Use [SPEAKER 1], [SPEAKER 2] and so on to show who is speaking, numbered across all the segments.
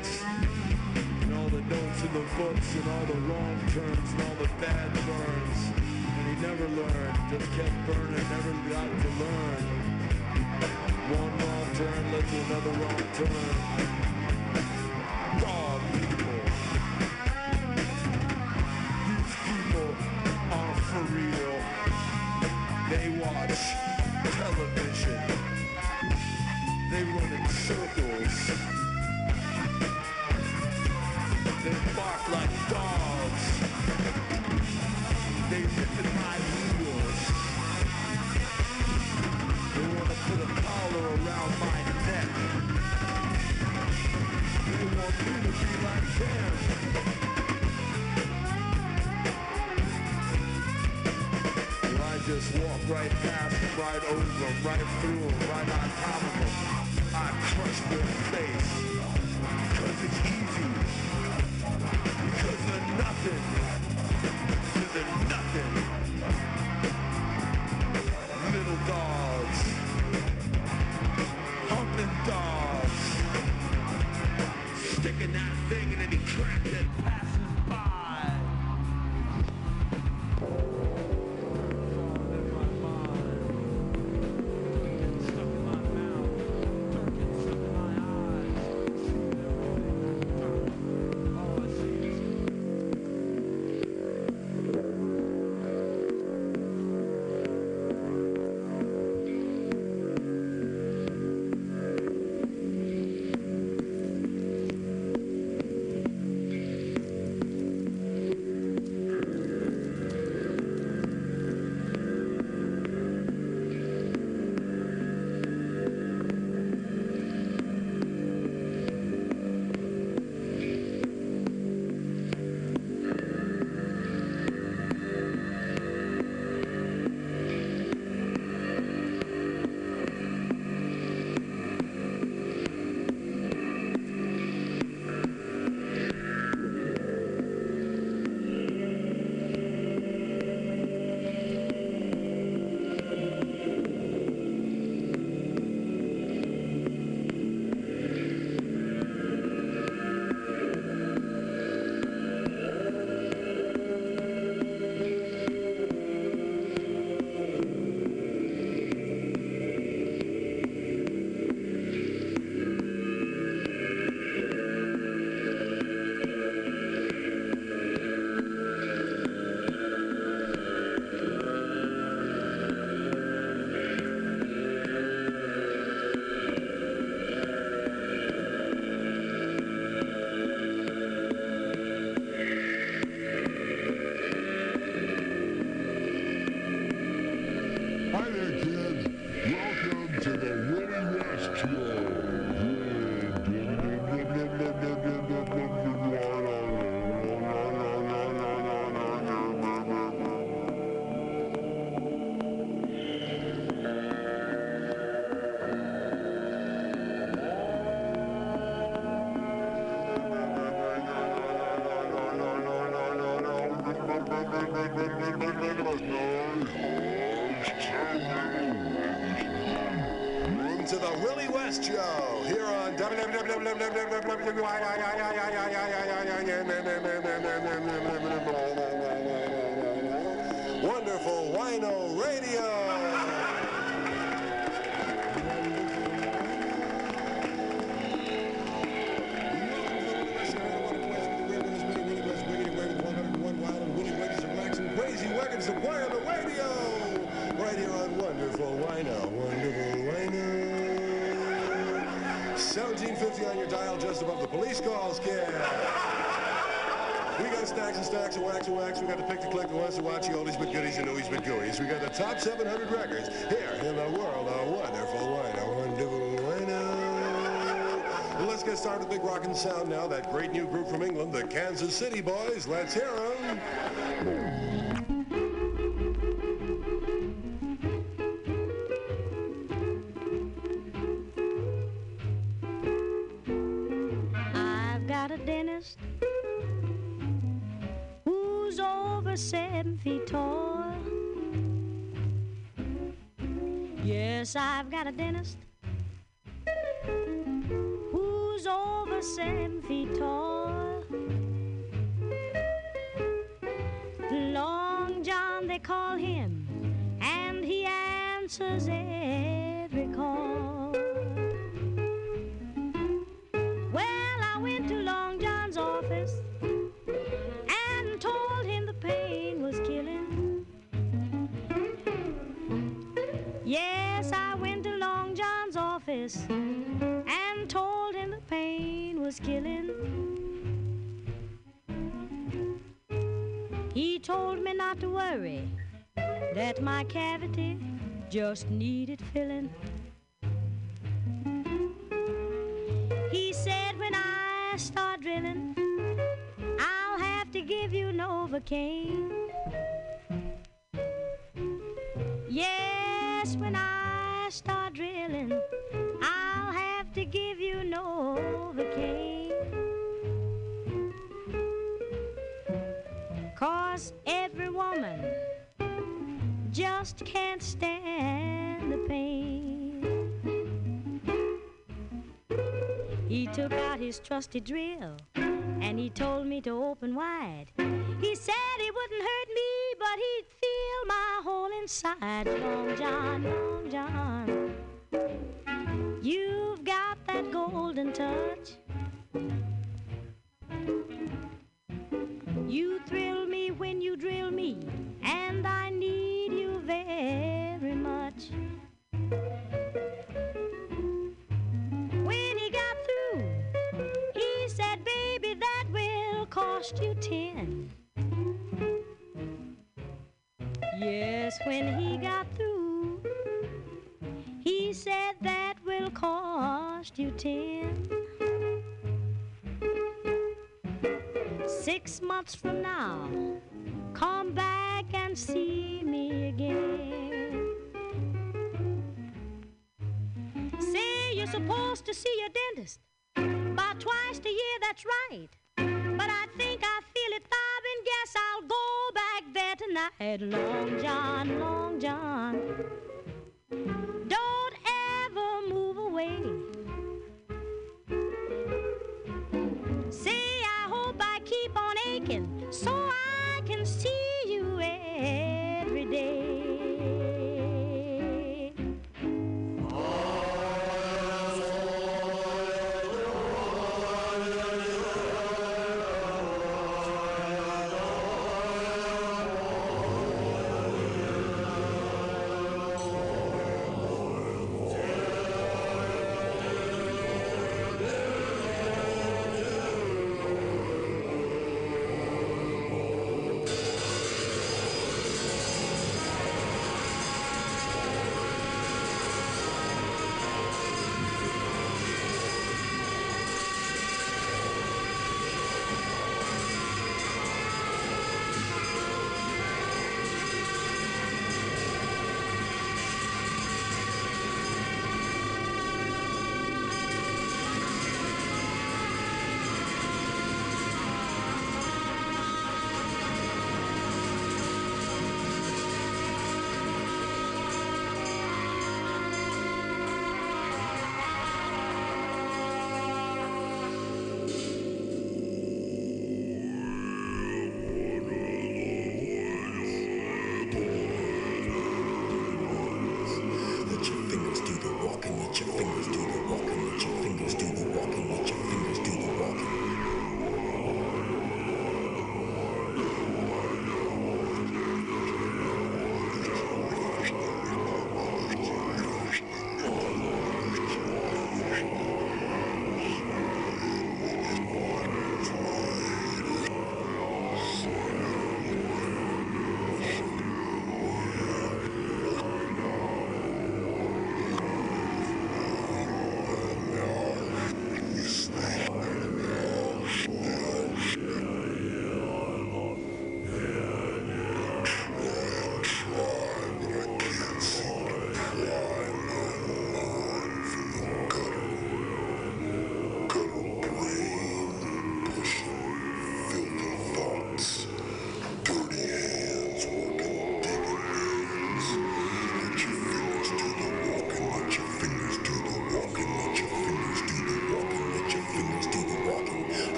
[SPEAKER 1] books. And all the notes in the books and all the wrong turns and all the bad burns. And he never learned, just kept burning, never got to learn. One wrong turn led to another wrong turn.
[SPEAKER 2] Show
[SPEAKER 3] here on Wonderful Wino Radio. Crazy the radio. Right here on Wonderful Wino. 1750 on your dial just above the police call scare. We got stacks and stacks of wax and wax. We got the pick to click, the ones to watch, the oldies but goodies and newies but gooies. We got the top 700 records here in the world of wonderful wino. Wonderful wino. Well, let's get started with big rockin' sound now. That great new group from England, the Kansas City Boys. Let's hear them.
[SPEAKER 4] I've got a dentist and told him the pain was killing. He told me not to worry, that my cavity just needed filling. He said when I start drilling, I'll have to give you Novocaine. Just can't stand the pain. He took out his trusty drill and he told me to open wide. He said it wouldn't hurt me, but he'd feel my whole inside. Long John, Long John, you've got that golden touch. You thrill me when you drill me, and I need you very much. When he got through, he said, Baby, that will cost you ten. Yes, when he got through, he said, That will cost you ten. Six months from now, come back and see me again. Say you're supposed to see your dentist about twice a year, that's right. But I think I feel it throbbing, guess I'll go back there tonight. Long John, Long John, don't ever move away.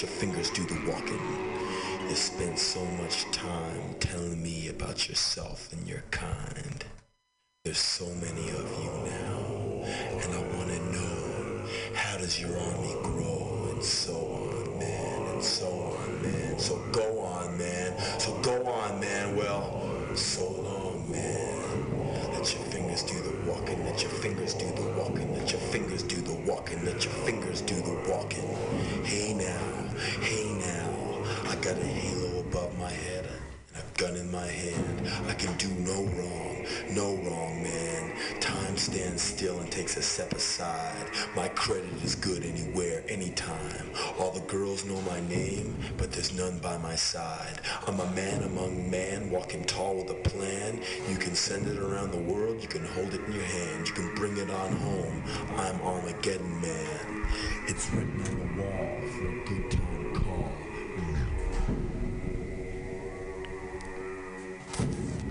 [SPEAKER 5] let your fingers do the walking. You spend so much time telling me about yourself and your kind. There's so many of you now, and I want to know, how does your army grow, and so on, man, and so on, man. So go on, man. So go on, man. Well, so long, man. Let your fingers do the walking, let your fingers do to step aside. My credit is good anywhere, anytime. All the girls know my name, but there's none by my side. I'm a man among men, walking tall with a plan. You can send it around the world, you can hold it in your hand, you can bring it on home. I'm Armageddon Man. It's written on the wall for a good time call.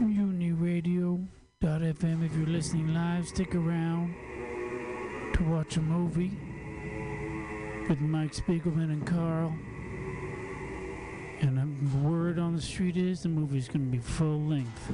[SPEAKER 6] MutinyRadio.fm if you're listening live, stick around to watch a movie with Mike Spiegelman and Carl. And the word on the street is the movie's going to be full length.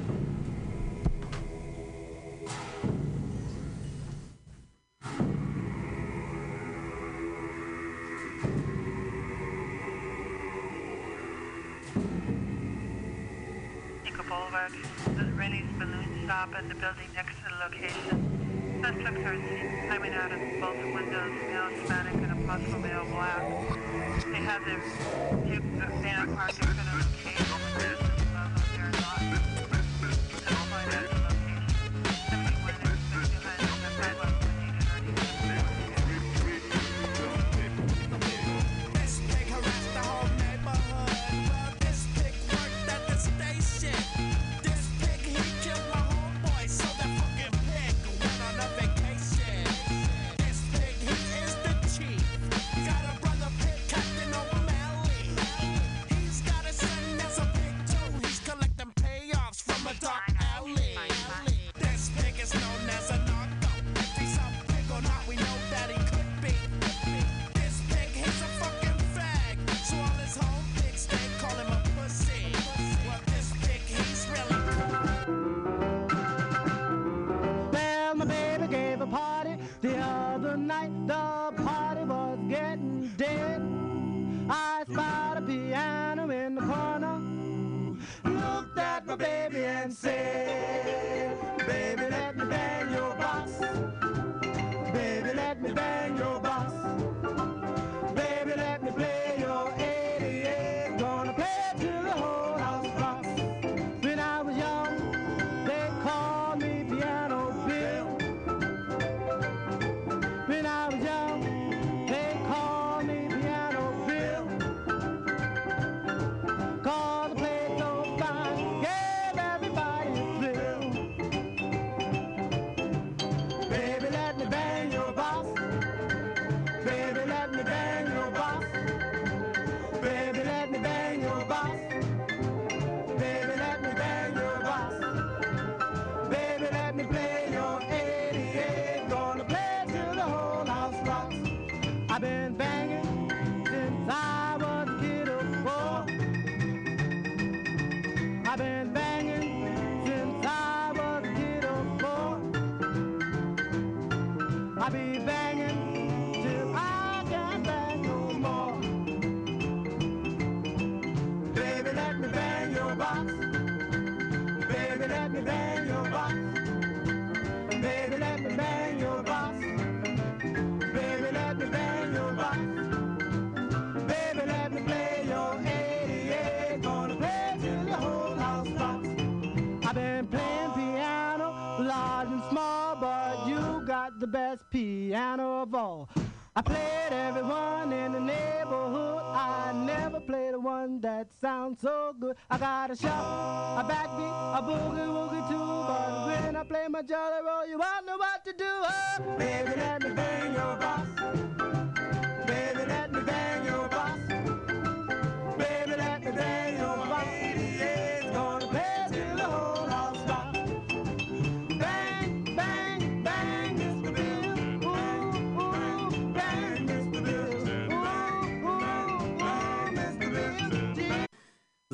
[SPEAKER 7] sound so
[SPEAKER 8] good. I got a shout, a backbeat, a boogie woogie too. But when I play my jolly roll, you all know what to do. Oh, baby, let me bang your boss.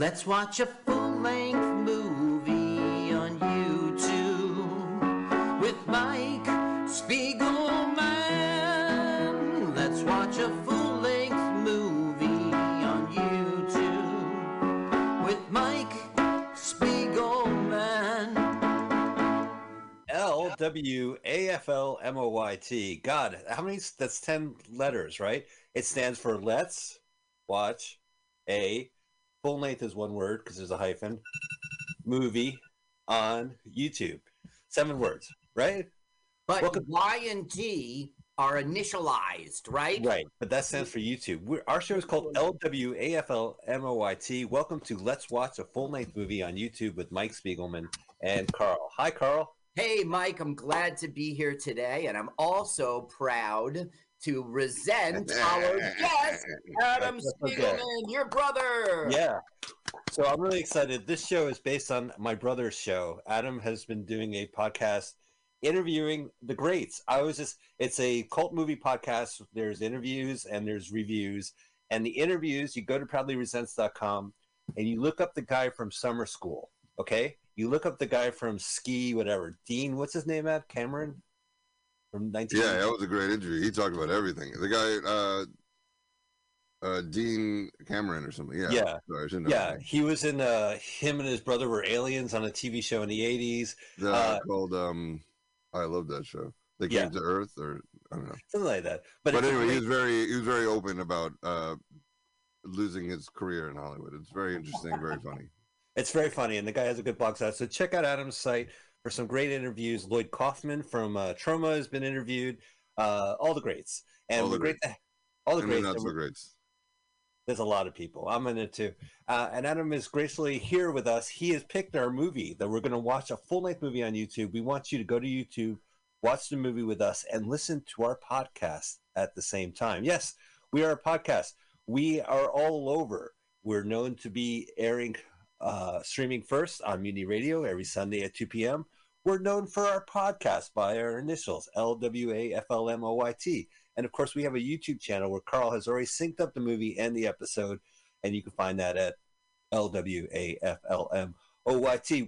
[SPEAKER 9] Let's watch a full length movie on YouTube with Mike Spiegelman. Let's watch a full length movie on YouTube with Mike Spiegelman.
[SPEAKER 10] L W A F L M O Y T. God, how many? That's 10 letters, right? It stands for Let's Watch a Full length is one word because there's a hyphen. Movie on YouTube. Seven words, right?
[SPEAKER 9] But
[SPEAKER 10] Welcome-
[SPEAKER 9] Y and T are initialized, right?
[SPEAKER 10] Right, but that stands for YouTube. We're, our show is called LWAFLMOYT. Welcome to Let's Watch a Full Length Movie on YouTube with Mike Spiegelman and Carl. Hi, Carl.
[SPEAKER 9] Hey, Mike, I'm glad to be here today, and I'm also proud to resent our guest, Adam
[SPEAKER 10] That's okay.
[SPEAKER 9] Spiegelman, your brother.
[SPEAKER 10] Yeah. So I'm really excited. This show is based on my brother's show. Adam has been doing a podcast interviewing the greats. I was just it's a cult movie podcast. There's interviews and there's reviews. And the interviews, you go to proudlyresents.com and you look up the guy from summer school. Okay? You look up the guy from ski, whatever. Dean, what's his name at? Cameron? From 19
[SPEAKER 11] Yeah, that was a great interview. He talked about everything. The guy, uh, uh, Dean Cameron or something. Yeah.
[SPEAKER 10] Yeah.
[SPEAKER 11] Sorry,
[SPEAKER 10] Yeah, he was in uh him and his brother were aliens on a TV show in the 80s.
[SPEAKER 11] The,
[SPEAKER 10] Uh,
[SPEAKER 11] called um, I love that show. They came
[SPEAKER 10] Yeah.
[SPEAKER 11] to Earth, or I don't know.
[SPEAKER 10] Something like that.
[SPEAKER 11] But,
[SPEAKER 10] But,
[SPEAKER 11] anyway, he was very he was very open about uh, losing his career in Hollywood. It's very interesting, very funny.
[SPEAKER 10] It's very funny, and the guy has a good blog site. So check out Adam's site for some great interviews. Lloyd Kaufman from uh, Troma has been interviewed. Uh, all the greats, and
[SPEAKER 11] All the
[SPEAKER 10] great. To, all the
[SPEAKER 11] the
[SPEAKER 10] greats.
[SPEAKER 11] not
[SPEAKER 10] and
[SPEAKER 11] so greats.
[SPEAKER 10] There's a lot of people. I'm in it too. Uh, and Adam is gracefully here with us. He has picked our movie that we're going to watch a full length movie on YouTube. We want you to go to YouTube, watch the movie with us, and listen to our podcast at the same time. Yes, we are a podcast. We are all over. We're known to be airing, uh, streaming first on Mutiny Radio every Sunday at 2 p.m. We're known for our podcast by our initials, LWAFLMOYT. And of course, we have a YouTube channel where Carl has already synced up the movie and the episode, and you can find that at LWAFLMOYT.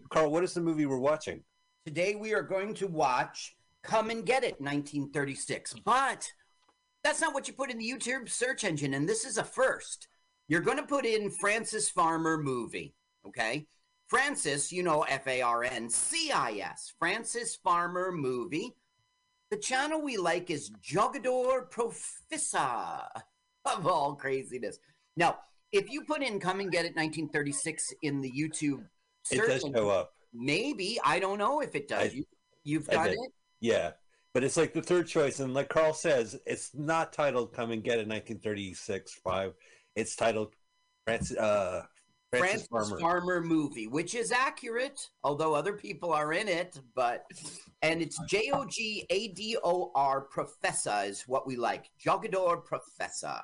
[SPEAKER 10] Carl, what is the movie we're watching?
[SPEAKER 9] Today we are going to watch Come and Get It 1936. But that's not what you put in the YouTube search engine, and this is a first. You're going to put in Francis Farmer movie, okay? Francis, you know, F A R N C I S, Francis Farmer movie. The channel we like is Jogador Profissa of all craziness. Now, if you put in Come and Get It 1936 in the YouTube
[SPEAKER 10] It
[SPEAKER 9] search
[SPEAKER 10] does show up.
[SPEAKER 9] Maybe I don't know if it does.
[SPEAKER 10] I-
[SPEAKER 9] you, you've
[SPEAKER 10] I
[SPEAKER 9] done it.
[SPEAKER 10] Yeah. But it's like the third choice. And like Carl says, it's not titled Come and Get It 1936 5. It's titled Francis, uh, Francis,
[SPEAKER 9] Francis
[SPEAKER 10] Farmer.
[SPEAKER 9] Farmer. movie, which is accurate, although other people are in it. But and it's J O G A D O R Professor is what we like. Jogador Professor.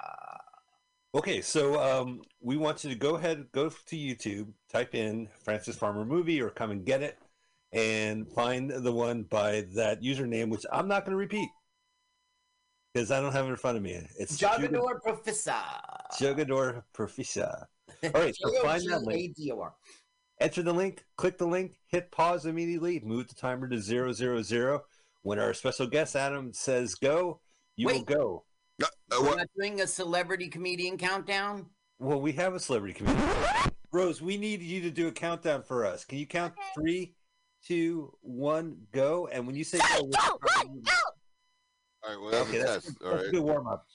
[SPEAKER 10] Okay, so um, we want you to go ahead, go to YouTube, type in Francis Farmer movie or come and get it, and find the one by that username, which I'm not going to repeat because I don't have it in front of me. It's
[SPEAKER 9] Jogador Professor.
[SPEAKER 10] Jogador Profisa. All right, so find that link.
[SPEAKER 9] J-O-G-A-D-O-R.
[SPEAKER 10] Enter the link, click the link, hit pause immediately, move the timer to zero zero zero. When our special guest Adam says go, you will go.
[SPEAKER 11] Uh,
[SPEAKER 9] We're
[SPEAKER 11] what?
[SPEAKER 9] not doing a celebrity comedian countdown.
[SPEAKER 10] Well, we have a celebrity comedian. Rose, we need you to do a countdown for us. Can you count three, two, one, go? And when you say go, we'll start.
[SPEAKER 11] All right, well, that's
[SPEAKER 10] okay,
[SPEAKER 11] a
[SPEAKER 10] that's,
[SPEAKER 11] test.
[SPEAKER 10] that's
[SPEAKER 11] All
[SPEAKER 10] a
[SPEAKER 11] right.
[SPEAKER 10] good warm up.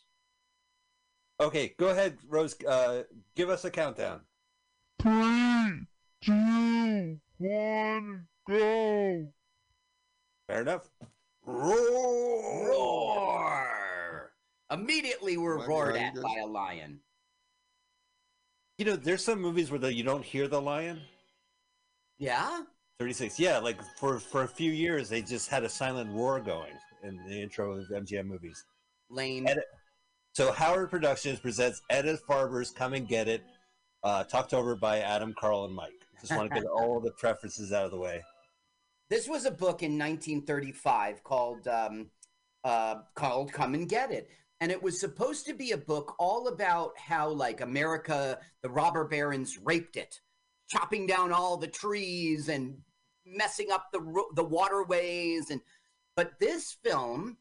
[SPEAKER 10] Okay, go ahead, Rose. Uh, give us a countdown.
[SPEAKER 2] Three, two, one, go.
[SPEAKER 10] Fair enough. Roar!
[SPEAKER 9] Roar! Immediately we're
[SPEAKER 11] Am I
[SPEAKER 9] roared at by a lion.
[SPEAKER 10] You know, there's some movies where the, you don't hear the lion.
[SPEAKER 9] Yeah?
[SPEAKER 10] 36. Yeah, like for for a few years they just had a silent roar going in the intro of MGM movies.
[SPEAKER 9] Lane.
[SPEAKER 10] Edit. So Howard Productions presents Edna Ferber's Come and Get It, uh, talked over by Adam, Carl, and Mike. Just want to get all the preferences out of the way.
[SPEAKER 9] This was a book in 1935 called um, uh, called Come and Get It. and it was supposed to be a book all about how like America, the robber barons raped it, chopping down all the trees and messing up the the waterways and but this film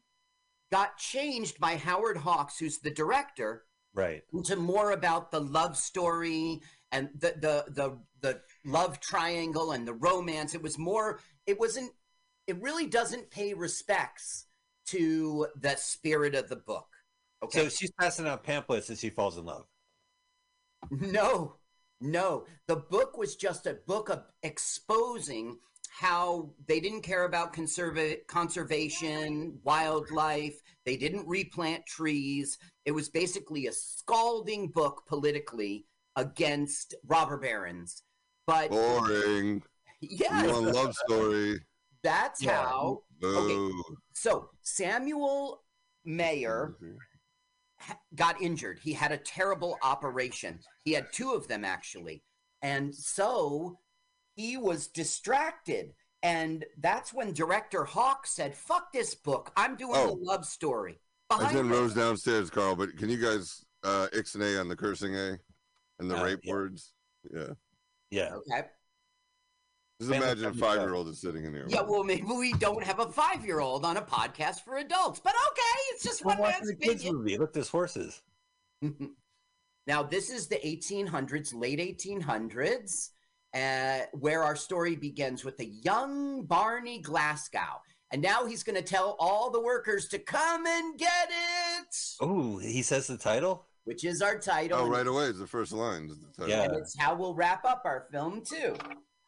[SPEAKER 9] got changed by Howard Hawks who's the director
[SPEAKER 10] Right.
[SPEAKER 9] into more about the love story and the the the the love triangle and the romance. It was more. It wasn't. It really doesn't pay respects to the spirit of the book. Okay.
[SPEAKER 10] So she's passing out pamphlets as she falls in love.
[SPEAKER 9] No, no. The book was just a book of exposing how they didn't care about conserva- conservation, wildlife. They didn't replant trees. It was basically a scalding book politically against robber barons. But
[SPEAKER 11] Boring.
[SPEAKER 9] Yes.
[SPEAKER 11] One love story.
[SPEAKER 9] that's
[SPEAKER 10] Yeah.
[SPEAKER 9] how.
[SPEAKER 11] Boo.
[SPEAKER 9] So Samuel Mayer got injured. He had a terrible operation. He had two of them actually. And so he was distracted. And that's when director Hawk said, Fuck this book. I'm doing
[SPEAKER 11] Oh.
[SPEAKER 9] a love story.
[SPEAKER 11] I sent. Rose downstairs, Carl, but can you guys uh ixnay on the cursing A and the
[SPEAKER 10] Uh,
[SPEAKER 11] rape
[SPEAKER 10] yeah.
[SPEAKER 11] words? Yeah.
[SPEAKER 10] Yeah.
[SPEAKER 9] Okay.
[SPEAKER 11] Just imagine a five year old is sitting in here.
[SPEAKER 9] Yeah, well, maybe we don't have a five year old on a podcast for adults, but okay, it's just
[SPEAKER 10] We're
[SPEAKER 9] one man's
[SPEAKER 10] kids movie. Look, there's horses.
[SPEAKER 9] now, this is the 1800s, late 1800s, uh, where our story begins with a young Barney Glasgow. And now he's going to tell all the workers to come and get it,
[SPEAKER 10] Oh, he says the title.
[SPEAKER 9] which is our title.
[SPEAKER 11] Oh, right away is the first line. the title.
[SPEAKER 10] Yeah.
[SPEAKER 9] And it's how we'll wrap up our film, too.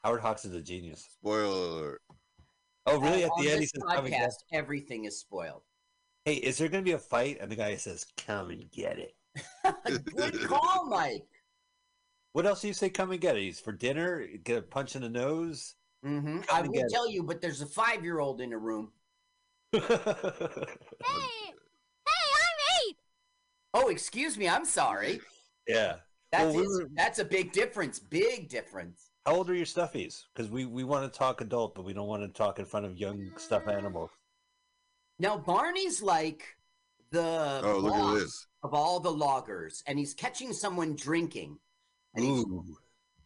[SPEAKER 10] Howard Hawks is a genius.
[SPEAKER 11] Spoiler alert.
[SPEAKER 10] Oh, really?
[SPEAKER 9] Uh,
[SPEAKER 10] At the end, he
[SPEAKER 9] this
[SPEAKER 10] says, "Come and get
[SPEAKER 9] podcast, everything is spoiled.
[SPEAKER 10] Hey, is there going to be a fight? And the guy says, "Come and get it."
[SPEAKER 9] Good call, Mike.
[SPEAKER 10] What else do you say? Come and get it. He's for dinner. Get a punch in the nose.
[SPEAKER 9] hmm I
[SPEAKER 10] and
[SPEAKER 9] will
[SPEAKER 10] get it.
[SPEAKER 9] tell you, but there's a five year old in the room.
[SPEAKER 4] Hey, hey, I'm eight.
[SPEAKER 9] Oh, excuse me. I'm sorry.
[SPEAKER 10] yeah.
[SPEAKER 9] That's
[SPEAKER 10] Well, we were-
[SPEAKER 9] that's a big difference. Big difference.
[SPEAKER 10] How old are your stuffies? Because we we want to talk adult, but we don't want to talk in front of young stuffed animals.
[SPEAKER 9] Now Barney's like the
[SPEAKER 11] Oh, look at
[SPEAKER 9] boss
[SPEAKER 11] this.
[SPEAKER 9] of all the loggers, and he's catching someone drinking, and he's
[SPEAKER 10] Ooh,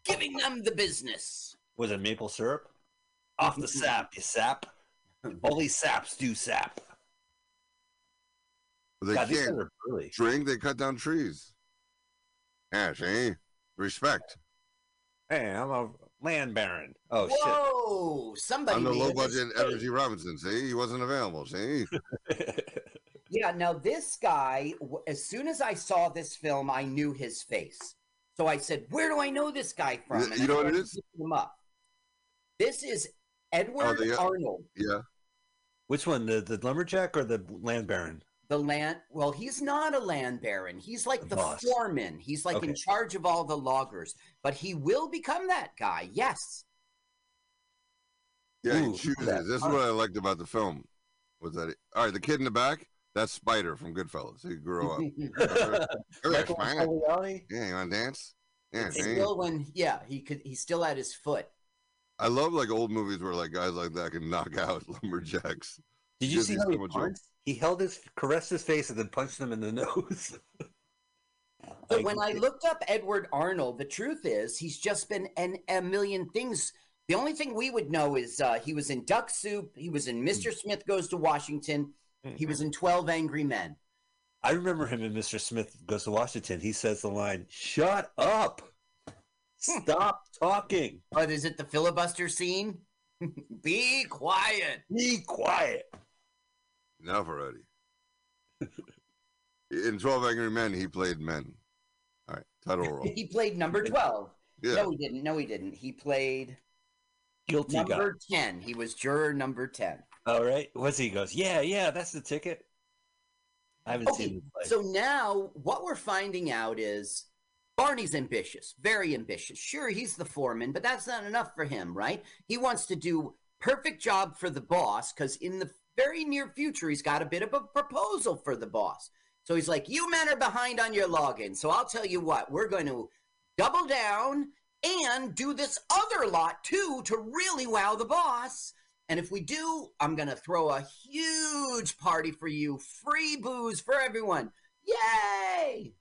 [SPEAKER 9] giving them the business.
[SPEAKER 10] was it maple syrup? Off the sap, you sap. Only saps do sap.
[SPEAKER 11] They
[SPEAKER 10] God,
[SPEAKER 11] can't
[SPEAKER 10] really.
[SPEAKER 11] drink, they cut down trees. Yeah, see? Eh? Respect.
[SPEAKER 10] Hey, I'm a land baron. Oh
[SPEAKER 9] Whoa! Somebody.
[SPEAKER 11] I'm the low budget
[SPEAKER 9] mistake.
[SPEAKER 11] Edward G. Robinson. See? He wasn't available. See?
[SPEAKER 9] Yeah. Now this guy, as soon as I saw this film, I knew his face. So I said, "Where do I know this guy from?"
[SPEAKER 11] You-
[SPEAKER 9] And
[SPEAKER 11] you
[SPEAKER 9] I
[SPEAKER 11] know what it
[SPEAKER 9] started
[SPEAKER 11] is?
[SPEAKER 9] looking Him up. This is Edward
[SPEAKER 11] the, uh,
[SPEAKER 9] Arnold.
[SPEAKER 11] Yeah.
[SPEAKER 10] Which one, the the lumberjack or the land baron?
[SPEAKER 9] the land well he's not a land baron he's like the
[SPEAKER 10] Boss.
[SPEAKER 9] foreman he's like in charge of all the loggers but he will become that guy yes
[SPEAKER 11] Yeah,
[SPEAKER 10] Ooh,
[SPEAKER 11] he chooses.
[SPEAKER 10] that-
[SPEAKER 11] This is what I liked about the film. Was that all right? The kid in the back, that's Spider from Goodfellas. He grew up.
[SPEAKER 10] Michael Corleone?
[SPEAKER 11] Yeah, you want to dance? Yeah,
[SPEAKER 9] It's
[SPEAKER 11] see?
[SPEAKER 9] still when yeah he could he still had his foot
[SPEAKER 11] I love like old movies where like guys like that can knock out lumberjacks.
[SPEAKER 10] Did you see
[SPEAKER 11] you
[SPEAKER 10] how he
[SPEAKER 11] much
[SPEAKER 10] punched? He held his caressed his face and then punched him in the nose.
[SPEAKER 9] but
[SPEAKER 10] Like,
[SPEAKER 9] when i looked up edward arnold the truth is he's just been in a million things the only thing we would know is uh, he was in duck soup he was in mr smith goes to washington he was mm-hmm. in 12 angry men
[SPEAKER 10] I remember him in Mr. Smith Goes to Washington. He says the line, "Shut up, hmm. stop talking,
[SPEAKER 9] but is it the filibuster scene be quiet
[SPEAKER 10] be quiet."
[SPEAKER 11] Enough already. in Twelve Angry Men, he played men. All right, title role.
[SPEAKER 9] he played number 12
[SPEAKER 11] Yeah.
[SPEAKER 9] No, he didn't. No, he didn't. He played
[SPEAKER 10] Guilty guy.
[SPEAKER 9] number 10. He was juror number 10.
[SPEAKER 10] All right, what's he? goes, yeah, yeah, that's the ticket. I haven't seen
[SPEAKER 9] Okay,
[SPEAKER 10] him play.
[SPEAKER 9] so now what we're finding out is Barney's ambitious, very ambitious. Sure, he's the foreman, but that's not enough for him, right? He wants to do perfect job for the boss because in the very near future, he's got a bit of a proposal for the boss. So he's like, You men are behind on your login. So I'll tell you what, we're going to double down and do this other lot too to really wow the boss. And if we do, I'm going to throw a huge party for you. Free booze for everyone. Yay!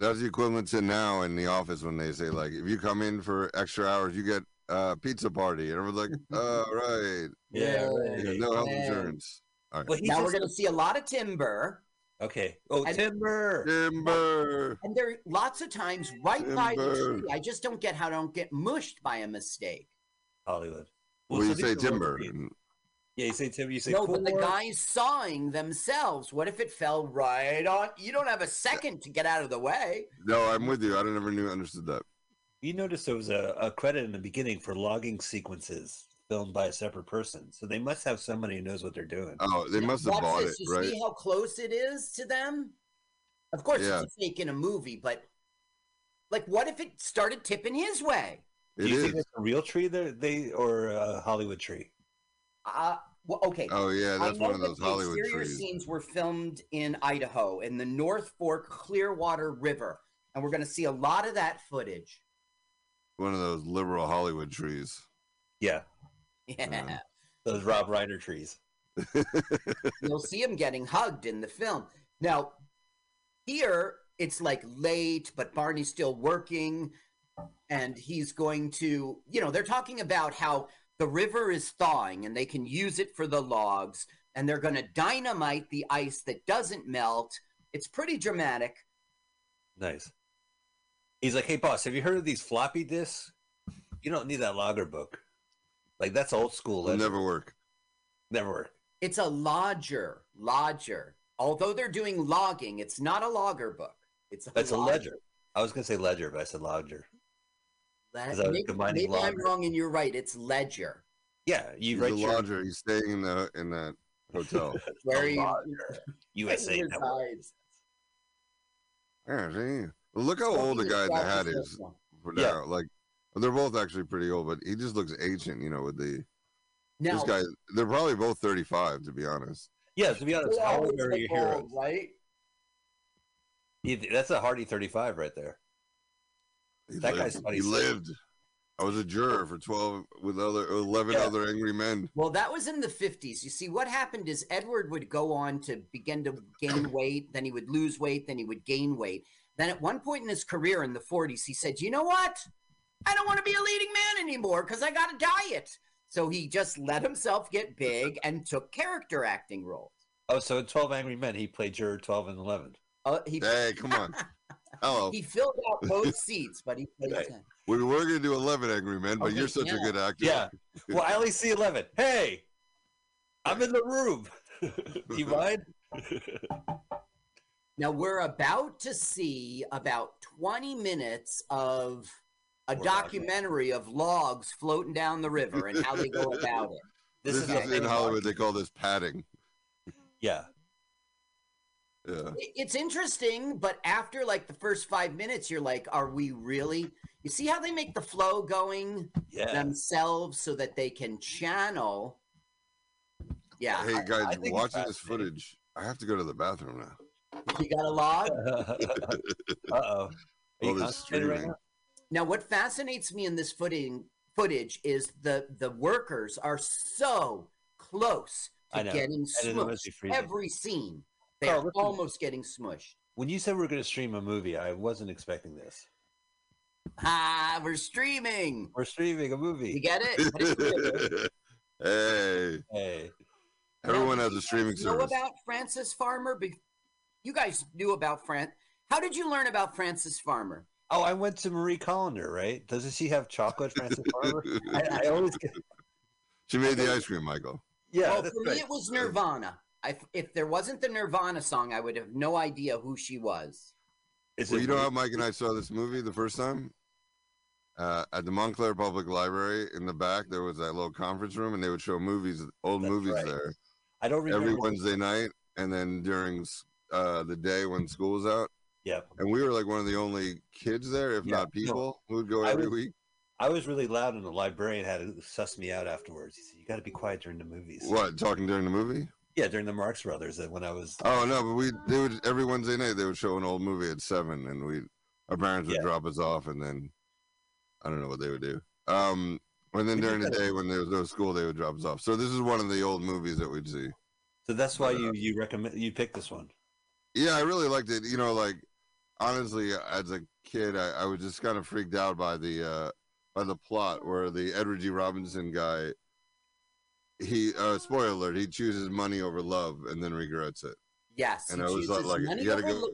[SPEAKER 11] That's the equivalent to now in the office when they say like, if you come in for extra hours, you get a pizza party, and everyone's like, "Oh, right,
[SPEAKER 10] Yeah, right.
[SPEAKER 11] No health
[SPEAKER 9] Yay.
[SPEAKER 11] insurance." All right.
[SPEAKER 10] Well, he's
[SPEAKER 9] now we're going to see a lot of timber.
[SPEAKER 10] Okay. Oh,
[SPEAKER 9] And-
[SPEAKER 10] timber.
[SPEAKER 11] Timber.
[SPEAKER 9] And there are lots of times right by the tree. I just don't get how I don't get mushed by a mistake.
[SPEAKER 10] Hollywood.
[SPEAKER 11] Well,
[SPEAKER 10] so
[SPEAKER 11] you say timber.
[SPEAKER 10] Yeah, you say timber. You say
[SPEAKER 9] no, but the guys sawing themselves. What if it fell right on? You don't have a second to get out of the way.
[SPEAKER 11] No, I'm with you. I never knew understood that.
[SPEAKER 10] You noticed there was a, a credit in the beginning for logging sequences filmed by a separate person. So they must have somebody who knows what they're doing.
[SPEAKER 11] Oh, they must have
[SPEAKER 9] Watch
[SPEAKER 11] bought
[SPEAKER 9] this.
[SPEAKER 11] it,
[SPEAKER 9] You
[SPEAKER 11] right?
[SPEAKER 9] see how close it is to them? Of course,
[SPEAKER 11] Yeah.
[SPEAKER 9] it's a fake in a movie, but like, what if it started tipping his way?
[SPEAKER 10] Do you
[SPEAKER 11] is.
[SPEAKER 10] think it's a real tree there, they or a Hollywood tree?
[SPEAKER 9] Uh, well, okay.
[SPEAKER 11] Oh yeah, that's one of those
[SPEAKER 9] the
[SPEAKER 11] Hollywood
[SPEAKER 9] exterior
[SPEAKER 11] trees.
[SPEAKER 9] scenes were filmed in Idaho in the North Fork Clearwater River, and we're going to see a lot of that footage.
[SPEAKER 11] One of those liberal Hollywood trees.
[SPEAKER 10] Yeah,
[SPEAKER 9] Yeah,
[SPEAKER 11] Yeah.
[SPEAKER 10] those Rob Reiner trees.
[SPEAKER 9] you'll see him getting hugged in the film. Now, here it's like late, but Barney's still working, and he's going to, you know, they're talking about how the river is thawing and they can use it for the logs, and they're going to dynamite the ice that doesn't melt. It's pretty dramatic.
[SPEAKER 10] Nice. He's like, hey boss, have you heard of these floppy disks? You don't need that logger book. Like that's old school.
[SPEAKER 11] Will never work.
[SPEAKER 10] Never work.
[SPEAKER 9] It's a lodger, lodger. Although they're doing logging, it's not a logger book. It's a,
[SPEAKER 10] That's a ledger. I was gonna say ledger, but I said lodger.
[SPEAKER 9] Le- maybe, maybe I'm wrong and you're right. It's ledger.
[SPEAKER 10] Yeah, you
[SPEAKER 11] He's
[SPEAKER 10] write
[SPEAKER 11] a
[SPEAKER 10] your
[SPEAKER 11] lodger. He's staying in the in that hotel.
[SPEAKER 9] Where he
[SPEAKER 10] lodger. USA
[SPEAKER 9] resides.
[SPEAKER 10] Network.
[SPEAKER 11] yeah, see? Look how old the guy in the hat is for
[SPEAKER 10] Yeah.
[SPEAKER 11] now. Like, they're both actually pretty old, but he just looks ancient. You know, with the
[SPEAKER 9] Now,
[SPEAKER 11] this guy. They're probably both 35, to be honest.
[SPEAKER 10] Yeah, to be honest,
[SPEAKER 9] they
[SPEAKER 10] how old are
[SPEAKER 9] look
[SPEAKER 10] your heroes?
[SPEAKER 9] right?
[SPEAKER 10] He- That's a hardy thirty-five right there.
[SPEAKER 11] He
[SPEAKER 10] That
[SPEAKER 11] lived.
[SPEAKER 10] guy's
[SPEAKER 11] He
[SPEAKER 10] 26.
[SPEAKER 11] lived. I was a juror for 12 with other 11
[SPEAKER 10] Yeah.
[SPEAKER 11] other angry men.
[SPEAKER 9] Well, that was in the 50s. You see, what happened is Edward would go on to begin to gain weight, then he would lose weight, then he would gain weight. Then at one point in his career in the 40s, he said, You know what? I don't want to be a leading man anymore because I got a diet. So he just let himself get big and took character acting roles.
[SPEAKER 10] Oh, so in Twelve Angry Men, he played juror twelve and eleven.
[SPEAKER 9] Uh, he,
[SPEAKER 11] Hey, come on. Hello.
[SPEAKER 9] he filled out both seats, but he played
[SPEAKER 10] Right.
[SPEAKER 9] 10.
[SPEAKER 11] We were going to do 11 angry men, but
[SPEAKER 9] Okay,
[SPEAKER 11] you're such
[SPEAKER 9] yeah.
[SPEAKER 11] a good actor.
[SPEAKER 10] Yeah. Well, I only see eleven. Hey, I'm in the room. Do you mind?
[SPEAKER 9] Now we're about to see about 20 minutes of a
[SPEAKER 10] More logging.
[SPEAKER 9] documentary of logs floating down the river and how they go about it.
[SPEAKER 11] This, is,
[SPEAKER 10] the
[SPEAKER 11] in Hollywood. They call this padding.
[SPEAKER 10] Yeah.
[SPEAKER 11] Yeah.
[SPEAKER 9] It's interesting, but after like the first five minutes, you're like, are we really? You see how they make the flow going
[SPEAKER 10] Yeah.
[SPEAKER 9] themselves so that they can channel? Yeah.
[SPEAKER 11] Hey guys,
[SPEAKER 10] I think it's
[SPEAKER 11] watching this footage, I have to go to the bathroom now.
[SPEAKER 9] you got a log?
[SPEAKER 10] uh oh. Are you
[SPEAKER 11] All this
[SPEAKER 10] constipated right
[SPEAKER 11] streaming.
[SPEAKER 10] now?
[SPEAKER 9] Now, what fascinates me in this footing, footage is the the workers are so close to getting
[SPEAKER 10] And it must be
[SPEAKER 9] smushed.
[SPEAKER 10] freezing.
[SPEAKER 9] Every scene,
[SPEAKER 10] Carl,
[SPEAKER 9] they're almost getting smushed.
[SPEAKER 10] When you said we are going to stream a movie, I wasn't expecting this.
[SPEAKER 9] Ah, we're streaming.
[SPEAKER 10] We're streaming a movie.
[SPEAKER 9] You get it? But it's good.
[SPEAKER 11] hey,
[SPEAKER 10] Hey.
[SPEAKER 11] everyone
[SPEAKER 9] Now,
[SPEAKER 11] has a streaming
[SPEAKER 9] guys know about Frances Farmer? You guys knew about Fran. How did you learn about Frances Farmer?
[SPEAKER 10] Oh, I went to Marie Callender, right? Doesn't she have chocolate, Francis Farmer? I, I always get.
[SPEAKER 11] she made the ice cream, Michael.
[SPEAKER 10] Yeah.
[SPEAKER 9] well, for
[SPEAKER 10] right.
[SPEAKER 9] me, it was Nirvana. I, if there wasn't the Nirvana song, I would have no idea who she was.
[SPEAKER 10] Is
[SPEAKER 11] Well,
[SPEAKER 10] it
[SPEAKER 11] you know how Mike and I saw this movie the first time? Uh, at the Montclair Public Library in the back, there was that little conference room, and they would show movies, old
[SPEAKER 10] That's
[SPEAKER 11] movies
[SPEAKER 10] right.
[SPEAKER 11] there
[SPEAKER 10] I don't remember.
[SPEAKER 11] every Wednesday night, and then during uh, the day when school was out.
[SPEAKER 10] Yeah.
[SPEAKER 11] And we were like one of the only kids there, if
[SPEAKER 10] Yeah,
[SPEAKER 11] not
[SPEAKER 10] no.
[SPEAKER 11] people, who would go
[SPEAKER 10] I
[SPEAKER 11] every
[SPEAKER 10] was-
[SPEAKER 11] week.
[SPEAKER 10] I was really loud, and the librarian had to suss me out afterwards. He said, "You got to be quiet during the movies."
[SPEAKER 11] What talking during the movie?
[SPEAKER 10] Yeah, during the Marx Brothers. uh, When I was.
[SPEAKER 11] Oh no, but we they would every Wednesday night they would show an old movie at seven, and we our parents would
[SPEAKER 10] Yeah.
[SPEAKER 11] drop us off, and then I don't know what they would do. Um, And then
[SPEAKER 10] We
[SPEAKER 11] during the day when there was no school, they would drop us off. So this is one of the old movies that we'd see.
[SPEAKER 10] So that's why you you recommend you picked this one.
[SPEAKER 11] Yeah, I really liked it. You know, like honestly, as a kid, I, I was just kind of freaked out by the uh by the plot where the Edward G. Robinson guy he uh spoiler alert, he chooses money over love and then regrets it.
[SPEAKER 9] Yes,
[SPEAKER 11] And
[SPEAKER 9] he
[SPEAKER 11] I was
[SPEAKER 9] chooses
[SPEAKER 11] like,
[SPEAKER 9] money
[SPEAKER 11] you gotta
[SPEAKER 9] over
[SPEAKER 11] go,
[SPEAKER 9] lo-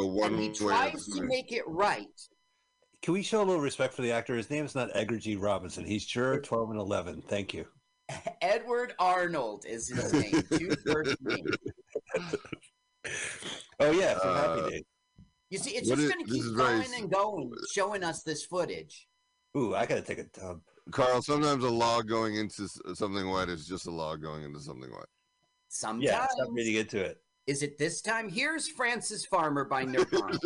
[SPEAKER 11] go one
[SPEAKER 9] and he
[SPEAKER 11] way.
[SPEAKER 9] tries to make it right.
[SPEAKER 10] Can we show a little respect for the actor? His name is not Edward G. Robinson. He's Juror 12 and 11. Thank you.
[SPEAKER 9] Edward Arnold is his name. Two first names.
[SPEAKER 10] Oh, yeah, from
[SPEAKER 11] Uh,
[SPEAKER 10] Happy Days.
[SPEAKER 9] You see, it's just
[SPEAKER 11] is-
[SPEAKER 9] going to keep
[SPEAKER 11] is very
[SPEAKER 9] going and going, showing us this footage.
[SPEAKER 10] Ooh, I got to take a dump.
[SPEAKER 11] Carl, sometimes a log going into something wet is just a log going into something wet.
[SPEAKER 9] Sometimes.
[SPEAKER 10] Yeah, stop reading into it.
[SPEAKER 9] Is it this time? Here's Frances Farmer by Nirvana.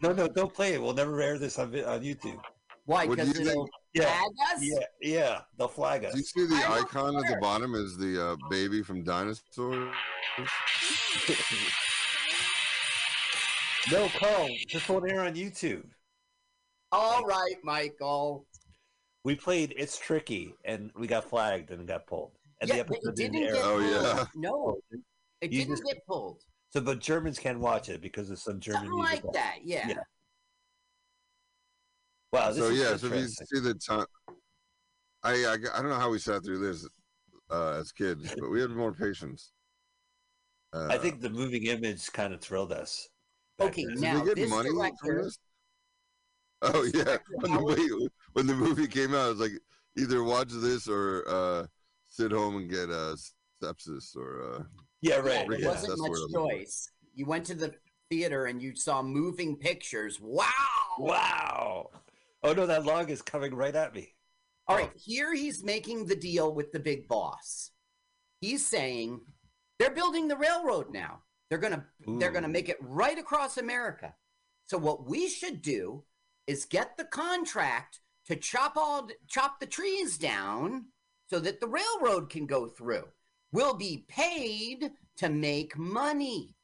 [SPEAKER 10] No, no, don't play it. We'll never air this on, on YouTube.
[SPEAKER 9] Why? Because
[SPEAKER 11] you
[SPEAKER 9] it'll
[SPEAKER 10] Yeah,
[SPEAKER 9] tag us?
[SPEAKER 10] yeah, yeah. They'll flag us.
[SPEAKER 11] Do you see the
[SPEAKER 9] I don't
[SPEAKER 11] icon at the bottom is the uh, baby from Dinosaur?
[SPEAKER 10] no, Carl, this won't air on YouTube.
[SPEAKER 9] All right, Michael.
[SPEAKER 10] We played It's Tricky, and we got flagged and got pulled. And
[SPEAKER 9] yeah,
[SPEAKER 10] the
[SPEAKER 9] but it
[SPEAKER 10] episode
[SPEAKER 9] didn't
[SPEAKER 10] didn't
[SPEAKER 9] get.
[SPEAKER 11] Oh,
[SPEAKER 9] pulled.
[SPEAKER 11] yeah.
[SPEAKER 9] No, it
[SPEAKER 10] You
[SPEAKER 9] didn't
[SPEAKER 10] just-
[SPEAKER 9] get pulled.
[SPEAKER 10] So, the Germans can watch it because of some German
[SPEAKER 9] Something
[SPEAKER 10] music.
[SPEAKER 9] like that, yeah.
[SPEAKER 10] Yeah. Wow, this
[SPEAKER 11] so
[SPEAKER 10] is
[SPEAKER 11] yeah, so if you see the time, I, I I don't know how we sat through this uh, as kids, but we had more patience. Uh,
[SPEAKER 10] I think the moving image kind of thrilled us.
[SPEAKER 9] Okay,
[SPEAKER 10] then.
[SPEAKER 11] did
[SPEAKER 9] now
[SPEAKER 11] they get
[SPEAKER 9] this
[SPEAKER 11] money
[SPEAKER 9] director-
[SPEAKER 11] from this? Oh yeah, when the, movie, when the movie came out, it was like either watch this or uh, sit home and get uh, sepsis or uh,
[SPEAKER 10] yeah,
[SPEAKER 9] Yeah,
[SPEAKER 10] right.
[SPEAKER 9] there
[SPEAKER 11] yeah,
[SPEAKER 9] wasn't
[SPEAKER 11] that's
[SPEAKER 9] much
[SPEAKER 11] where I'm
[SPEAKER 9] choice. You went to the theater and you saw moving pictures. Wow.
[SPEAKER 10] Wow. Oh no, that log is coming right at me.
[SPEAKER 9] All right, here he's making the deal with the big boss. He's saying they're building the railroad now. They're gonna they're gonna make it right across America. So what we should do is get the contract to chop all chop the trees down so that the railroad can go through. We'll be paid to make money.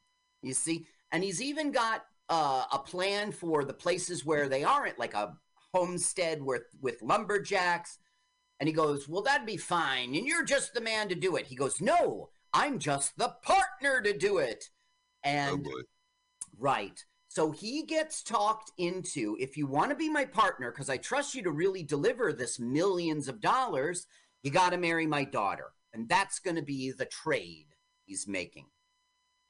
[SPEAKER 9] You see, and he's even got uh, a plan for the places where they aren't, like a homestead with with lumberjacks. And he goes, "Well, that'd be fine, and you're just the man to do it." He goes, "No, I'm just the partner to do it."
[SPEAKER 11] oh
[SPEAKER 9] And
[SPEAKER 11] boy,
[SPEAKER 9] Right. So he gets talked into if you want to be my partner, because I trust you to really deliver this millions of dollars, you got to marry my daughter. And that's going to be the trade he's making.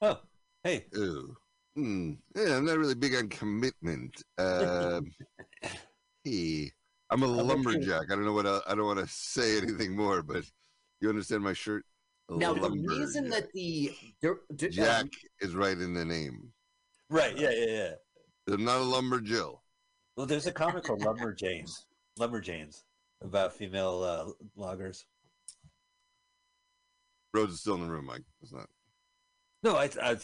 [SPEAKER 10] Oh, hey,
[SPEAKER 11] Ew. Hmm. Yeah, I'm not really big on commitment. Um, hey, I'm a lumberjack. I don't know what I, I don't want to say anything more, but you understand my shirt.
[SPEAKER 9] Now, the reason that the. der- der-
[SPEAKER 11] Jack
[SPEAKER 9] um,
[SPEAKER 11] is right in the name.
[SPEAKER 10] Right, yeah, yeah, yeah.
[SPEAKER 11] I'm not a lumberjill.
[SPEAKER 10] Well, there's a comic called Lumberjanes, Lumberjanes, about female uh, loggers.
[SPEAKER 11] Rose is still in the room, Mike. It's not.
[SPEAKER 10] No, I, I,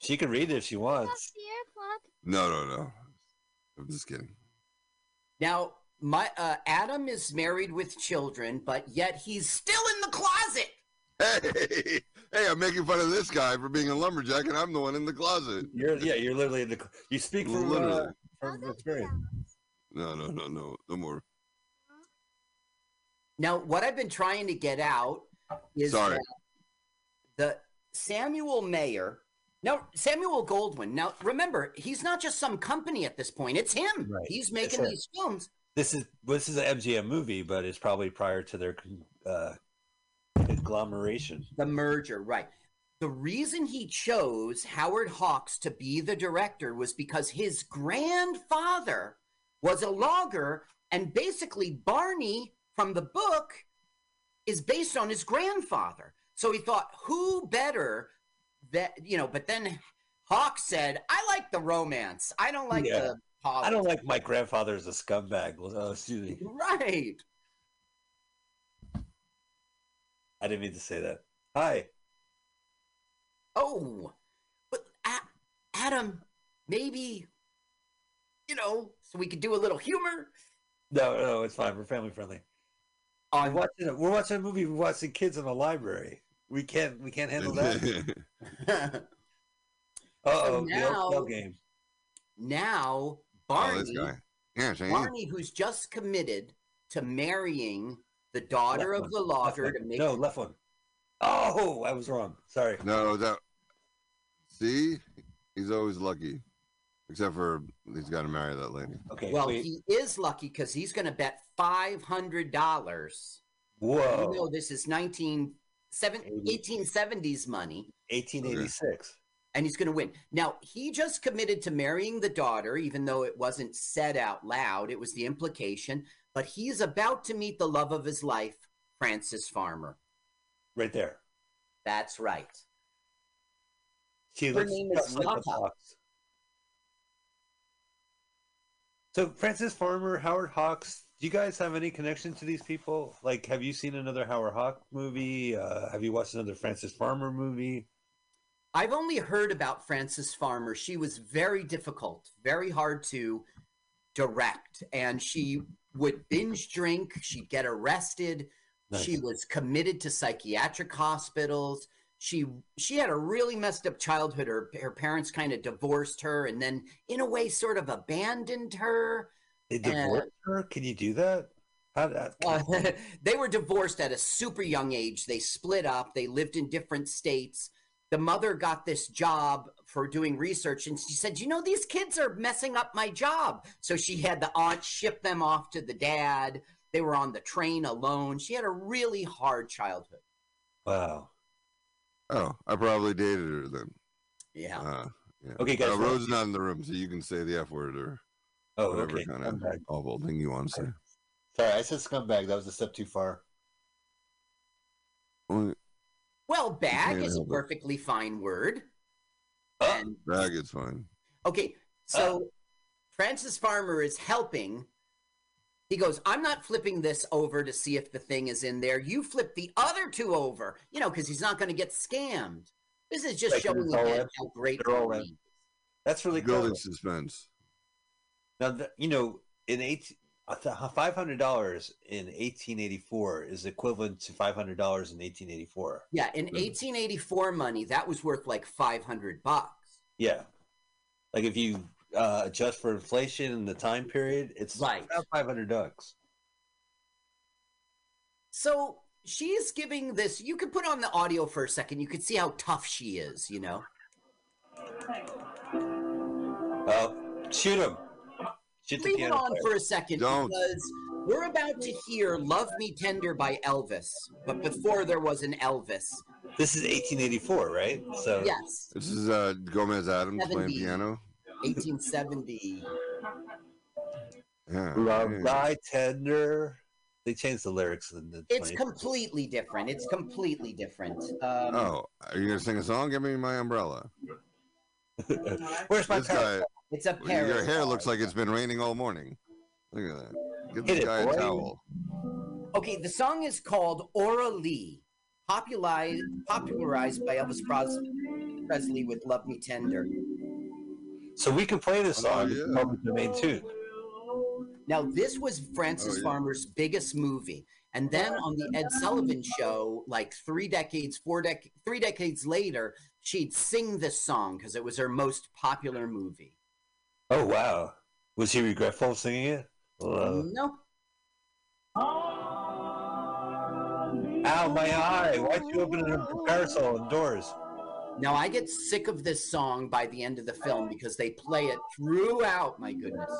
[SPEAKER 10] she can read it if she wants.
[SPEAKER 11] No, no, no. I'm just kidding.
[SPEAKER 9] Now, my uh, Adam is married with children, but yet he's still in the closet.
[SPEAKER 11] Hey, hey, I'm making fun of this guy for being a lumberjack, and I'm the one in the closet.
[SPEAKER 10] You're, yeah, you're literally in the. You speak from, uh, from experience.
[SPEAKER 11] No, no, no, no, no more.
[SPEAKER 9] Now, what I've been trying to get out is
[SPEAKER 11] Sorry.
[SPEAKER 9] that the Samuel Mayer. Now, Samuel Goldwyn. Now, remember, he's not just some company at this point. It's him.
[SPEAKER 10] Right.
[SPEAKER 9] He's making
[SPEAKER 10] him.
[SPEAKER 9] these films.
[SPEAKER 10] This is this is an MGM movie, but it's probably prior to their uh, conglomeration.
[SPEAKER 9] The merger, right. The reason he chose Howard Hawks to be the director was because his grandfather was a logger, and basically Barney from the book is based on his grandfather. So he thought, who better that you know? But then Hawks said, "I like the romance. I don't like
[SPEAKER 10] Yeah.
[SPEAKER 9] the
[SPEAKER 10] I don't like my grandfather as a scumbag. Oh, excuse me.
[SPEAKER 9] Right.
[SPEAKER 10] I didn't mean to say that. Hi.
[SPEAKER 9] Oh, but A- Adam, maybe you know, so we could do a little humor.
[SPEAKER 10] No, no, it's fine. We're family friendly. We're watching. A, we're watching a movie. We're watching kids in the library. We can't. We can't handle that. Uh oh. the
[SPEAKER 9] now-
[SPEAKER 10] old game.
[SPEAKER 9] now,
[SPEAKER 11] oh,
[SPEAKER 9] Barney,
[SPEAKER 11] this guy. Yeah, Shane.
[SPEAKER 9] Barney, who's just committed to marrying the daughter
[SPEAKER 10] Left
[SPEAKER 9] of
[SPEAKER 10] one,
[SPEAKER 9] the
[SPEAKER 10] left
[SPEAKER 9] logger to make
[SPEAKER 10] No, left one. Oh, I was wrong. Sorry.
[SPEAKER 11] No, that. See, he's always lucky, except for he's got to marry that lady.
[SPEAKER 10] Okay.
[SPEAKER 9] well,
[SPEAKER 10] wait.
[SPEAKER 9] he is lucky because he's going to bet five hundred dollars.
[SPEAKER 10] Whoa.
[SPEAKER 9] You know, this is 19, seven, 1870s money,
[SPEAKER 10] 1886.
[SPEAKER 9] and he's going to win. Now, he just committed to marrying the daughter, even though it wasn't said out loud. It was the implication. But he's about to meet the love of his life, Frances Farmer.
[SPEAKER 10] Right there.
[SPEAKER 9] That's right.
[SPEAKER 10] She
[SPEAKER 9] Her
[SPEAKER 10] looks
[SPEAKER 9] name is
[SPEAKER 10] just like. Hawks. So Frances Farmer, Howard Hawks. Do you guys have any connection to these people? Like, have you seen another Howard Hawk movie? Uh, have you watched another Frances Farmer movie?
[SPEAKER 9] I've only heard about Frances Farmer. She was very difficult, very hard to direct, and she would binge drink. She'd get arrested. She was committed to psychiatric hospitals. She she had a really messed up childhood. Her her parents kind of divorced her, and then in a way, sort of abandoned her.
[SPEAKER 10] They
[SPEAKER 9] And-
[SPEAKER 10] divorced her. Can you do that? How that?
[SPEAKER 9] Uh, they were divorced at a super young age. They split up. They lived in different states. The mother got this job for doing research, and she said, "You know, these kids are messing up my job." So she had the aunt ship them off to the dad. They were on the train alone. She had a really hard childhood.
[SPEAKER 10] Wow.
[SPEAKER 11] Oh, I probably dated her then.
[SPEAKER 9] Yeah.
[SPEAKER 11] Uh, yeah.
[SPEAKER 10] Okay, guys,
[SPEAKER 11] Uh,
[SPEAKER 10] well-
[SPEAKER 11] Rose is not in the room, so you can say the F word or
[SPEAKER 10] Oh,
[SPEAKER 11] whatever
[SPEAKER 10] okay.
[SPEAKER 11] kind of
[SPEAKER 10] Scumbag.
[SPEAKER 11] awful thing you want to say.
[SPEAKER 10] Sorry, I said scumbag. That was a step too far.
[SPEAKER 11] Well,
[SPEAKER 9] Well, bag is a
[SPEAKER 11] help it.
[SPEAKER 9] perfectly fine word. And
[SPEAKER 11] Bag is fine.
[SPEAKER 9] Okay, so Frances Farmer is helping. He goes, I'm not flipping this over to see if the thing is in there. You flip the other two over, you know, because he's not going to get scammed. This is just
[SPEAKER 10] Like,
[SPEAKER 9] showing
[SPEAKER 10] it's all
[SPEAKER 9] again
[SPEAKER 10] in.
[SPEAKER 9] how great
[SPEAKER 10] They're all
[SPEAKER 9] Arnie
[SPEAKER 10] in.
[SPEAKER 9] is.
[SPEAKER 10] That's really
[SPEAKER 11] Building
[SPEAKER 10] cool.
[SPEAKER 11] suspense.
[SPEAKER 10] Now, the, you know, in eight, five hundred dollars in eighteen eighty four is equivalent to five hundred dollars in eighteen eighty four.
[SPEAKER 9] Yeah, in 1884 money, that was worth like 500 bucks.
[SPEAKER 10] Yeah, like if you uh, adjust for inflation in the time period, it's
[SPEAKER 9] Right.
[SPEAKER 10] about five hundred bucks.
[SPEAKER 9] So she's giving this. You could put on the audio for a second. You could see how tough she is, you know?
[SPEAKER 10] Oh, shoot him! Shoot the
[SPEAKER 9] Leave it on
[SPEAKER 10] player.
[SPEAKER 9] for a second
[SPEAKER 11] Don't.
[SPEAKER 9] because we're about to hear Love Me Tender by Elvis. But before there was an Elvis.
[SPEAKER 10] This is eighteen eighty four, right? So
[SPEAKER 9] Yes,
[SPEAKER 11] This is uh, Gomez Addams playing piano.
[SPEAKER 9] 1870.
[SPEAKER 11] Yeah.
[SPEAKER 10] love
[SPEAKER 11] yeah.
[SPEAKER 10] thy tender. They changed the lyrics in the.
[SPEAKER 9] It's
[SPEAKER 10] 20
[SPEAKER 9] completely different. It's completely different. Um,
[SPEAKER 11] Oh, are you gonna sing a song? Give me my umbrella.
[SPEAKER 10] Where's my
[SPEAKER 11] This guy,
[SPEAKER 9] It's a
[SPEAKER 11] your
[SPEAKER 9] parody.
[SPEAKER 11] hair looks like it's been raining all morning. Look at that. Give
[SPEAKER 10] Hit
[SPEAKER 11] this
[SPEAKER 10] it,
[SPEAKER 11] guy a
[SPEAKER 10] boy.
[SPEAKER 11] towel.
[SPEAKER 9] Okay, the song is called Aura Lee, popularized, popularized by Elvis Pres- Presley with Love Me Tender.
[SPEAKER 10] So we can play this
[SPEAKER 11] Oh,
[SPEAKER 10] song.
[SPEAKER 11] yeah.
[SPEAKER 10] It's public domain too.
[SPEAKER 9] Now, this was Frances
[SPEAKER 11] Oh, yeah.
[SPEAKER 9] Farmer's biggest movie. And then on the Ed Sullivan show, like three decades, four dec- three decades later, she'd sing this song because it was her most popular movie.
[SPEAKER 10] Oh wow! Was he regretful of singing it? Uh,
[SPEAKER 9] no,
[SPEAKER 10] ow, my eye! Why'd you open a parasol indoors?
[SPEAKER 9] now I get sick of this song by the end of the film because they play it throughout. My goodness.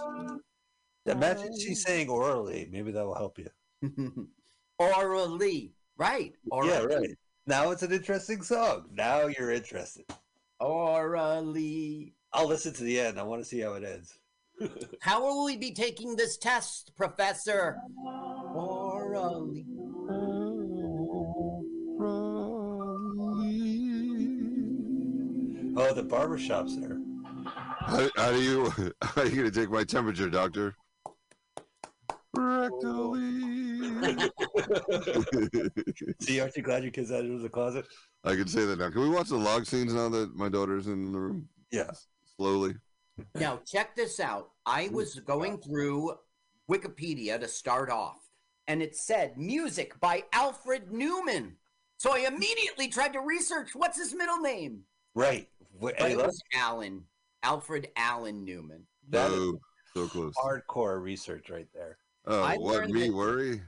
[SPEAKER 10] Imagine she's saying orally. Maybe that will help you.
[SPEAKER 9] orally, right? Aura
[SPEAKER 10] yeah, right. Now it's an interesting song. Now you're interested.
[SPEAKER 9] Lee.
[SPEAKER 10] I'll listen to the end. I want to see how it ends.
[SPEAKER 9] How will we be taking this test, Professor? Aura Lee.
[SPEAKER 10] Oh, the barber shop's there.
[SPEAKER 11] How, how do you? How are you gonna take my temperature, doctor? Rectally.
[SPEAKER 10] See, aren't you glad your kid's out of the closet?
[SPEAKER 11] I can say that now. Can we watch the log scenes now that my daughter's in the room?
[SPEAKER 10] Yeah.
[SPEAKER 11] Slowly.
[SPEAKER 9] Now, check this out. I was going through Wikipedia to start off, and it said music by Alfred Newman. So I immediately tried to research what's his middle name.
[SPEAKER 10] Right. Wh-
[SPEAKER 9] But
[SPEAKER 10] Hey,
[SPEAKER 9] it was Allen. Alfred Allen Newman.
[SPEAKER 10] that is
[SPEAKER 11] Oh, so close.
[SPEAKER 10] hardcore research right there.
[SPEAKER 11] Oh,
[SPEAKER 9] I
[SPEAKER 11] what me
[SPEAKER 9] that-
[SPEAKER 11] worry?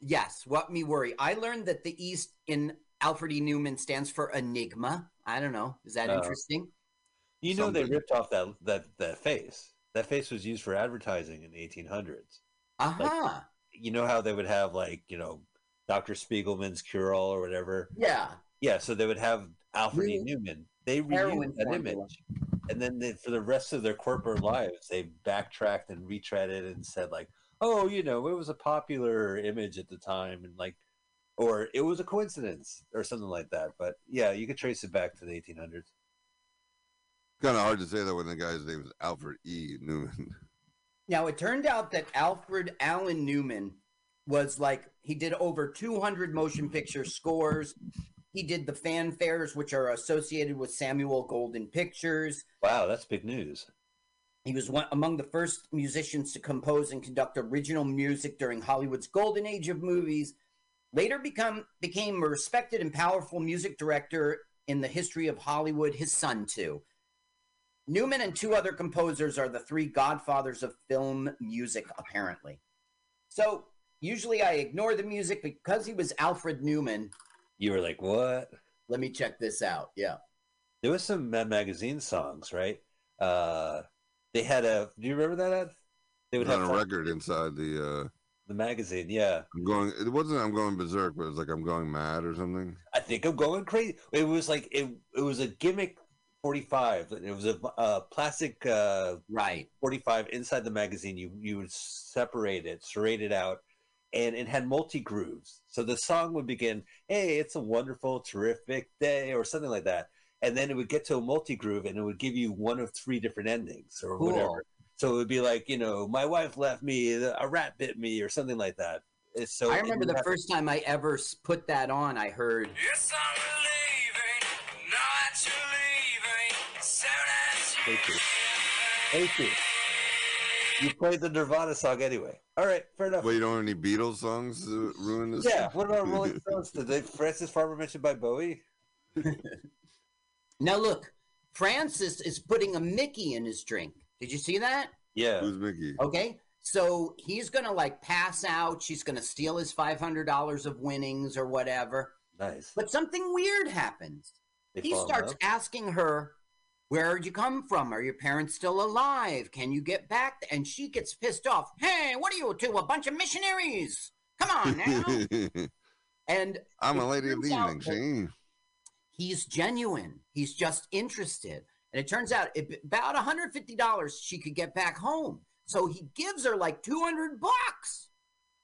[SPEAKER 9] Yes, what me worry. I learned that the East in Alfred E. Neuman stands for enigma. I don't know. Is that
[SPEAKER 10] Oh.
[SPEAKER 9] interesting?
[SPEAKER 10] You know they ripped off that that that face. That face was used for advertising in the 1800s.
[SPEAKER 9] Aha.
[SPEAKER 10] You know how they would have like you know Dr. Spiegelman's cure all or whatever.
[SPEAKER 9] yeah.
[SPEAKER 10] Yeah, so they would have Alfred E. Neuman. They reused that
[SPEAKER 9] formula.
[SPEAKER 10] image, and then they, for the rest of their corporate lives, they backtracked and retreaded and said like, "Oh, you know, it was a popular image at the time," and like, or it was a coincidence or something like that. But yeah, you could trace it back to the 1800s.
[SPEAKER 11] Kind of hard to say that when the guy's name is Alfred E. Neuman.
[SPEAKER 9] Now it turned out that Alfred Allen Newman was like he did over 200 motion picture scores. He did the fanfares, which are associated with Samuel Goldwyn Pictures.
[SPEAKER 10] Wow, that's big news.
[SPEAKER 9] He was one among the first musicians to compose and conduct original music during Hollywood's golden age of movies. Later become became a respected and powerful music director in the history of Hollywood, his son too. Newman and two other composers are the three godfathers of film music, apparently. So usually I ignore the music because he was Alfred Newman.
[SPEAKER 10] You were like, what?
[SPEAKER 9] Let me check this out. Yeah.
[SPEAKER 10] There was some Mad Magazine songs, right? Uh, they had a. Do you remember that? Ed? They would
[SPEAKER 11] on
[SPEAKER 10] have
[SPEAKER 11] a
[SPEAKER 10] fun-
[SPEAKER 11] record inside the. uh
[SPEAKER 10] the magazine. Yeah,
[SPEAKER 11] I'm going. It wasn't. I'm going berserk, but it was like I'm going mad or something.
[SPEAKER 10] I think I'm going crazy. It was like it. It was a gimmick 45. It was a, a plastic uh,
[SPEAKER 9] right
[SPEAKER 10] 45 inside the magazine. You you would separate it, serrate it out, and it had multi grooves. So the song would begin, "Hey, it's a wonderful, terrific day," or something like that, and then it would get to a multi groove, and it would give you one of three different endings or
[SPEAKER 9] Cool.
[SPEAKER 10] whatever. So it would be like, you know, my wife left me, a rat bit me, or something like that. So
[SPEAKER 9] I remember the first time I ever put that on, I heard
[SPEAKER 10] Thank you. Thank you. You played the Nirvana song anyway. All right, fair enough.
[SPEAKER 11] Well, you don't have any Beatles songs to ruin this?
[SPEAKER 10] Yeah. What about Rolling Stones? Did they Frances Farmer mentioned by Bowie?
[SPEAKER 9] Now look, Frances is putting a Mickey in his drink. Did you see that?
[SPEAKER 10] Yeah.
[SPEAKER 11] Who's Mickey?
[SPEAKER 9] Okay. So he's gonna like pass out. She's gonna steal his five hundred dollars of winnings or whatever.
[SPEAKER 10] Nice.
[SPEAKER 9] But something weird happens.
[SPEAKER 10] They
[SPEAKER 9] he starts
[SPEAKER 10] love?
[SPEAKER 9] asking her, "Where'd you come from? Are your parents still alive? Can you get back?" And she gets pissed off. Hey, what are you two? A bunch of missionaries? Come on now. and
[SPEAKER 11] I'm a lady of the evening.
[SPEAKER 9] He's genuine. He's just interested. And it turns out it, about $150 she could get back home. So he gives her like 200 bucks.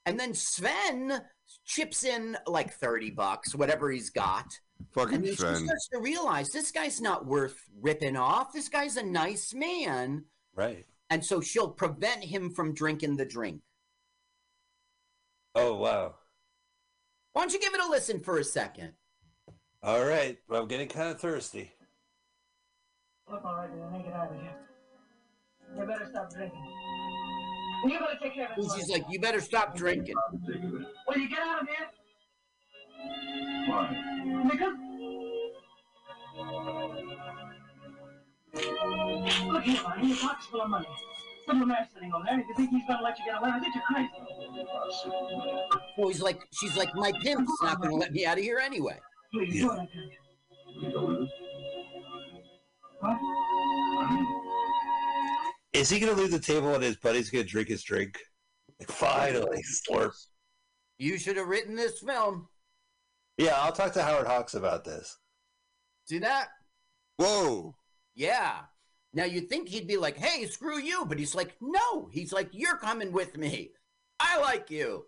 [SPEAKER 9] And then Sven chips in like 30 bucks, whatever he's got. And
[SPEAKER 11] fucking
[SPEAKER 9] then she
[SPEAKER 11] Sven.
[SPEAKER 9] starts to realize this guy's not worth ripping off. This guy's a nice man.
[SPEAKER 10] Right.
[SPEAKER 9] And so she'll prevent him from drinking the drink.
[SPEAKER 10] Oh wow.
[SPEAKER 9] Why don't you give it a listen for a second?
[SPEAKER 10] All right. Well, I'm getting kind of thirsty.
[SPEAKER 12] Look, all right, then, get out of here. You better stop drinking. You better take care of
[SPEAKER 9] And
[SPEAKER 12] this.
[SPEAKER 9] she's like, you better stop drinking.
[SPEAKER 12] Will you get out of here?
[SPEAKER 2] Why?
[SPEAKER 12] Because. Look here, man, your pocket's full of money. Little man sitting over there, If you think he's gonna let you get away with it? You're crazy.
[SPEAKER 9] So he's like, she's like, my pimp's not going to let me out of here anyway.
[SPEAKER 12] Please,
[SPEAKER 10] Yeah.
[SPEAKER 12] do what I tell you.
[SPEAKER 2] You go with us?
[SPEAKER 12] What?
[SPEAKER 10] Is he going to leave the table and his buddy's going to drink his drink? Finally, slurp.
[SPEAKER 9] You should have written this film.
[SPEAKER 10] Yeah, I'll talk to Howard Hawks about this.
[SPEAKER 9] See that?
[SPEAKER 11] Whoa.
[SPEAKER 9] Yeah. Now you'd think he'd be like, hey, screw you. But he's like, no. He's like, you're coming with me. I like you.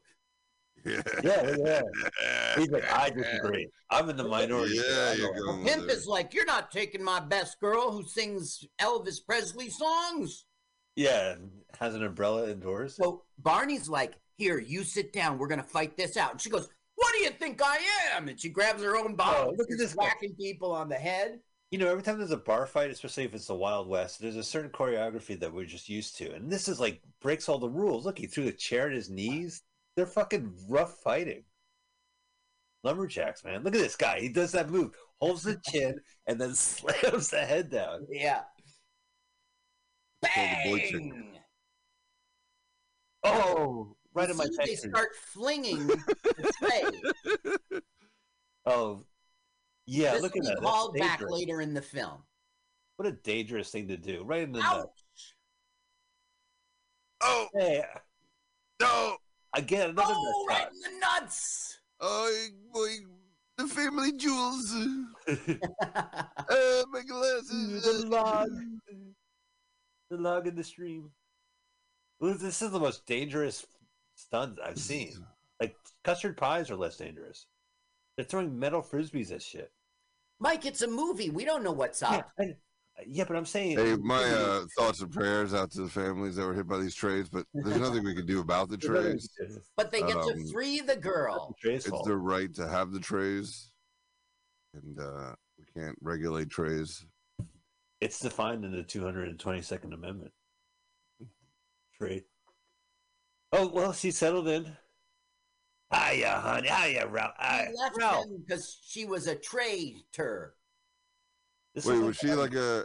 [SPEAKER 11] Yeah.
[SPEAKER 10] Yeah, yeah. He's like, I disagree. I'm in the minority.
[SPEAKER 11] Yeah, you're going with
[SPEAKER 9] Pimp
[SPEAKER 11] it.
[SPEAKER 9] is like, you're not taking my best girl who sings Elvis Presley songs.
[SPEAKER 10] Yeah, has an umbrella indoors.
[SPEAKER 9] So Barney's like, here, you sit down. We're going to fight this out. And she goes, what do you think I am? And she grabs her own bottle.
[SPEAKER 10] Oh, look at this
[SPEAKER 9] whacking people on the head.
[SPEAKER 10] You know, every time there's a bar fight, especially if it's the Wild West, there's a certain choreography that we're just used to. And this is like breaks all the rules. Look, he threw the chair at his knees. They're fucking rough fighting. Lumberjacks, man. Look at this guy. He does that move, holds the chin, and then slams the head down.
[SPEAKER 9] Yeah.
[SPEAKER 11] called the boy chicken.
[SPEAKER 9] Bang!
[SPEAKER 10] Oh, right in my
[SPEAKER 9] See, they start flinging the tray.
[SPEAKER 10] Oh, yeah.
[SPEAKER 9] this
[SPEAKER 10] look
[SPEAKER 9] will
[SPEAKER 10] at
[SPEAKER 9] be
[SPEAKER 10] that. That's
[SPEAKER 9] called back
[SPEAKER 10] dangerous.
[SPEAKER 9] later in the film.
[SPEAKER 10] What a dangerous thing to do. Right in the
[SPEAKER 9] Ouch!
[SPEAKER 10] nuts.
[SPEAKER 11] Oh
[SPEAKER 10] Hey,
[SPEAKER 11] no!
[SPEAKER 10] again, another
[SPEAKER 9] Oh,
[SPEAKER 10] nut
[SPEAKER 9] right in the nuts!
[SPEAKER 11] Oh boy, the family jewels. uh, my glasses.
[SPEAKER 10] the log. The log in the stream. This is the most dangerous stunt I've seen. Like custard pies are less dangerous. They're throwing metal frisbees at shit.
[SPEAKER 9] Mike, it's a movie. We don't know what's up.
[SPEAKER 10] Yeah, I- yeah, but I'm saying.
[SPEAKER 11] Hey, my uh, thoughts and prayers out to the families that were hit by these trays, but there's nothing we can do about the trays.
[SPEAKER 9] But they get to
[SPEAKER 11] Um,
[SPEAKER 9] free the girl.
[SPEAKER 10] Trey's
[SPEAKER 11] It's their right to have the trays, and uh, we can't regulate trays.
[SPEAKER 10] It's defined in the 222nd Amendment. Trade. Oh well, she settled in. Hiya, honey. Hiya, Ralph.
[SPEAKER 9] She
[SPEAKER 10] Hiya,
[SPEAKER 9] left
[SPEAKER 10] Ralph.
[SPEAKER 9] him because she was a traitor.
[SPEAKER 10] This
[SPEAKER 11] Wait, was she like a?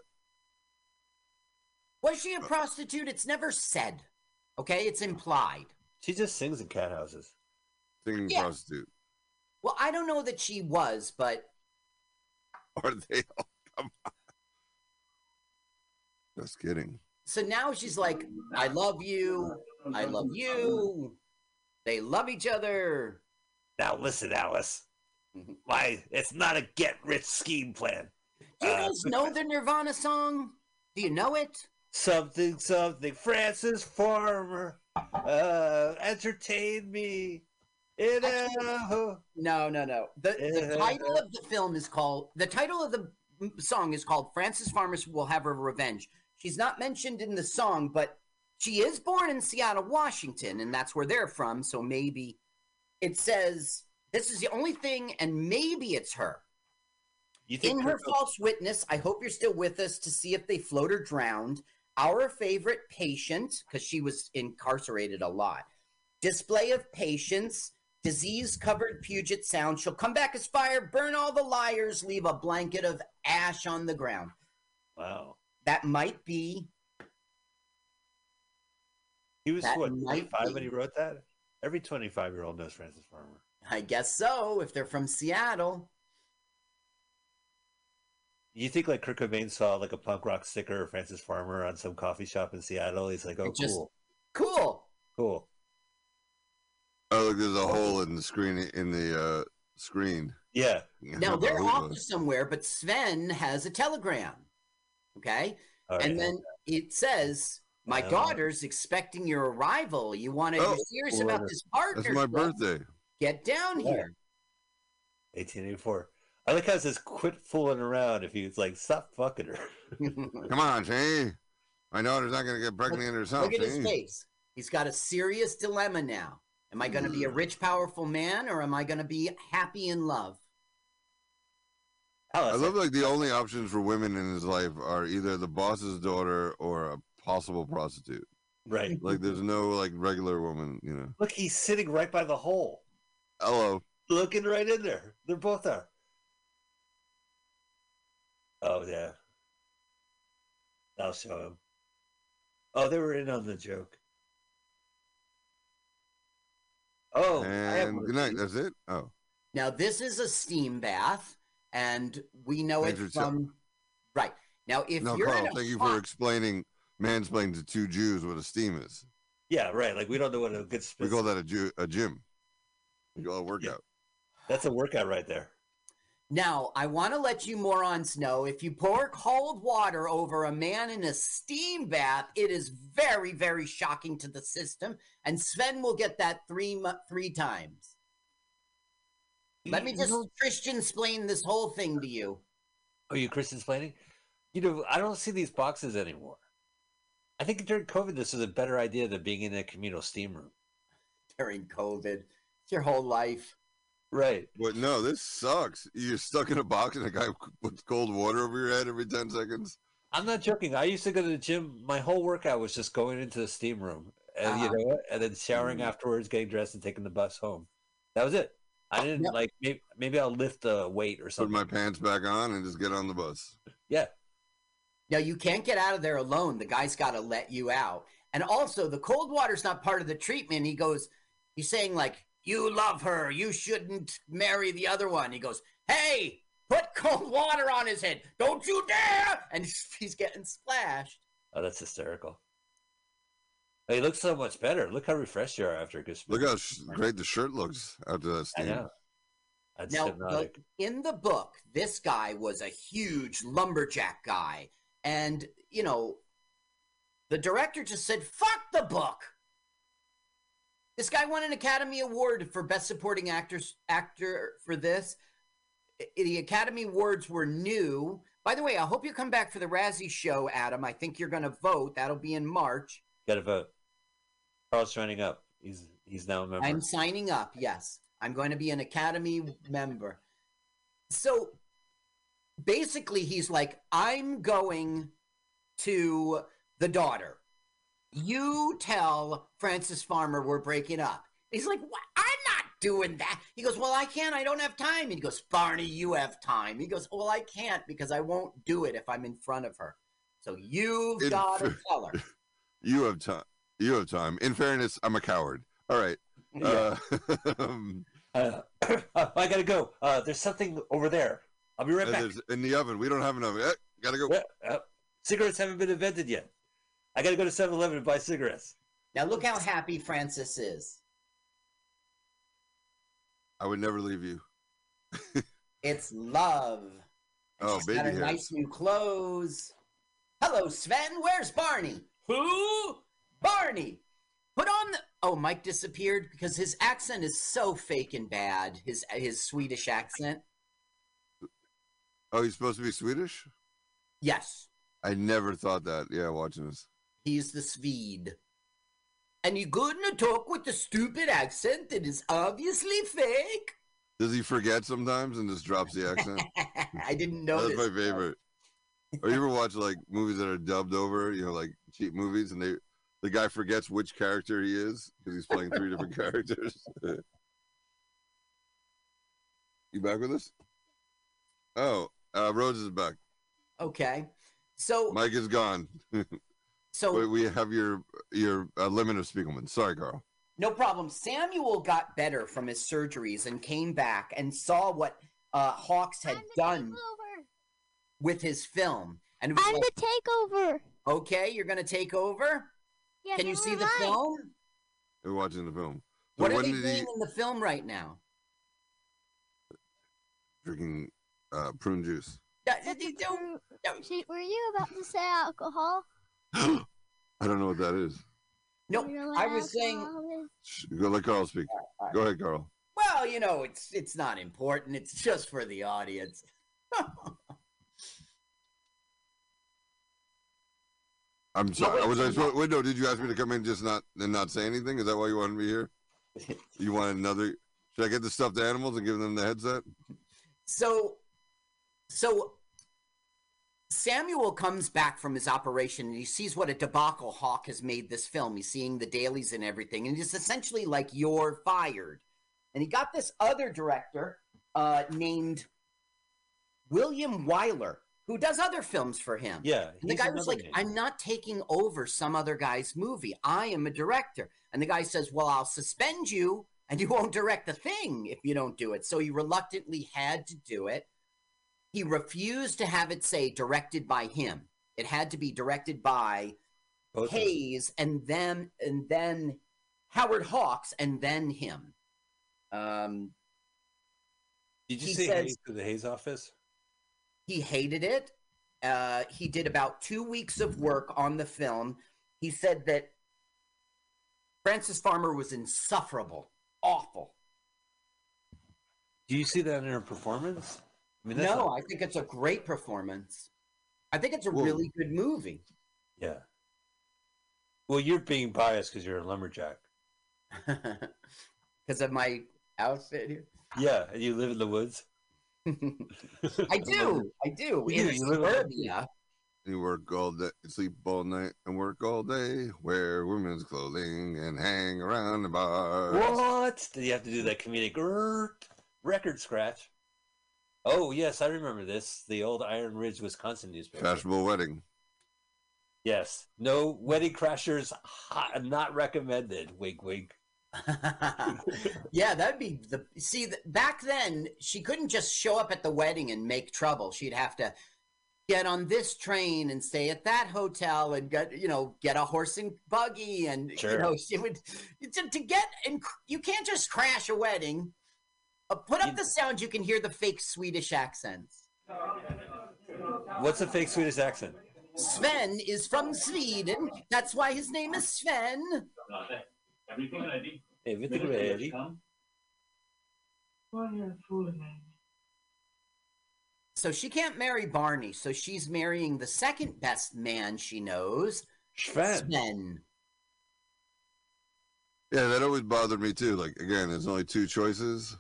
[SPEAKER 9] Was she a prostitute? It's never said. Okay, it's implied.
[SPEAKER 10] She just sings in cat houses.
[SPEAKER 11] Singing
[SPEAKER 9] Yeah.
[SPEAKER 11] prostitute.
[SPEAKER 9] Well, I don't know that she was, but
[SPEAKER 11] Are they all? Come on. Just kidding.
[SPEAKER 9] so now she's like, I love you. I love you. They love each other.
[SPEAKER 10] Now listen, Alice. Why? It's not a get-rich scheme plan.
[SPEAKER 9] Do you
[SPEAKER 10] Uh,
[SPEAKER 9] guys know the Nirvana song? Do you know it?
[SPEAKER 10] Something, something. Frances Farmer, uh, entertain me. In a,
[SPEAKER 9] No, no, no. The, the
[SPEAKER 10] Uh,
[SPEAKER 9] title of the film is called, the title of the song is called "Frances Farmers Will Have Her Revenge. She's not mentioned in the song, but she is born in Seattle, Washington, and that's where they're from. So maybe it says this is the only thing, and maybe it's her.
[SPEAKER 10] you think
[SPEAKER 9] In her false witness, I hope you're still with us to see if they float or drowned. Our favorite patient, because she was incarcerated a lot. Display of patience, disease covered Puget Sound. She'll come back as fire, burn all the liars, leave a blanket of ash on the ground.
[SPEAKER 10] Wow.
[SPEAKER 9] That might be.
[SPEAKER 10] He was what, 25 when he wrote that? Every 25 year old knows Frances Farmer.
[SPEAKER 9] I guess so, if they're from Seattle.
[SPEAKER 10] You think like Kurt Cobain saw like a punk rock sticker of Frances Farmer on some coffee shop in Seattle? He's like, oh,
[SPEAKER 9] just-
[SPEAKER 10] cool,
[SPEAKER 9] Cool.
[SPEAKER 10] cool.
[SPEAKER 11] Oh, look, there's a hole in the screen in the uh, screen.
[SPEAKER 10] Yeah.
[SPEAKER 9] Now they're
[SPEAKER 11] who
[SPEAKER 9] off somewhere, but Sven has a telegram. Okay.
[SPEAKER 10] Right.
[SPEAKER 9] and then it says, "My
[SPEAKER 10] Oh.
[SPEAKER 9] daughter's expecting your arrival. You want to?
[SPEAKER 11] Oh,
[SPEAKER 9] you're serious about this
[SPEAKER 11] That's
[SPEAKER 9] partnership?
[SPEAKER 11] my birthday.
[SPEAKER 9] Get down
[SPEAKER 10] Yeah.
[SPEAKER 9] here."
[SPEAKER 10] 1884. I like how it says, quit fooling around. If he's like, stop fucking her.
[SPEAKER 11] Come on, see? My daughter's not gonna get pregnant herself.
[SPEAKER 9] Look at his face. He's got a serious dilemma now. Am I going to be a rich, powerful man, or am I going to be happy in love?
[SPEAKER 10] Alice,
[SPEAKER 11] I love like the only options for women in his life are either the boss's daughter or a possible prostitute.
[SPEAKER 10] right.
[SPEAKER 11] Like there's no like regular woman, you know.
[SPEAKER 10] Look, he's sitting right by the hole,
[SPEAKER 11] Hello.
[SPEAKER 10] looking right in there. They're both there. Oh, yeah. I'll show him. Oh, they were in on the joke. Oh, I have
[SPEAKER 11] And
[SPEAKER 10] one.
[SPEAKER 11] good night. That's it. Oh,
[SPEAKER 9] Now, this is a steam bath, and we know
[SPEAKER 11] Thanks
[SPEAKER 9] it
[SPEAKER 11] for tell-
[SPEAKER 9] from. Right. Now, if
[SPEAKER 11] no,
[SPEAKER 9] you're
[SPEAKER 11] Carl.
[SPEAKER 9] in a
[SPEAKER 11] Thank you for explaining, mansplaining to two Jews what a steam is.
[SPEAKER 10] Yeah, right. Like we don't know what a good.
[SPEAKER 11] We call that a, Jew, a gym. We call it a workout.
[SPEAKER 10] That's a workout right there.
[SPEAKER 9] Now, I want to let you morons know if you pour cold water over a man in a steam bath, it is very, very shocking to the system, and Sven will get that three three times. Let me just Christian explain this whole thing to you.
[SPEAKER 10] Are you Christian explaining? You know, I don't see these boxes anymore. I think during COVID, this was a better idea than being in a communal steam room.
[SPEAKER 9] During COVID, it's your whole life.
[SPEAKER 10] Right.
[SPEAKER 11] But no, this sucks. You're stuck in a box and a guy puts cold water over your head every 10 seconds.
[SPEAKER 10] I'm not joking. I used to go to the gym. My whole workout was just going into the steam room, and you
[SPEAKER 9] Uh-huh.
[SPEAKER 10] know? And then showering afterwards, getting dressed, and taking the bus home. That was it. I didn't
[SPEAKER 9] Yep.
[SPEAKER 10] like maybe, maybe I'll lift the weight or something.
[SPEAKER 11] Put my pants back on and just get on the bus.
[SPEAKER 10] Yeah.
[SPEAKER 9] Now you can't get out of there alone. The guy's got to let you out. And also, the cold water's not part of the treatment. He goes, he's saying, like, you love her. You shouldn't marry the other one. He goes, hey, put cold water on his head. Don't you dare. And he's getting splashed.
[SPEAKER 10] Oh, that's hysterical. He looks so much better. Look how refreshed you are after a good
[SPEAKER 11] Look how sh- great the shirt looks after that
[SPEAKER 10] I know. That's
[SPEAKER 9] now,
[SPEAKER 10] hypnotic.
[SPEAKER 9] the- in the book, this guy was a huge lumberjack guy. And, you know, the director just said, fuck the book. This guy won an Academy Award for Best Supporting Actors Actor for this. The Academy Awards were new. By the way, I hope you come back for the Razzie show, Adam. I think you're going to vote. That'll be in March.
[SPEAKER 10] Got to vote. Carl's signing up. He's he's now a member.
[SPEAKER 9] I'm signing up. Yes, I'm going to be an Academy member. So basically, he's like, I'm going to the daughter. You tell Frances Farmer we're breaking up. He's like, what? I'm not doing that. He goes, Well, I can't. I don't have time. He goes, Barney, you have time. He goes, Well, I can't because I won't do it if I'm in front of her. So you've got to tell her.
[SPEAKER 11] You have time. You have time. In fairness, I'm a coward. All right. Uh, um,
[SPEAKER 10] Uh, I gotta go. Uh, there's something over there. I'll be right back.
[SPEAKER 11] there's- in the oven. We don't have an oven. Eh, gotta go.
[SPEAKER 10] Yeah, uh, cigarettes haven't been invented yet. I gotta go to 7-Eleven and buy cigarettes.
[SPEAKER 9] Now look how happy Frances is.
[SPEAKER 11] I would never leave you.
[SPEAKER 9] It's love. And
[SPEAKER 11] Oh,
[SPEAKER 9] she's
[SPEAKER 11] baby
[SPEAKER 9] got her nice new clothes. Hello, Sven. Where's Barney? Who? Barney. Put on the. Oh, Mike disappeared because his accent is so fake and bad. His his Swedish accent.
[SPEAKER 11] Oh, he's supposed to be Swedish?
[SPEAKER 9] Yes,
[SPEAKER 11] I never thought that. Yeah, watching this.
[SPEAKER 9] he's the Swede. And you gonna talk with the stupid accent that is obviously fake?
[SPEAKER 11] Does he forget sometimes and just drops the accent?
[SPEAKER 9] I didn't know
[SPEAKER 11] That's my favorite. Or you ever watch like movies that are dubbed over, you know, like cheap movies, and they the guy forgets which character he is because he's playing three different characters. you back with us? Oh, uh, Rose is back.
[SPEAKER 9] Okay. So
[SPEAKER 11] Mike is gone.
[SPEAKER 9] So-
[SPEAKER 11] Wait, we have your your uh, limit of Spiegelman. Sorry, Carl.
[SPEAKER 9] No problem. Samuel got better from his surgeries and came back and saw what uh, Hawks had done with his film. And it was
[SPEAKER 13] I'm
[SPEAKER 9] like,
[SPEAKER 13] the takeover.
[SPEAKER 9] okay, you're going to take over.
[SPEAKER 13] Yeah,
[SPEAKER 9] Can you see the
[SPEAKER 13] mind.
[SPEAKER 9] film?
[SPEAKER 11] We're watching the film. So
[SPEAKER 9] what are they
[SPEAKER 11] did
[SPEAKER 9] doing
[SPEAKER 11] he
[SPEAKER 9] in the film right now?
[SPEAKER 11] drinking uh, prune juice?
[SPEAKER 9] Yeah, they- they don't-
[SPEAKER 13] See, were you about to say alcohol?
[SPEAKER 11] I don't know what that is.
[SPEAKER 9] No,
[SPEAKER 13] You know
[SPEAKER 9] I was saying.
[SPEAKER 13] is?
[SPEAKER 11] Go let Carl speak. Go ahead, Carl.
[SPEAKER 9] Well, you know, it's it's not important. It's just for the audience.
[SPEAKER 11] I'm sorry.
[SPEAKER 9] wait,
[SPEAKER 11] was I
[SPEAKER 9] no.
[SPEAKER 11] supposed, wait, no, did you ask me to come in just not and not say anything? Is that why you wanted me here? You want another? Should I get the stuffed animals and give them the headset?
[SPEAKER 9] So, so Samuel comes back from his operation and he sees what a debacle Hawk has made this film. He's seeing the dailies and everything, and he's essentially like, "You're fired." And he got this other director uh, named William Wyler, who does other films for him.
[SPEAKER 10] Yeah,
[SPEAKER 9] And the guy was like,
[SPEAKER 10] name.
[SPEAKER 9] I'm not taking over some other guy's movie. I am a director. And the guy says, Well, I'll suspend you and you won't direct the thing if you don't do it. So he reluctantly had to do it. He refused to have it say directed by him. It had to be directed by
[SPEAKER 10] Both.
[SPEAKER 9] Hayes and then and then Howard Hawks and then him. Um,
[SPEAKER 10] Did you say
[SPEAKER 9] says-
[SPEAKER 10] Hayes to the Hays office?
[SPEAKER 9] He hated it. Uh, he did about two weeks of work on the film. He said that Frances Farmer was insufferable, awful.
[SPEAKER 10] Do you see that in her performance? I mean,
[SPEAKER 9] no,
[SPEAKER 10] not-
[SPEAKER 9] I think it's a great performance. I think it's a
[SPEAKER 10] Whoa.
[SPEAKER 9] really good movie.
[SPEAKER 10] yeah. Well, you're being biased because you're a lumberjack.
[SPEAKER 9] Because of my outfit here.
[SPEAKER 10] Yeah, and you live in the woods.
[SPEAKER 9] I do. I do. In
[SPEAKER 10] you live
[SPEAKER 9] suburbia.
[SPEAKER 11] You work all day, sleep all night, and work all day. Wear women's clothing and hang around the bars.
[SPEAKER 10] What? Did you have to do that comedic record scratch? Oh yes, I remember this. The old Iron Ridge, Wisconsin newspaper.
[SPEAKER 11] Fashionable wedding.
[SPEAKER 10] Yes. No wedding crashers. Hot, not recommended. Wink, wink.
[SPEAKER 9] yeah, that'd be the see. th- Back then, she couldn't just show up at the wedding and make trouble. She'd have to get on this train and stay at that hotel and get you know get a horse and buggy and you know she would to, to get and you can't just crash a wedding. Uh, put up the sound, you can hear the fake Swedish accents.
[SPEAKER 10] What's a fake Swedish accent?
[SPEAKER 9] Sven is from Sweden. That's why his name is Sven.
[SPEAKER 14] Everything ready?
[SPEAKER 10] Everything ready.
[SPEAKER 12] Why you're fooling me?
[SPEAKER 9] So she can't marry Barney, so she's marrying the second best man she knows,
[SPEAKER 10] Sven.
[SPEAKER 9] Sven.
[SPEAKER 11] Yeah, that always bothered me too. Like again, there's only two choices.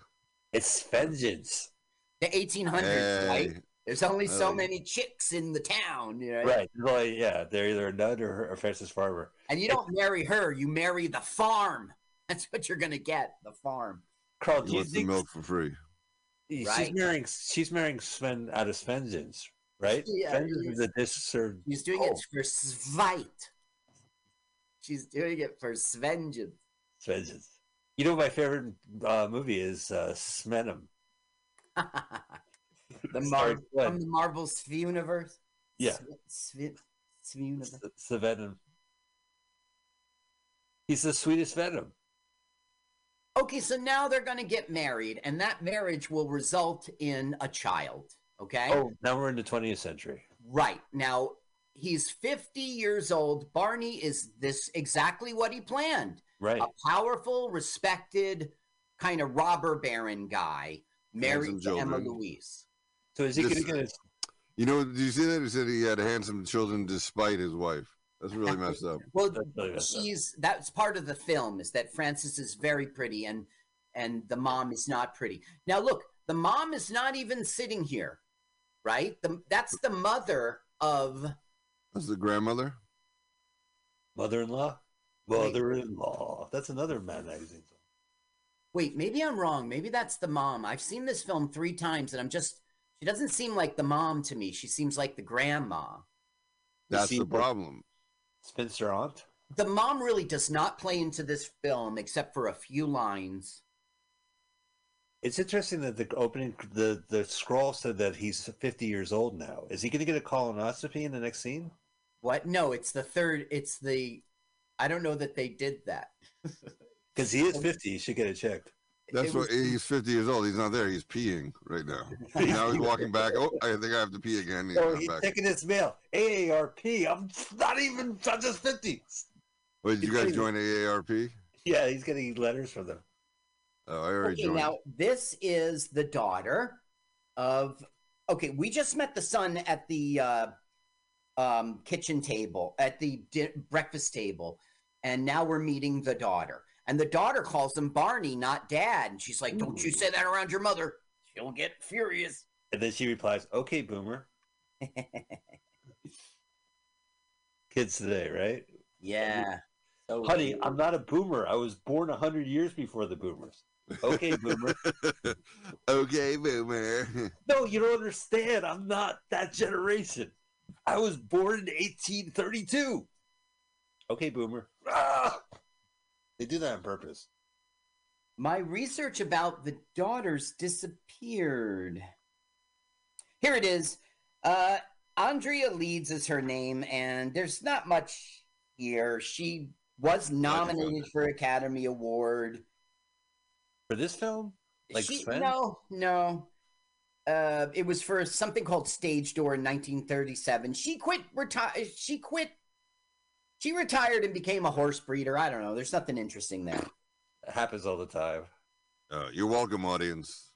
[SPEAKER 10] It's vengeance.
[SPEAKER 9] The 1800s,
[SPEAKER 11] Hey.
[SPEAKER 9] right? There's only so
[SPEAKER 11] Hey.
[SPEAKER 9] many chicks in the town, you know?
[SPEAKER 10] Right. Well, yeah, they're either a nut or, or Frances Farmer.
[SPEAKER 9] And you don't marry her, you marry the farm. That's what you're gonna get, the farm.
[SPEAKER 10] Carl, do you
[SPEAKER 11] wants the
[SPEAKER 10] think
[SPEAKER 11] milk for free.
[SPEAKER 10] she's
[SPEAKER 9] Right.
[SPEAKER 10] marrying she's marrying Sven out of vengeance, right?
[SPEAKER 9] Yeah,
[SPEAKER 10] vengeance
[SPEAKER 9] he's-
[SPEAKER 10] is a dish served.
[SPEAKER 9] She's doing
[SPEAKER 10] Oh,
[SPEAKER 9] it for Svite. She's doing it for Svengeance.
[SPEAKER 10] vengeance. You know, my favorite uh, movie is uh, Smenem.
[SPEAKER 9] The Mar- from the Marvel's universe.
[SPEAKER 10] Yeah.
[SPEAKER 9] Sv- Sv- universe.
[SPEAKER 10] It's. He's the sweetest Venom.
[SPEAKER 9] Okay, so now they're going to get married, and that marriage will result in a child. Okay.
[SPEAKER 10] Oh, now we're in the 20th century.
[SPEAKER 9] Right. Now, he's 50 years old. Barney is this exactly what he planned.
[SPEAKER 10] Right.
[SPEAKER 9] A powerful, respected, kind of robber baron guy married to Emma. Louise.
[SPEAKER 10] So is he going to get his
[SPEAKER 11] You know, did you see that? He said he had handsome children despite his wife. That's really messed up.
[SPEAKER 9] Well,
[SPEAKER 10] That's really messed up.
[SPEAKER 9] she's that's part of the film is that Frances is very pretty and and the mom is not pretty. Now look, the mom is not even sitting here, right? The, that's the mother of
[SPEAKER 11] That's the grandmother.
[SPEAKER 10] mother-in-law? Mother-in-law. That's another Mad Magazine song.
[SPEAKER 9] Wait, maybe I'm wrong. Maybe that's the mom. I've seen this film three times, and I'm just. She doesn't seem like the mom to me. She seems like the grandma.
[SPEAKER 11] That's the
[SPEAKER 10] what-
[SPEAKER 11] problem.
[SPEAKER 10] Spinster aunt?
[SPEAKER 9] The mom really does not play into this film except for a few lines.
[SPEAKER 10] It's interesting that the opening, the, the scroll said that he's 50 years old now. Is he going to get a colonoscopy in the next scene?
[SPEAKER 9] What? No, it's the third. It's the. I don't know that they did that.
[SPEAKER 10] Because he is 50. He should get it checked.
[SPEAKER 11] That's what
[SPEAKER 9] was-
[SPEAKER 11] he's 50 years old. He's not there. He's peeing right now. now he's walking back. Oh, I think I have to pee again. He's
[SPEAKER 10] Oh, he's
[SPEAKER 11] back.
[SPEAKER 10] taking his mail. AARP. I'm not even, I'm just 50.
[SPEAKER 11] Wait, did you guys join AARP?
[SPEAKER 10] Yeah, he's getting letters from them.
[SPEAKER 11] Oh, I already
[SPEAKER 9] Okay,
[SPEAKER 11] joined.
[SPEAKER 9] now this is the daughter of. Okay, we just met the son at the uh, um, kitchen table, at the di- breakfast table, and now we're meeting the daughter. And the daughter calls him Barney, not Dad. And she's like, "Don't you say that around your mother? She'll get furious."
[SPEAKER 10] And then she replies, okay, boomer. Kids today, right?
[SPEAKER 9] Yeah. So
[SPEAKER 10] Honey, I'm not a boomer. I was born 100 years before the boomers. Okay, boomer.
[SPEAKER 11] okay, boomer.
[SPEAKER 10] no, you don't understand. I'm not that generation. I was born in 1832. Okay, boomer. Ah! They do that on purpose.
[SPEAKER 9] My research about the daughters disappeared. Here it is. Uh, Andrea Leeds is her name, and there's not much here. She was nominated for Academy Award.
[SPEAKER 10] For this film? Like
[SPEAKER 9] she, no, no. Uh, it was for something called Stage Door in 1937. She quit. Reti- She quit. She retired and became a horse breeder. I don't know. There's nothing interesting there.
[SPEAKER 10] It happens all the time.
[SPEAKER 11] Uh, you're welcome, audience.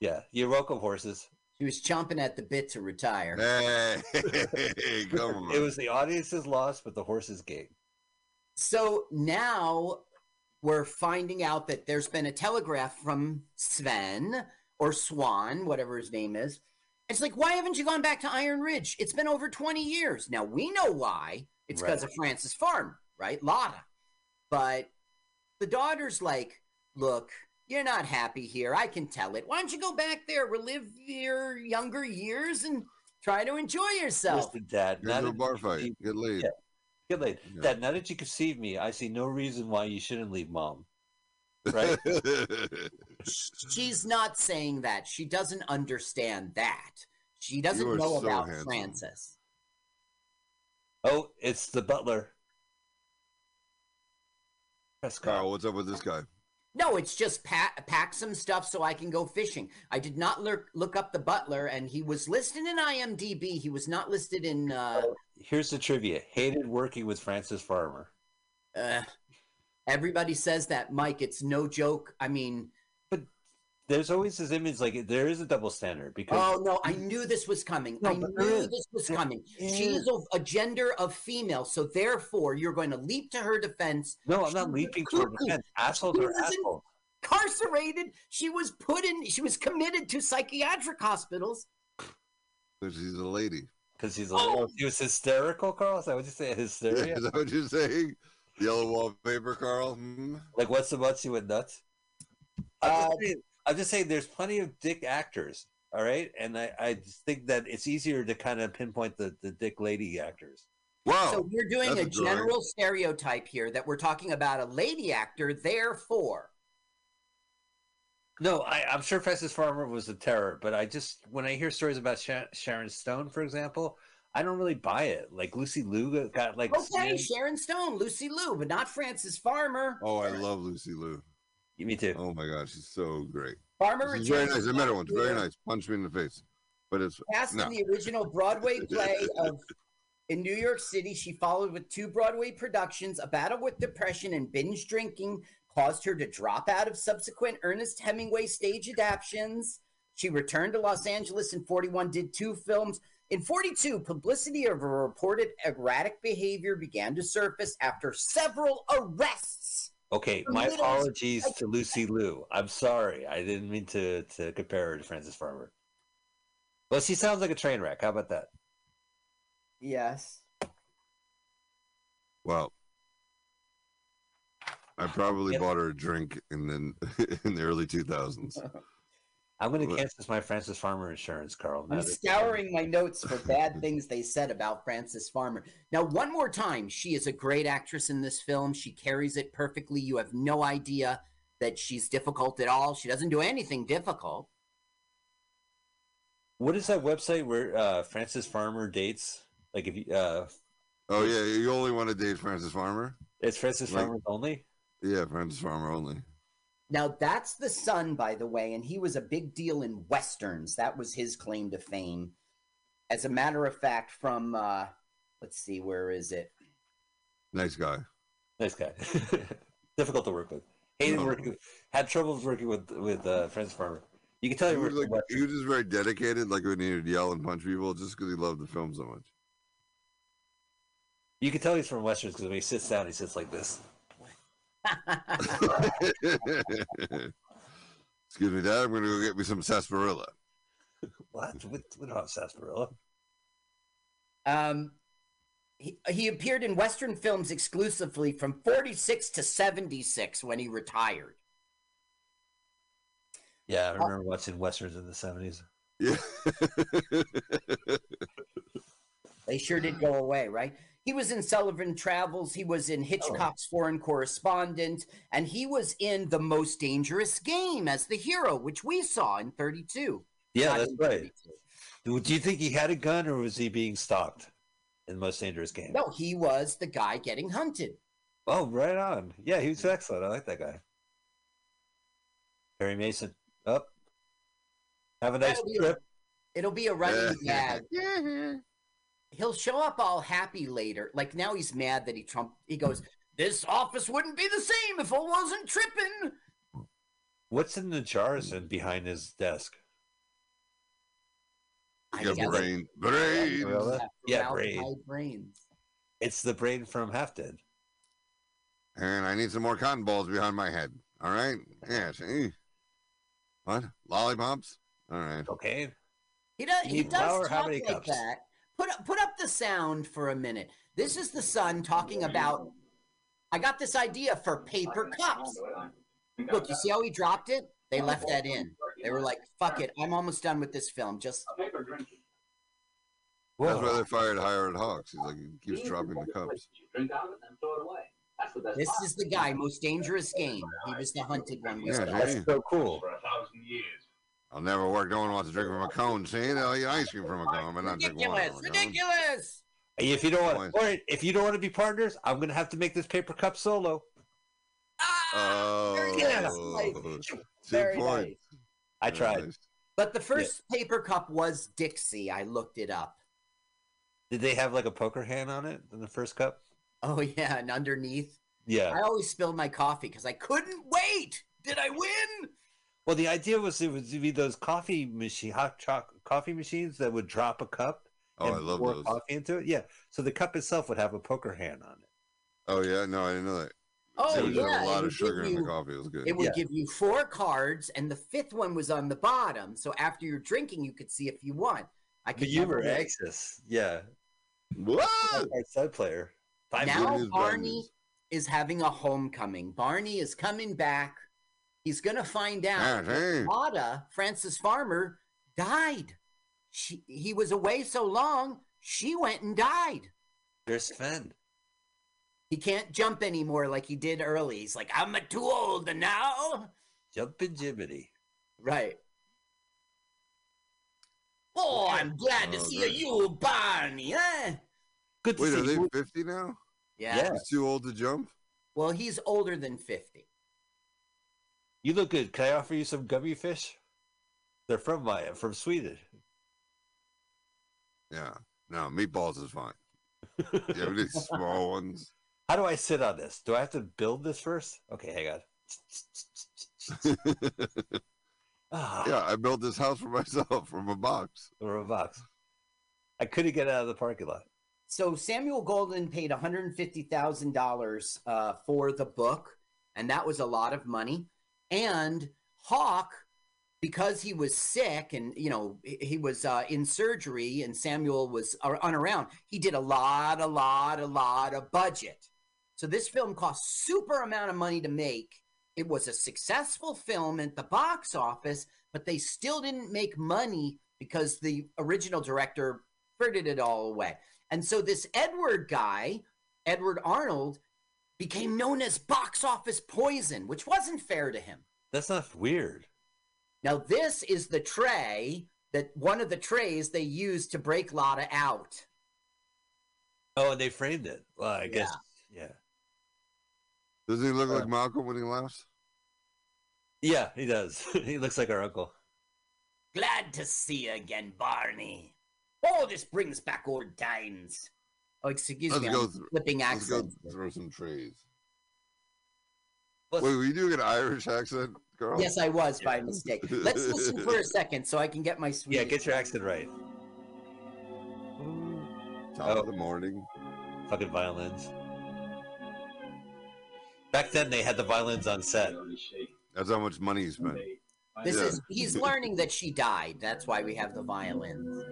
[SPEAKER 10] Yeah, you're welcome, horses.
[SPEAKER 9] She was chomping at the bit to retire.
[SPEAKER 11] Hey, come on.
[SPEAKER 10] It was the audience's loss, but the horses gained.
[SPEAKER 9] So now we're finding out that there's been a telegraph from Sven or Swan, whatever his name is. It's like, why haven't you gone back to Iron Ridge? It's been over 20 years. Now we know why. It's because
[SPEAKER 10] Right.
[SPEAKER 9] of Frances Farm, right? Lotta. But the daughter's like, look, you're not happy here. I can tell it. Why don't you go back there, relive your younger years, and Try to enjoy yourself.
[SPEAKER 10] Listen, Dad.
[SPEAKER 11] Get
[SPEAKER 10] Now
[SPEAKER 11] a bar
[SPEAKER 10] you
[SPEAKER 11] fight.
[SPEAKER 10] conceive-
[SPEAKER 11] Get laid.
[SPEAKER 10] Yeah. Get laid.
[SPEAKER 11] Yeah.
[SPEAKER 10] Dad, now that you conceive me, I see no reason why you shouldn't leave mom. Right?
[SPEAKER 9] She's not saying that. She doesn't understand that. She doesn't know
[SPEAKER 11] so
[SPEAKER 9] about
[SPEAKER 11] handsome.
[SPEAKER 9] Frances.
[SPEAKER 10] Oh, it's the butler. Prescott.
[SPEAKER 11] Carl, what's up with this guy?
[SPEAKER 9] No, it's just pack, pack some stuff so I can go fishing. I did not look look up the butler, and he was listed in IMDb. He was not listed in. Uh,
[SPEAKER 10] Here's the trivia. Hated working with Frances Farmer.
[SPEAKER 9] uh, everybody says that, Mike. It's no joke. I mean,
[SPEAKER 10] There's always this image like there is a double standard because
[SPEAKER 9] oh no, I knew this was coming.
[SPEAKER 10] No,
[SPEAKER 9] I knew
[SPEAKER 10] there is.
[SPEAKER 9] this was
[SPEAKER 10] There
[SPEAKER 9] coming. She
[SPEAKER 10] is.
[SPEAKER 9] is a gender of female, so therefore you're going to leap to her defense.
[SPEAKER 10] no, I'm
[SPEAKER 9] She
[SPEAKER 10] not leaping to her defense. Assholes
[SPEAKER 9] She
[SPEAKER 10] are assholes.
[SPEAKER 9] Incarcerated. She was put in. She was committed to psychiatric hospitals.
[SPEAKER 11] Because she's a lady.
[SPEAKER 10] Because she's a
[SPEAKER 9] Oh.
[SPEAKER 10] little, he was hysterical, Carl. Is that what you say? Hysteria?
[SPEAKER 11] Is that what you're saying? Yellow wallpaper, Carl? Hmm?
[SPEAKER 10] like what's the much you went nuts?
[SPEAKER 9] Uh,
[SPEAKER 10] just saying, I'm just saying there's plenty of dick actors, all right? And I, I think that it's easier to kind of pinpoint the, the dick lady actors.
[SPEAKER 11] Wow.
[SPEAKER 9] So we're doing
[SPEAKER 11] that's
[SPEAKER 9] a
[SPEAKER 11] a drawing.
[SPEAKER 9] general stereotype here that we're talking about a lady actor. Therefore,
[SPEAKER 10] No, I, I'm sure Frances Farmer was a terror, but I just when I hear stories about Sha- Sharon Stone, for example, I don't really buy it. Like Lucy Liu got like
[SPEAKER 9] okay,
[SPEAKER 10] slammed-
[SPEAKER 9] Sharon Stone, Lucy Liu, but not Frances Farmer.
[SPEAKER 11] Oh, I love Lucy Liu.
[SPEAKER 10] Me too.
[SPEAKER 11] Oh my God, she's so great.
[SPEAKER 9] Farmer
[SPEAKER 11] She's very nice. I met her once. Very nice. Punch me in the face. But it's
[SPEAKER 9] Cast
[SPEAKER 11] no.
[SPEAKER 9] in the original Broadway play of in New York City, she followed with two Broadway productions. A battle with depression and binge drinking caused her to drop out of subsequent Ernest Hemingway stage adaptations. She returned to Los Angeles in 41, did two films. In 42, publicity of her reported erratic behavior began to surface after several arrests.
[SPEAKER 10] Okay, my apologies to Lucy Liu. I'm sorry. I didn't mean to to compare her to Frances Farmer. Well, she sounds like a train wreck. How about that?
[SPEAKER 9] Yes.
[SPEAKER 11] Well, I probably bought her a drink in the in the early 2000s.
[SPEAKER 10] I'm going to cancel my Frances Farmer insurance, Carl.
[SPEAKER 9] I'm scouring my notes for bad things they said about Frances Farmer. Now, one more time, she is a great actress in this film. She carries it perfectly. You have no idea that she's difficult at all. She doesn't do anything difficult.
[SPEAKER 10] What is that website where uh, Frances Farmer dates? Like if you, uh,
[SPEAKER 11] Oh yeah, you only want to date Frances Farmer?
[SPEAKER 10] it's Frances
[SPEAKER 11] Like-
[SPEAKER 10] Farmer only.
[SPEAKER 11] Yeah, Frances Farmer only.
[SPEAKER 9] Now, that's the son, by the way, and he was a big deal in Westerns. That was his claim to fame. As a matter of fact, from, uh, let's see, where is it?
[SPEAKER 11] Nice guy.
[SPEAKER 10] Nice guy. Difficult to work with. Hated
[SPEAKER 11] No.
[SPEAKER 10] working. Had troubles working with with uh, Frances Farmer. You can tell
[SPEAKER 11] He
[SPEAKER 10] he
[SPEAKER 11] was, like, he was just very dedicated, like when he would yell and punch people, just because he loved the film so much.
[SPEAKER 10] You can tell he's from westerns because when he sits down, he sits like this.
[SPEAKER 11] Excuse me, Dad. I'm going to go get me some sarsaparilla.
[SPEAKER 10] What? We, we don't have sarsaparilla.
[SPEAKER 9] Um, he, he appeared in Western films exclusively from 46 to 76 when he retired.
[SPEAKER 10] Yeah, I remember watching westerns in the seventies.
[SPEAKER 11] Yeah.
[SPEAKER 9] They sure did go mm. away, right? He was in Sullivan Travels. He was in oh. Hitchcock's Foreign Correspondent, and he was in The Most Dangerous Game as the hero, which we saw in 32.
[SPEAKER 10] Yeah, that's right.
[SPEAKER 9] 32.
[SPEAKER 10] Do do you think he had a gun or was he being stalked in the most dangerous game?
[SPEAKER 9] No, he was the guy getting hunted.
[SPEAKER 10] Oh, right on. Yeah, he was mm. excellent. I like that guy. Harry Mason. Up. Have a nice
[SPEAKER 9] That'll be a-
[SPEAKER 10] trip.
[SPEAKER 9] It'll be a running
[SPEAKER 11] Yeah.
[SPEAKER 9] gag. Mm-hmm. He'll show up all happy later. Like now he's mad that he Trump. He goes, "This office wouldn't be the same if I wasn't tripping."
[SPEAKER 10] What's in the jars and behind his desk?
[SPEAKER 11] Your brain, brain.
[SPEAKER 10] Gorilla? Yeah,
[SPEAKER 9] formaldehyde
[SPEAKER 10] brain.
[SPEAKER 9] brains.
[SPEAKER 10] It's the brain from Half Dead.
[SPEAKER 11] And I need some more cotton balls behind my head. All right. Yeah. See. What? Lollipops. All right.
[SPEAKER 10] Okay.
[SPEAKER 9] He does.
[SPEAKER 10] You
[SPEAKER 9] He does
[SPEAKER 10] flour? How
[SPEAKER 9] talk
[SPEAKER 10] many
[SPEAKER 9] like
[SPEAKER 10] cups?
[SPEAKER 9] that. Put up, put up the sound for a minute. This is the son talking about. I got this idea for paper cups. Look, you see how he dropped it? They left that in. They were like, "Fuck it, I'm almost done with this film." Just
[SPEAKER 11] That's
[SPEAKER 10] Whoa.
[SPEAKER 11] why they fired Howard Hawks. He's like he keeps dropping the cups.
[SPEAKER 14] Drink out of it and throw it away. That's the best
[SPEAKER 9] This is the guy, most dangerous game. He was the hunted one.
[SPEAKER 11] Yeah.
[SPEAKER 10] That's so cool.
[SPEAKER 14] For a thousand years.
[SPEAKER 11] I'll never work. No one wants to drink from a cone. See, they'll eat ice cream from a cone, but not drink water
[SPEAKER 9] Ridiculous!
[SPEAKER 11] a cone.
[SPEAKER 9] Ridiculous!
[SPEAKER 10] If you don't want, or if you don't want to be partners, I'm gonna have to make this paper cup solo.
[SPEAKER 9] Ah, very
[SPEAKER 11] Oh,
[SPEAKER 9] nice.
[SPEAKER 11] two
[SPEAKER 9] Very
[SPEAKER 11] points.
[SPEAKER 9] nice.
[SPEAKER 10] I tried.
[SPEAKER 11] nice.
[SPEAKER 9] But the first paper cup was Dixie. I looked it up.
[SPEAKER 10] Did they have like a poker hand on it in the first cup?
[SPEAKER 9] Oh yeah, and underneath,
[SPEAKER 10] Yeah.
[SPEAKER 9] I always spilled my coffee because I couldn't wait. Did I win?
[SPEAKER 10] Well, the idea was it was to be those coffee machine, hot choc coffee machines that would drop a cup
[SPEAKER 11] Oh,
[SPEAKER 10] and
[SPEAKER 11] I love
[SPEAKER 10] pour
[SPEAKER 11] those.
[SPEAKER 10] coffee into it. Yeah. So the cup itself would have a poker hand on it.
[SPEAKER 11] Oh yeah, no, I didn't know that.
[SPEAKER 9] Oh
[SPEAKER 11] There
[SPEAKER 9] yeah,
[SPEAKER 11] a
[SPEAKER 9] it
[SPEAKER 11] lot
[SPEAKER 9] would
[SPEAKER 11] of sugar
[SPEAKER 9] give
[SPEAKER 11] in the
[SPEAKER 9] you-
[SPEAKER 11] coffee. It was good.
[SPEAKER 9] It would
[SPEAKER 10] Yeah.
[SPEAKER 9] give you four cards, and the fifth one was on the bottom. So after you're drinking, you could see if you won. I could
[SPEAKER 10] But you
[SPEAKER 9] never
[SPEAKER 10] were
[SPEAKER 9] win.
[SPEAKER 10] anxious. Yeah.
[SPEAKER 11] What?
[SPEAKER 10] Side player. Five
[SPEAKER 9] now
[SPEAKER 11] Good news, bad
[SPEAKER 9] Barney is having a homecoming. Barney is coming back. He's gonna find out
[SPEAKER 11] Ah,
[SPEAKER 9] that
[SPEAKER 11] hey.
[SPEAKER 9] Lotta, Frances Farmer, died. She he was away so long, she went and died.
[SPEAKER 10] There's Sven.
[SPEAKER 9] He can't jump anymore like he did early. He's like, I'm a too old now.
[SPEAKER 10] Jumpin' Jibbity.
[SPEAKER 9] Right. Oh, I'm glad to
[SPEAKER 11] Oh,
[SPEAKER 9] see
[SPEAKER 11] that's-
[SPEAKER 9] you, Barney. Eh?
[SPEAKER 10] Good to
[SPEAKER 11] Wait,
[SPEAKER 10] see
[SPEAKER 11] are they
[SPEAKER 10] you.
[SPEAKER 11] 50 now?
[SPEAKER 9] Yeah.
[SPEAKER 10] Yeah.
[SPEAKER 11] He's too old to jump?
[SPEAKER 9] Well, he's older than 50.
[SPEAKER 10] You look good. Can I offer you some gummy fish? They're from my from Sweden.
[SPEAKER 11] Yeah. No, meatballs is fine. Yeah, we need small ones.
[SPEAKER 10] How do I sit on this? Do I have to build this first? Okay, hang on. Ah,
[SPEAKER 11] yeah, I built this house for myself from a box.
[SPEAKER 10] or a box. I couldn't get out of the parking lot.
[SPEAKER 9] So Samuel Goldwyn paid $150,000 uh, for the book, and that was a lot of money. And Hawk, because he was sick and you know he was uh, in surgery, and Samuel was unaround, he did a lot, a lot, a lot of budget. So this film cost super amount of money to make. It was a successful film at the box office, but they still didn't make money because the original director frittered it all away. And so this Edward guy, Edward Arnold, became known as box office poison, which wasn't fair to him.
[SPEAKER 10] That's not weird.
[SPEAKER 9] Now, this is the tray that one of the trays they used to break Lotta out.
[SPEAKER 10] Oh, and they framed it. Well, I guess. Yeah.
[SPEAKER 11] Doesn't he look like uh, Malcolm when he laughs?
[SPEAKER 10] Yeah, he does. he looks like our uncle.
[SPEAKER 9] Glad to see you again, Barney. Oh, this brings back old times. Oh, excuse
[SPEAKER 11] Let's
[SPEAKER 9] me,
[SPEAKER 11] go
[SPEAKER 9] I'm
[SPEAKER 11] through-
[SPEAKER 9] flipping
[SPEAKER 11] Let's go through some trays.
[SPEAKER 10] Let's-
[SPEAKER 11] Wait, were you doing an Irish accent, girl?
[SPEAKER 9] Yes, I was by mistake. Let's listen for a second so I can get my sweet.
[SPEAKER 10] Yeah, get your accent right.
[SPEAKER 11] Top
[SPEAKER 10] Oh.
[SPEAKER 11] of the morning.
[SPEAKER 10] Fucking violins. Back then, they had the violins on set.
[SPEAKER 11] That's how much money he spent.
[SPEAKER 9] This
[SPEAKER 11] Yeah.
[SPEAKER 9] is he's learning that she died. That's why we have the violins.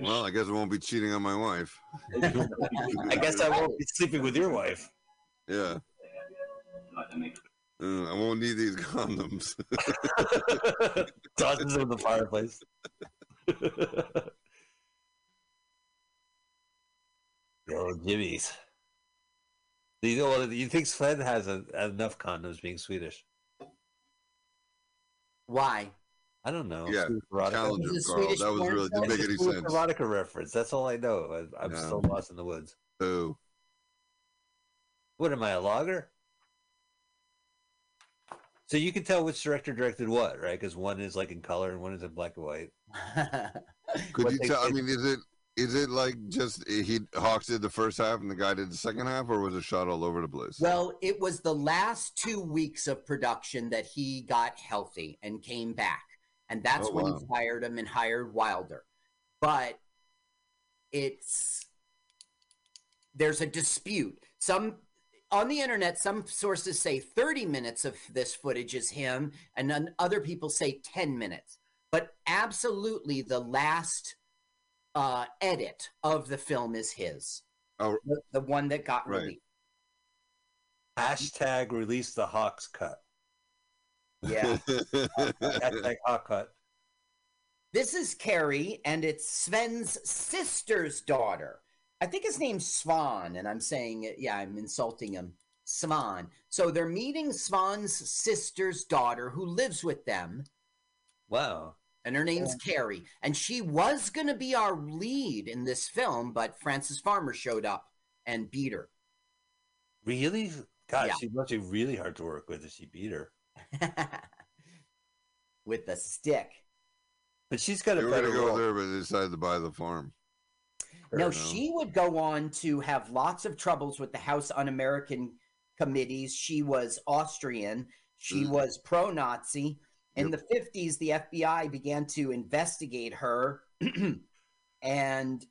[SPEAKER 14] You never come.
[SPEAKER 11] Well, I guess I won't be cheating on my wife.
[SPEAKER 10] I guess I won't be sleeping with your wife.
[SPEAKER 11] Yeah. Uh, I won't need these condoms.
[SPEAKER 10] Tosses them in the fireplace. oh, Jimmy's. Do you, know, what? you think Sven has a, enough condoms being Swedish?
[SPEAKER 9] Why?
[SPEAKER 10] I don't know.
[SPEAKER 11] Yeah,
[SPEAKER 10] Swedish erotica.
[SPEAKER 11] challenge him,
[SPEAKER 9] Is it
[SPEAKER 11] Carl.
[SPEAKER 9] Swedish
[SPEAKER 11] That was
[SPEAKER 9] porn
[SPEAKER 11] really didn't make any sense.
[SPEAKER 10] erotica reference. That's all I know. I, I'm
[SPEAKER 11] No.
[SPEAKER 10] still lost in the woods.
[SPEAKER 11] Boo.
[SPEAKER 10] What am I, a logger? So you can tell which director directed what, right? Because one is like in color and one is in black and white.
[SPEAKER 11] Could
[SPEAKER 10] What
[SPEAKER 11] you
[SPEAKER 10] they
[SPEAKER 11] tell? I mean, is it is it like just eh, he Hawks did the first half and the guy did the second half, or was it shot all over the place?
[SPEAKER 9] Well, it was the last two weeks of production that he got healthy and came back. And that's
[SPEAKER 11] Oh,
[SPEAKER 9] when
[SPEAKER 11] wow.
[SPEAKER 9] he fired him and hired Wyler. But it's there's a dispute. Some on the internet, some sources say 30 minutes of this footage is him, and then other people say 10 minutes. But absolutely the last uh, edit of the film is his.
[SPEAKER 11] Oh,
[SPEAKER 9] The, the one that got
[SPEAKER 11] Right.
[SPEAKER 9] released.
[SPEAKER 10] Hashtag release the Hawks cut.
[SPEAKER 9] Yeah.
[SPEAKER 10] Hashtag Hawk cut.
[SPEAKER 9] This is Carrie, and it's Sven's sister's daughter. I think his name's Svan, and I'm saying. Yeah, I'm insulting him. Svan. So they're meeting Svan's sister's daughter, who lives with them,
[SPEAKER 10] Wow.
[SPEAKER 9] and her name's Carrie. And she was going to be our lead in this film, but Frances Farmer showed up and beat her.
[SPEAKER 10] Really? God,
[SPEAKER 9] Yeah.
[SPEAKER 10] she must be really hard to work with if she beat her.
[SPEAKER 9] with the stick.
[SPEAKER 10] But she's got a better
[SPEAKER 11] gonna go
[SPEAKER 10] role.
[SPEAKER 11] there, but they decided to buy the farm.
[SPEAKER 9] No,
[SPEAKER 11] no.
[SPEAKER 9] she would go on to have lots of troubles with the House Un American committees. She was Austrian, she
[SPEAKER 11] Mm.
[SPEAKER 9] was pro Nazi. In the 50s, the FBI began to investigate her. and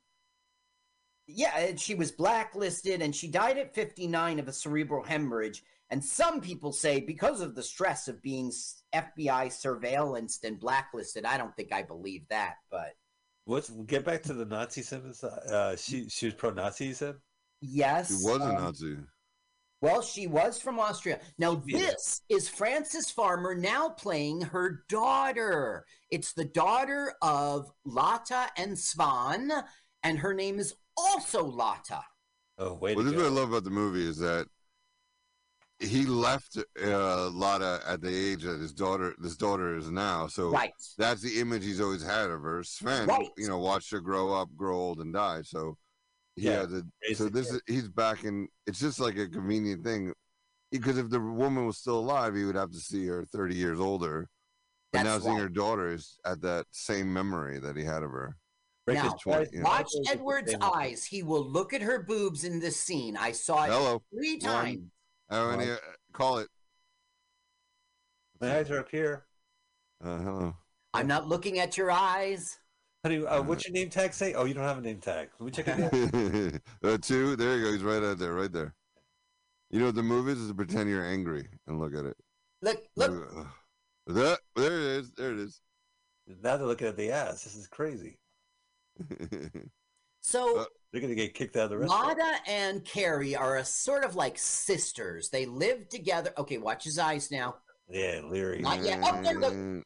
[SPEAKER 9] yeah, she was blacklisted and she died at 59 of a cerebral hemorrhage. And some people say because of the stress of being FBI surveillanced and blacklisted, I don't think I believe that, but
[SPEAKER 10] let's get back to the Nazi sentence? Uh, she she was pro-Nazi. You said.
[SPEAKER 9] yes.
[SPEAKER 11] she was a
[SPEAKER 9] um,
[SPEAKER 11] Nazi.
[SPEAKER 9] Well, she was from Austria. Now,
[SPEAKER 10] Yeah.
[SPEAKER 9] this is Frances Farmer now playing her daughter. It's the daughter of Lotta and Svan, and her name is also Lotta.
[SPEAKER 10] Oh, wait.
[SPEAKER 11] Well, this is what I love about the movie is that he left uh, Lotta at the age that his daughter, this daughter is now. So
[SPEAKER 9] Right.
[SPEAKER 11] that's the image he's always had of her. Sven,
[SPEAKER 9] Right.
[SPEAKER 11] you know, watched her grow up, grow old, and die. So he
[SPEAKER 10] Yeah,
[SPEAKER 11] had to. So this is he's back in. It's just like a convenient thing, because if the woman was still alive, he would have to see her thirty years older. But
[SPEAKER 9] That's
[SPEAKER 11] now seeing
[SPEAKER 9] right.
[SPEAKER 11] her daughter is at that same memory that he had of her.
[SPEAKER 9] Now,
[SPEAKER 11] twenty, you know.
[SPEAKER 9] watch Edward's eyes. He will look at her boobs in this scene. I saw it
[SPEAKER 11] Hello.
[SPEAKER 9] three
[SPEAKER 11] One.
[SPEAKER 9] Times.
[SPEAKER 11] How many? Uh, call it.
[SPEAKER 10] My eyes are up here.
[SPEAKER 11] Uh, hello.
[SPEAKER 9] I'm not looking at your eyes.
[SPEAKER 10] Honey, uh, what's your name tag say? Oh, you don't have a name tag. Let me check it out.
[SPEAKER 11] uh, two. There you go. He's right out there, right there. You know what the move is? Is to pretend you're angry and look at it.
[SPEAKER 9] Look, look.
[SPEAKER 11] Uh, That, there it is. There it is.
[SPEAKER 10] now they're looking at the ass. This is crazy.
[SPEAKER 9] So
[SPEAKER 10] They're gonna get kicked out of the restaurant.
[SPEAKER 9] Lotta and Carrie are a sort of like sisters. They live together. Okay, watch his eyes now.
[SPEAKER 10] Yeah, Leary.
[SPEAKER 9] Not yet. Oh, there, look.
[SPEAKER 11] Mm.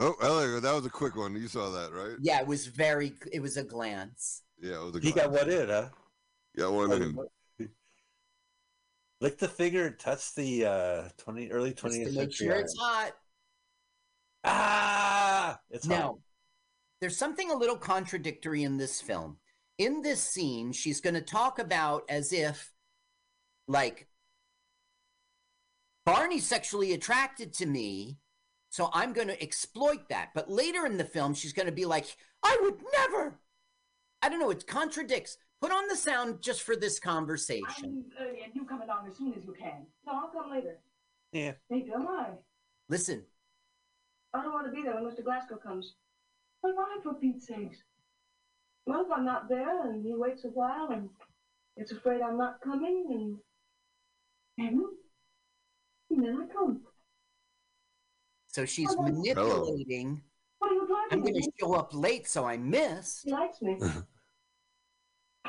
[SPEAKER 11] Oh, hello. That was a quick one. You saw that, right?
[SPEAKER 9] Yeah, it was very. It was a glance.
[SPEAKER 11] Yeah, it was a
[SPEAKER 10] He got
[SPEAKER 11] what
[SPEAKER 10] one in, huh?
[SPEAKER 11] Got one in.
[SPEAKER 10] Lick the finger and touch the uh, twenty early
[SPEAKER 9] Just
[SPEAKER 10] twentieth
[SPEAKER 9] to
[SPEAKER 10] century.
[SPEAKER 9] make sure it's hot.
[SPEAKER 10] Ah, it's hot.
[SPEAKER 9] Now, there's something a little contradictory in this film. In this scene, she's going to talk about as if, like, Barney's sexually attracted to me, so I'm going to exploit that. But later in the film, she's going to be like, I would never. I don't know. It contradicts. Put on the sound just for this conversation.
[SPEAKER 12] I'm oh, early and you come along as soon as you can. No, I'll come later.
[SPEAKER 10] Yeah.
[SPEAKER 12] Neither am I.
[SPEAKER 9] Listen,
[SPEAKER 12] I don't want to be there when Mr. Glasgow comes. Well, why, for Pete's sakes? Well, if I'm not there and he waits a while and gets afraid I'm not coming and... And, and then I come.
[SPEAKER 9] so she's
[SPEAKER 12] Hello.
[SPEAKER 9] manipulating.
[SPEAKER 12] What are you
[SPEAKER 9] I'm going to show up late, so I miss.
[SPEAKER 12] He likes me. what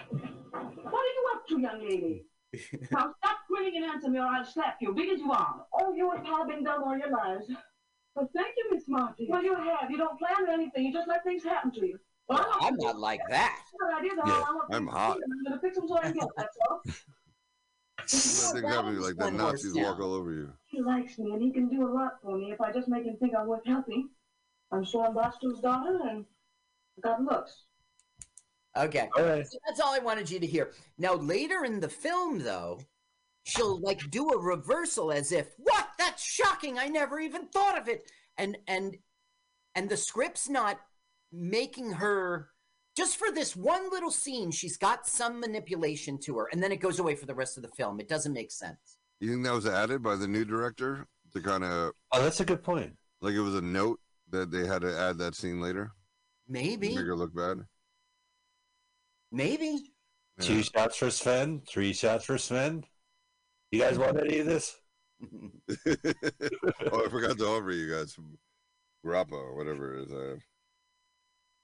[SPEAKER 12] are you up to, young lady? now stop grinning and answer me or I'll slap you, big as you are. Oh, you and Pa have been dumb all your lives. Well, thank you, Miss Martin. Well, you have. You don't plan anything. You just let things happen to you. Well,
[SPEAKER 9] Well, I'm not like that.
[SPEAKER 12] Good idea, though.
[SPEAKER 11] Yeah,
[SPEAKER 12] I want
[SPEAKER 11] I'm hot.
[SPEAKER 12] to I'm going to fix them so I can get, that's all.
[SPEAKER 11] Thing happened like the Nazis
[SPEAKER 9] sound.
[SPEAKER 11] walk all over you.
[SPEAKER 12] He likes me, and he can do a lot for me if I just make him think I'm worth helping. I'm Swan Bostrom's daughter, and I got looks.
[SPEAKER 9] Okay.
[SPEAKER 10] All right.
[SPEAKER 9] So that's all I wanted you to hear. Now, later in the film, though, she'll like do a reversal as if, "What? That's shocking! I never even thought of it." And and and the script's not making her just for this one little scene. She's got some manipulation to her, and then it goes away for the rest of the film. It doesn't make sense.
[SPEAKER 11] You think that was added by the new director to kind of
[SPEAKER 10] Oh, that's a good point.
[SPEAKER 11] like it was a note that they had to add that scene later?
[SPEAKER 9] Maybe,
[SPEAKER 11] Make her look bad.
[SPEAKER 9] maybe.
[SPEAKER 10] Two shots for Sven. Three shots for Sven. You guys want any of this?
[SPEAKER 11] oh, I forgot to offer you guys some grappa or whatever it is.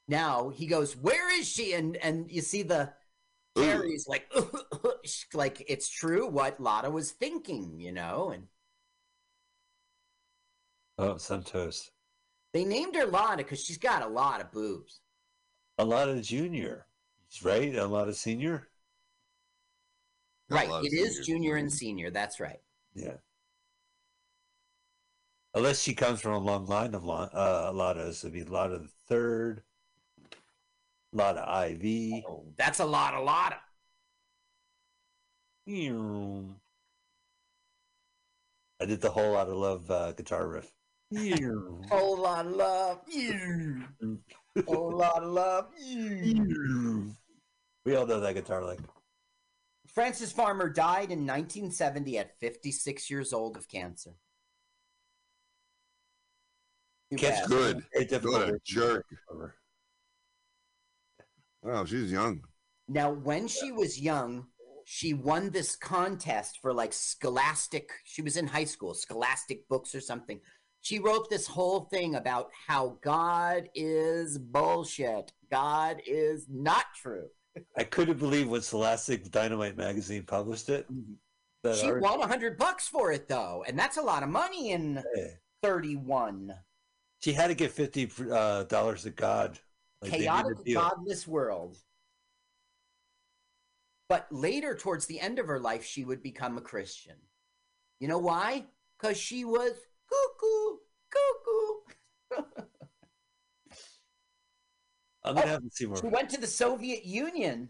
[SPEAKER 11] I have.
[SPEAKER 9] Now he goes, "Where is she?" And and you see the Carrie's like, like it's true what Lotta was thinking, you know. And
[SPEAKER 10] Oh, Santos.
[SPEAKER 9] They named her Lotta because she's got a lot of boobs.
[SPEAKER 10] A lot of junior, right? A lot of senior.
[SPEAKER 9] Right.
[SPEAKER 11] lot of
[SPEAKER 9] It is
[SPEAKER 11] seniors.
[SPEAKER 9] junior and senior. That's right.
[SPEAKER 10] Yeah. Unless she comes from a long line of lo- uh, Lotta's, it'd be Lotta the third, Lotta IV.
[SPEAKER 9] Oh, that's a lot, a Lotta.
[SPEAKER 10] I did the whole lot of love uh, guitar riff.
[SPEAKER 9] Whole lot of love. Whole lot of love.
[SPEAKER 10] We all know that guitar lick.
[SPEAKER 9] Frances Farmer died in 1970 at 56 years old of cancer. Too
[SPEAKER 10] Cancer-
[SPEAKER 9] bad.
[SPEAKER 11] Good.
[SPEAKER 10] Very difficult
[SPEAKER 11] What a jerk.
[SPEAKER 10] recover.
[SPEAKER 11] Wow, she's young.
[SPEAKER 9] Now, when she was young, she won this contest for like scholastic. She was in high school, scholastic books or something. She wrote this whole thing about how God is bullshit. God is not true.
[SPEAKER 10] I couldn't believe when Scholastic Dynamite magazine published it. That
[SPEAKER 9] She
[SPEAKER 10] art-
[SPEAKER 9] won a hundred bucks for it though, and that's a lot of money in
[SPEAKER 10] Yeah.
[SPEAKER 9] 31.
[SPEAKER 10] She had to give fifty uh, dollars to God. Like, they made a
[SPEAKER 9] chaotic, godless world. But later, towards the end of her life, she would become a Christian. You know why? Because she was cuckoo, cuckoo.
[SPEAKER 10] I'm gonna
[SPEAKER 9] Oh,
[SPEAKER 10] have to see more.
[SPEAKER 9] She went to the Soviet Union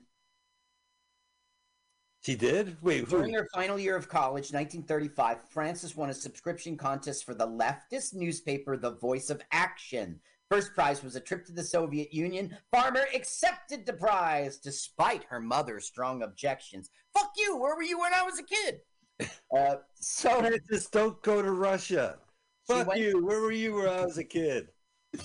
[SPEAKER 10] She did. Wait, who?
[SPEAKER 9] during her final year of college, 1935. Frances won a subscription contest for the leftist newspaper, The Voice of Action. First prize was a trip to the Soviet Union. Farmer accepted the prize despite her mother's strong objections. Fuck you! Where were you when I was a kid? Uh, so
[SPEAKER 10] Frances, don't go to Russia. Fuck
[SPEAKER 9] went-
[SPEAKER 10] you. Where were you when I was a kid?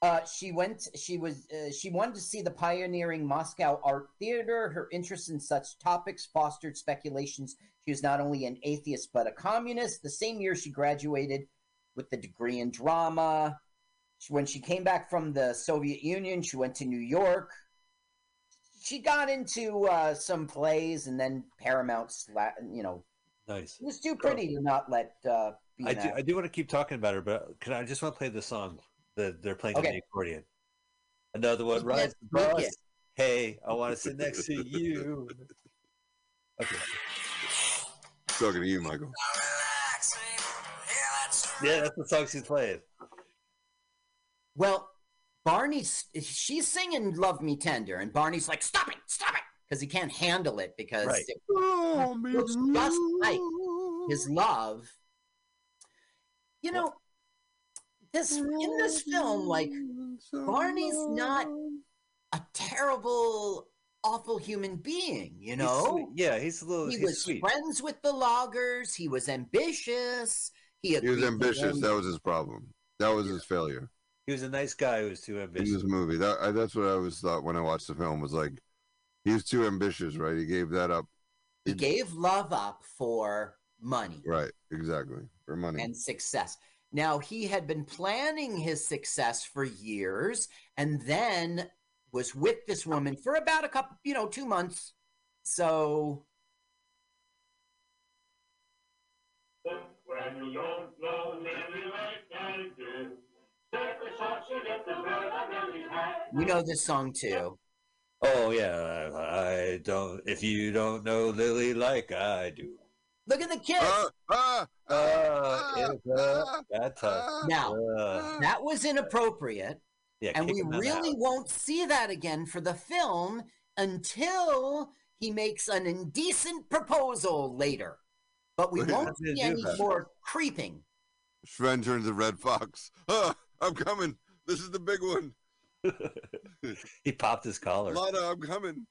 [SPEAKER 9] Uh, she went. She was. Uh, she wanted to see the pioneering Moscow art theater. Her interest in such topics fostered speculations. She was not only an atheist but a communist. The same year, she graduated with the degree in drama. She- When she came back from the Soviet Union, she went to New York. She got into uh, some plays, and then Paramount, sla- you know,
[SPEAKER 10] Nice.
[SPEAKER 9] she was too pretty to not let. Uh, be
[SPEAKER 10] I do. I do want to keep talking about her, but can I just want to play the song that they're playing on the accordion? Another one
[SPEAKER 9] Yes,
[SPEAKER 10] rides the
[SPEAKER 9] make
[SPEAKER 10] bus. Hey, I want to sit next to you. Okay.
[SPEAKER 11] Talking to you, Michael.
[SPEAKER 10] Yeah, that's the song she's playing.
[SPEAKER 9] Well, Barney's she's singing "Love Me Tender," and Barney's like, "Stop it, stop it," because he can't handle it because
[SPEAKER 10] Right.
[SPEAKER 9] it looks just like his love. You know, this in this film, like Barney's not a terrible, awful human being. You know,
[SPEAKER 10] sweet. Yeah, he's a little.
[SPEAKER 9] he
[SPEAKER 10] he's
[SPEAKER 9] was
[SPEAKER 10] sweet.
[SPEAKER 9] friends with the loggers. He was ambitious. He,
[SPEAKER 11] He was ambitious. That was his problem. That was his failure
[SPEAKER 10] He was a nice guy who was too
[SPEAKER 11] in
[SPEAKER 10] ambitious.
[SPEAKER 11] this movie. That I, that's what I always thought when I watched the film was like, he was too ambitious, right? He gave that up.
[SPEAKER 9] he gave love up for money.
[SPEAKER 11] Right, exactly for money.
[SPEAKER 9] and success. Now, he had been planning his success for years and then was with this woman for about a couple, you know, two months. So,
[SPEAKER 1] you know
[SPEAKER 9] this song too.
[SPEAKER 10] Oh yeah, I, I don't. If you don't know Lily like I do,
[SPEAKER 9] Look at the kids.
[SPEAKER 11] Ah,
[SPEAKER 10] uh,
[SPEAKER 11] ah,
[SPEAKER 10] it's uh,
[SPEAKER 11] ah,
[SPEAKER 10] that's tough.
[SPEAKER 11] ah,
[SPEAKER 9] Now,
[SPEAKER 10] Uh,
[SPEAKER 9] that was inappropriate.
[SPEAKER 10] yeah,
[SPEAKER 9] and we
[SPEAKER 10] him out.
[SPEAKER 9] really won't see that again for the film until he makes an indecent proposal later. But we won't see any more creeping.
[SPEAKER 11] Sven turns to Red Fox. I'm coming. This is the big one.
[SPEAKER 10] he popped his collar.
[SPEAKER 11] Lana, I'm coming.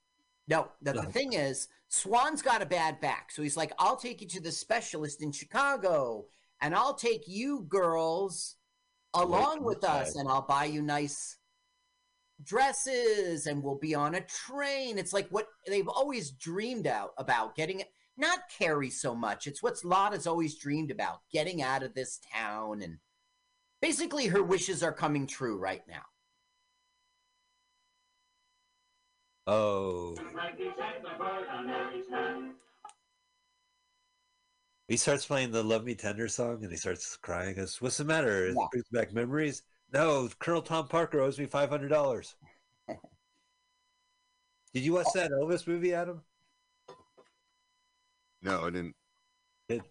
[SPEAKER 9] No, the, the thing is, Swan's got a bad back. So he's like, I'll take you to the specialist in Chicago, and I'll take you girls along
[SPEAKER 10] from
[SPEAKER 9] with
[SPEAKER 10] the
[SPEAKER 9] us,
[SPEAKER 10] side.
[SPEAKER 9] and I'll buy you nice dresses, and we'll be on a train. It's like what they've always dreamed out about getting it. not Carrie so much. It's what Lotta's always dreamed about getting out of this town. And basically, her wishes are coming true right now.
[SPEAKER 10] Oh,
[SPEAKER 1] Like you take the bird on Lily's hat.
[SPEAKER 10] he starts playing the "Love Me Tender" song, and he starts crying. He Goes, "What's the matter? It
[SPEAKER 9] Yeah.
[SPEAKER 10] brings back memories." No, Colonel Tom Parker owes me five hundred dollars. Did you watch that Elvis movie, Adam?
[SPEAKER 11] No, I didn't.
[SPEAKER 10] Good.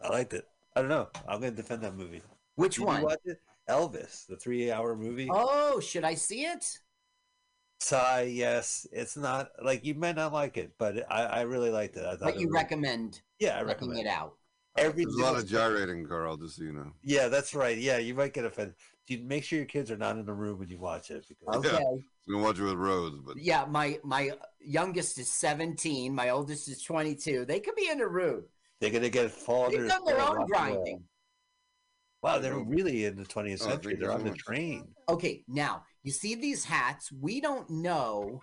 [SPEAKER 10] I liked it. I don't know. I'm going to defend that movie.
[SPEAKER 9] Which
[SPEAKER 10] Did
[SPEAKER 9] one?
[SPEAKER 10] You watch it? Elvis, the three-hour movie.
[SPEAKER 9] Oh, should I see it?
[SPEAKER 10] Sigh, yes. It's not like you might not like it, but I, I really liked it. I thought
[SPEAKER 9] But you
[SPEAKER 10] was-
[SPEAKER 9] recommend
[SPEAKER 10] Yeah, I
[SPEAKER 9] checking
[SPEAKER 10] recommend
[SPEAKER 9] it out.
[SPEAKER 10] Every
[SPEAKER 11] There's a lot of gyrating, Carl. Just so you know.
[SPEAKER 10] Yeah, that's right. Yeah, you might get offended. You make sure your kids are not in the room when you watch it because
[SPEAKER 9] Okay.
[SPEAKER 11] Yeah, I'm gonna watch it with Rose, but
[SPEAKER 9] Yeah, my my youngest is 17, my oldest is 22. They could be in the room.
[SPEAKER 10] they're gonna get fall
[SPEAKER 9] They've done their own grinding.
[SPEAKER 10] Wow, they're really in the 20th
[SPEAKER 11] Oh,
[SPEAKER 10] century.
[SPEAKER 11] thank
[SPEAKER 10] they're on the train.
[SPEAKER 9] Okay, now you see these hats. We don't know.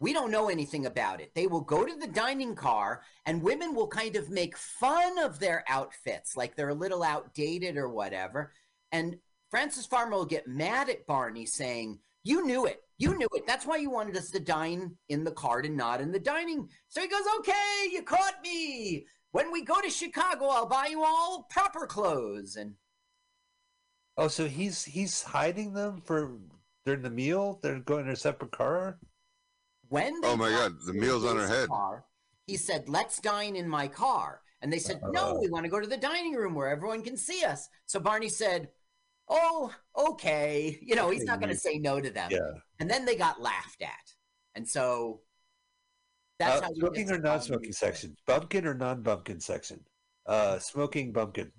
[SPEAKER 9] We don't know anything about it. They will go to the dining car, and women will kind of make fun of their outfits, like they're a little outdated or whatever. And Frances Farmer will get mad at Barney, saying, "You knew it. You knew it. That's why you wanted us to dine in the cart and not in the dining." So he goes, "Okay, you caught me. When we go to Chicago, I'll buy you all proper clothes." And
[SPEAKER 10] Oh, so he's he's hiding them for during the meal. They're going in a separate car.
[SPEAKER 9] when they
[SPEAKER 11] Oh my God, the meal's on her head.
[SPEAKER 9] car, he said, "Let's dine in my car." And they said, "No,
[SPEAKER 10] Uh-oh.
[SPEAKER 9] we want to go to the dining room where everyone can see us." So Barney said, "Oh, okay." You know, he's not going to say no to them.
[SPEAKER 10] Yeah.
[SPEAKER 9] And then they got laughed at, and so that's
[SPEAKER 10] Uh,
[SPEAKER 9] how he
[SPEAKER 10] smoking or non-smoking section? Bumpkin or non-bumpkin section? Uh, smoking bumpkin.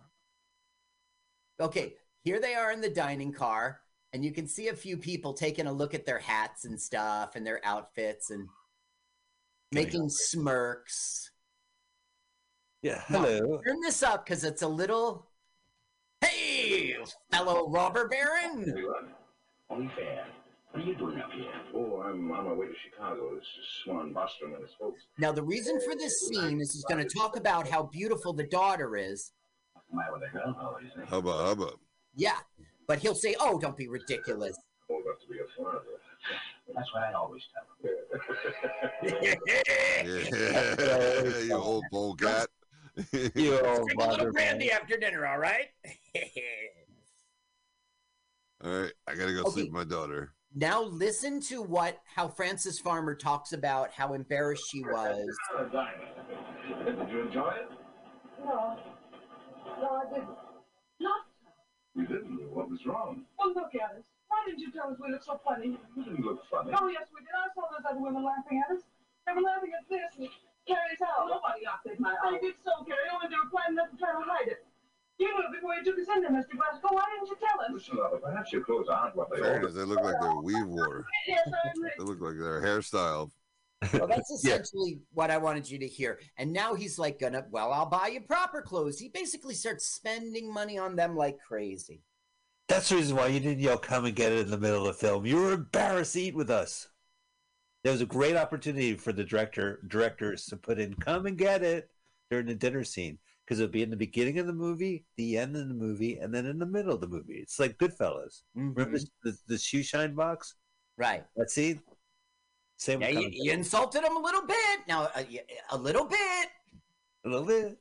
[SPEAKER 9] Okay, here they are in the dining car, and you can see a few people taking a look at their hats and stuff and their outfits and
[SPEAKER 10] Getting
[SPEAKER 9] making smirks.
[SPEAKER 10] Yeah.
[SPEAKER 9] Now,
[SPEAKER 10] Hello.
[SPEAKER 9] Turn this up because it's a little. Hey, fellow robber baron.
[SPEAKER 14] Everyone, only fair. What are you doing up here? Oh, I'm on my way to Chicago. This is Swan Bostrom and his folks.
[SPEAKER 9] Now, the reason for this scene is he's going to talk about how beautiful the daughter is.
[SPEAKER 14] What's the the girl? Isn't it?
[SPEAKER 11] hubba hubba.
[SPEAKER 9] Yeah, but he'll say, "Oh, don't be ridiculous."
[SPEAKER 14] Old enough to be a father. That's what I always tell him.
[SPEAKER 11] Yeah, you old polecat.
[SPEAKER 10] You old
[SPEAKER 9] Drink a little
[SPEAKER 10] mother-
[SPEAKER 9] brandy after dinner, all right?
[SPEAKER 11] All right, I gotta go
[SPEAKER 9] Okay.
[SPEAKER 11] sleep with my daughter.
[SPEAKER 9] Now listen to what how Frances Farmer talks about how embarrassed she was.
[SPEAKER 14] Did you enjoy it?
[SPEAKER 12] No. No, I didn't. Not.
[SPEAKER 14] You didn't. What was wrong?
[SPEAKER 12] Well, look at us. Why didn't you tell us we looked so funny?
[SPEAKER 14] You didn't look funny.
[SPEAKER 12] Oh, yes, we did. I saw those other women laughing at us. They were laughing at this and Carrie's house. Nobody laughed at my house. They did so, Carrie. Only they were planning not to try to hide it. You knew it before you took us in there, Mr. Glasgow. Why didn't you tell us?
[SPEAKER 14] Listen, Lola, perhaps your clothes aren't what they
[SPEAKER 11] Fairness,
[SPEAKER 14] ought
[SPEAKER 11] they look like they're oh, weave wore.
[SPEAKER 12] Yes, I agree.
[SPEAKER 11] They look like their hairstyle.
[SPEAKER 9] Well, that's essentially what I wanted you to hear. And now he's like, gonna, well, I'll buy you proper clothes. He basically starts spending money on them like crazy.
[SPEAKER 10] That's the reason why you didn't yell "Come and get it" in the middle of the film. You were embarrassed to eat with us. There was a great opportunity for the director directors to put in "Come and get it" during the dinner scene because it'll be in the beginning of the movie, the end of the movie, and then in the middle of the movie. It's like Goodfellas. Remember
[SPEAKER 9] Mhm.
[SPEAKER 10] the, the, the shoe shine box?
[SPEAKER 9] Right.
[SPEAKER 10] That scene. Same.
[SPEAKER 9] Yeah, you, you insulted him a little bit. Now, a, a little bit.
[SPEAKER 10] a little bit.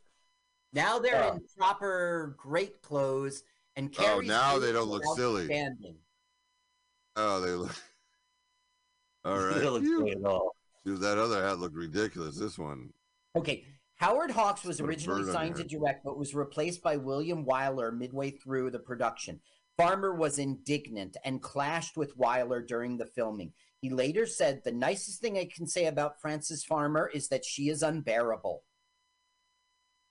[SPEAKER 9] Now they're
[SPEAKER 10] Oh.
[SPEAKER 9] in proper great clothes. And
[SPEAKER 11] Oh, now they don't look silly.
[SPEAKER 9] outstanding.
[SPEAKER 11] Oh, they look. All right.
[SPEAKER 10] They don't look silly at all.
[SPEAKER 11] Dude, that other hat looked ridiculous. This one.
[SPEAKER 9] Okay. Howard Hawks was originally signed to direct, but was replaced by William Wyler midway through the production. Farmer was indignant and clashed with Wyler during the filming. He later said, The nicest thing I can say about Frances Farmer is that she is unbearable.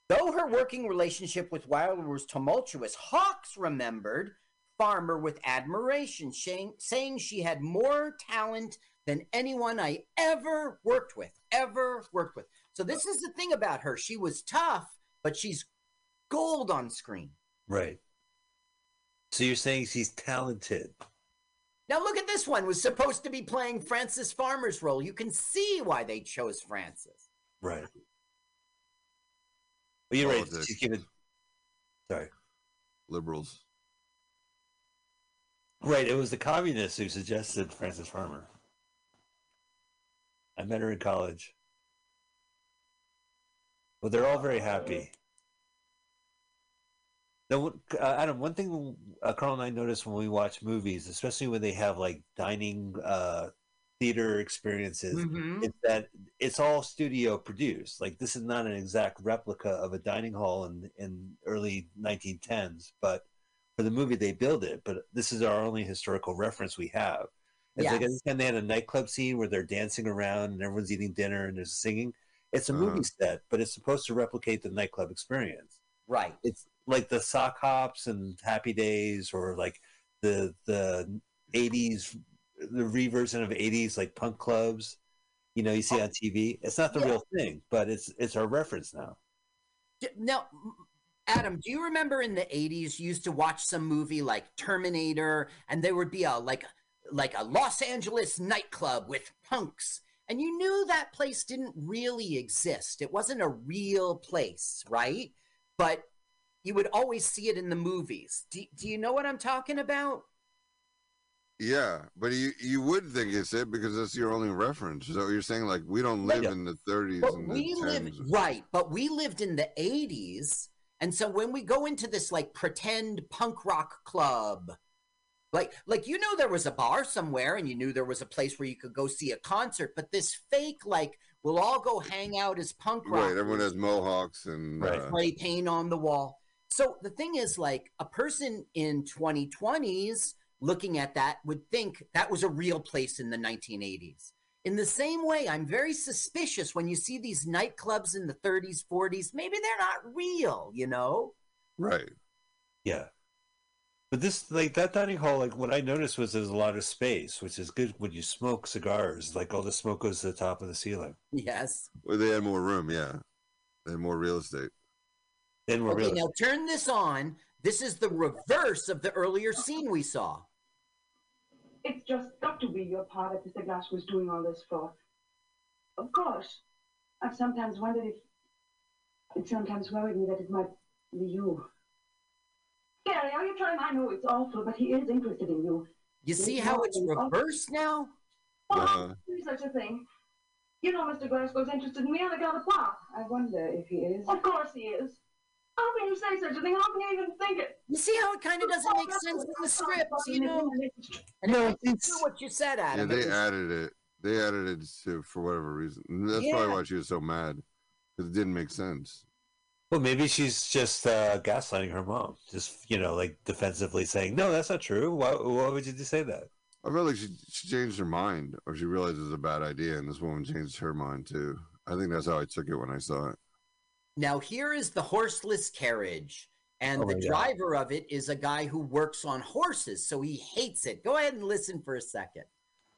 [SPEAKER 9] Though her working relationship with Wyler was tumultuous, Hawks remembered Farmer with admiration, saying, saying she had more talent than anyone I ever worked with, ever worked with. So this is the thing about her. She was tough, but she's gold on screen.
[SPEAKER 10] Right. So you're saying she's talented.
[SPEAKER 9] Now look at this one. Was supposed to be playing Frances Farmer's role. You can see why they chose Frances.
[SPEAKER 10] Right. Well, you're right. She's given. Sorry.
[SPEAKER 11] Liberals.
[SPEAKER 10] Right. It was the communists who suggested Frances Farmer. I met her in college. Well, they're all very happy. Now, uh, Adam, one thing uh, Carl and I notice when we watch movies, especially when they have like dining uh, theater experiences,
[SPEAKER 9] Mhm.
[SPEAKER 10] is that it's all studio produced. Like this is not an exact replica of a dining hall in in early 1910s, but for the movie they build it. But this is our only historical reference we have. It's like
[SPEAKER 9] Yes.
[SPEAKER 10] every time they had a nightclub scene where they're dancing around and everyone's eating dinner and there's singing. It's a uh-huh. movie set, but it's supposed to replicate the nightclub experience.
[SPEAKER 9] Right.
[SPEAKER 10] it's like the sock hops and happy days or like the the 80s the reversion of 80s like punk clubs you know you see oh. on tv it's not the real thing but it's it's our reference now.
[SPEAKER 9] Now, Adam, do you remember in the 80s you used to watch some movie like Terminator and there would be a like like a Los Angeles nightclub with punks and you knew that place didn't really exist. It wasn't a real place, right? But you would always see it in the movies. Do, do you know what I'm talking about?
[SPEAKER 11] Yeah, but you you would think it's it because that's your only reference. So you're saying like we don't live in the 30s
[SPEAKER 9] But
[SPEAKER 11] and
[SPEAKER 9] we
[SPEAKER 11] the
[SPEAKER 9] live
[SPEAKER 11] 10s.
[SPEAKER 9] right, but we lived in the 80s. And so when we go into this like pretend punk rock club, like like you know there was a bar somewhere and you knew there was a place where you could go see a concert, but this fake like we'll all go hang out as punk rock.
[SPEAKER 11] Right, everyone has mohawks and uh,
[SPEAKER 9] spray paint on the wall. So the thing is, like, a person in 2020s looking at that would think that was a real place in the 1980s. In the same way, I'm very suspicious when you see these nightclubs in the 30s, 40s. Maybe they're not real, you know?
[SPEAKER 11] right.
[SPEAKER 10] yeah but this like that dining hall like what i noticed was there's a lot of space which is good when you smoke cigars like all the smoke goes to the top of the ceiling
[SPEAKER 9] Yes.
[SPEAKER 11] Well, they had more room, yeah. They had more real estate.
[SPEAKER 10] And we're
[SPEAKER 9] Okay,
[SPEAKER 10] really
[SPEAKER 9] now turn this on. This is the reverse of the earlier scene we saw.
[SPEAKER 12] It's just got to be your part that Mr. Glass was doing all this for. Of course. I've sometimes wondered if. It sometimes worried me that it might be you. Gary, are you trying? I know it's awful, but he is interested in you.
[SPEAKER 9] You see how it's reversed now?
[SPEAKER 12] Well,
[SPEAKER 11] Uh-huh.
[SPEAKER 12] how can you do such a thing? You know Mr. Glasgow's interested in me on account of Pop. I wonder if he is. Of course he is. How can you say such a thing? How can you even think it?
[SPEAKER 9] You see how it kind of doesn't make sense in the script, you know? And
[SPEAKER 10] No,
[SPEAKER 9] it's
[SPEAKER 10] it's-
[SPEAKER 9] what you said,
[SPEAKER 11] Yeah,
[SPEAKER 9] Adam. It
[SPEAKER 11] they
[SPEAKER 9] was-
[SPEAKER 11] added it. They added it to, for whatever reason. And that's probably why she was so mad. Because it didn't make sense.
[SPEAKER 10] Well maybe she's just uh gaslighting her mom just you know like defensively saying no that's not true why, why would you just say that
[SPEAKER 11] I felt like she, she changed her mind, or she realized it was a bad idea, and this woman changed her mind too. I think that's how I took it when I saw it.
[SPEAKER 9] Now, here is the horseless carriage, and
[SPEAKER 10] Oh
[SPEAKER 9] the
[SPEAKER 10] my God.
[SPEAKER 9] driver of it is a guy who works on horses, so he hates it. Go ahead and listen for a second.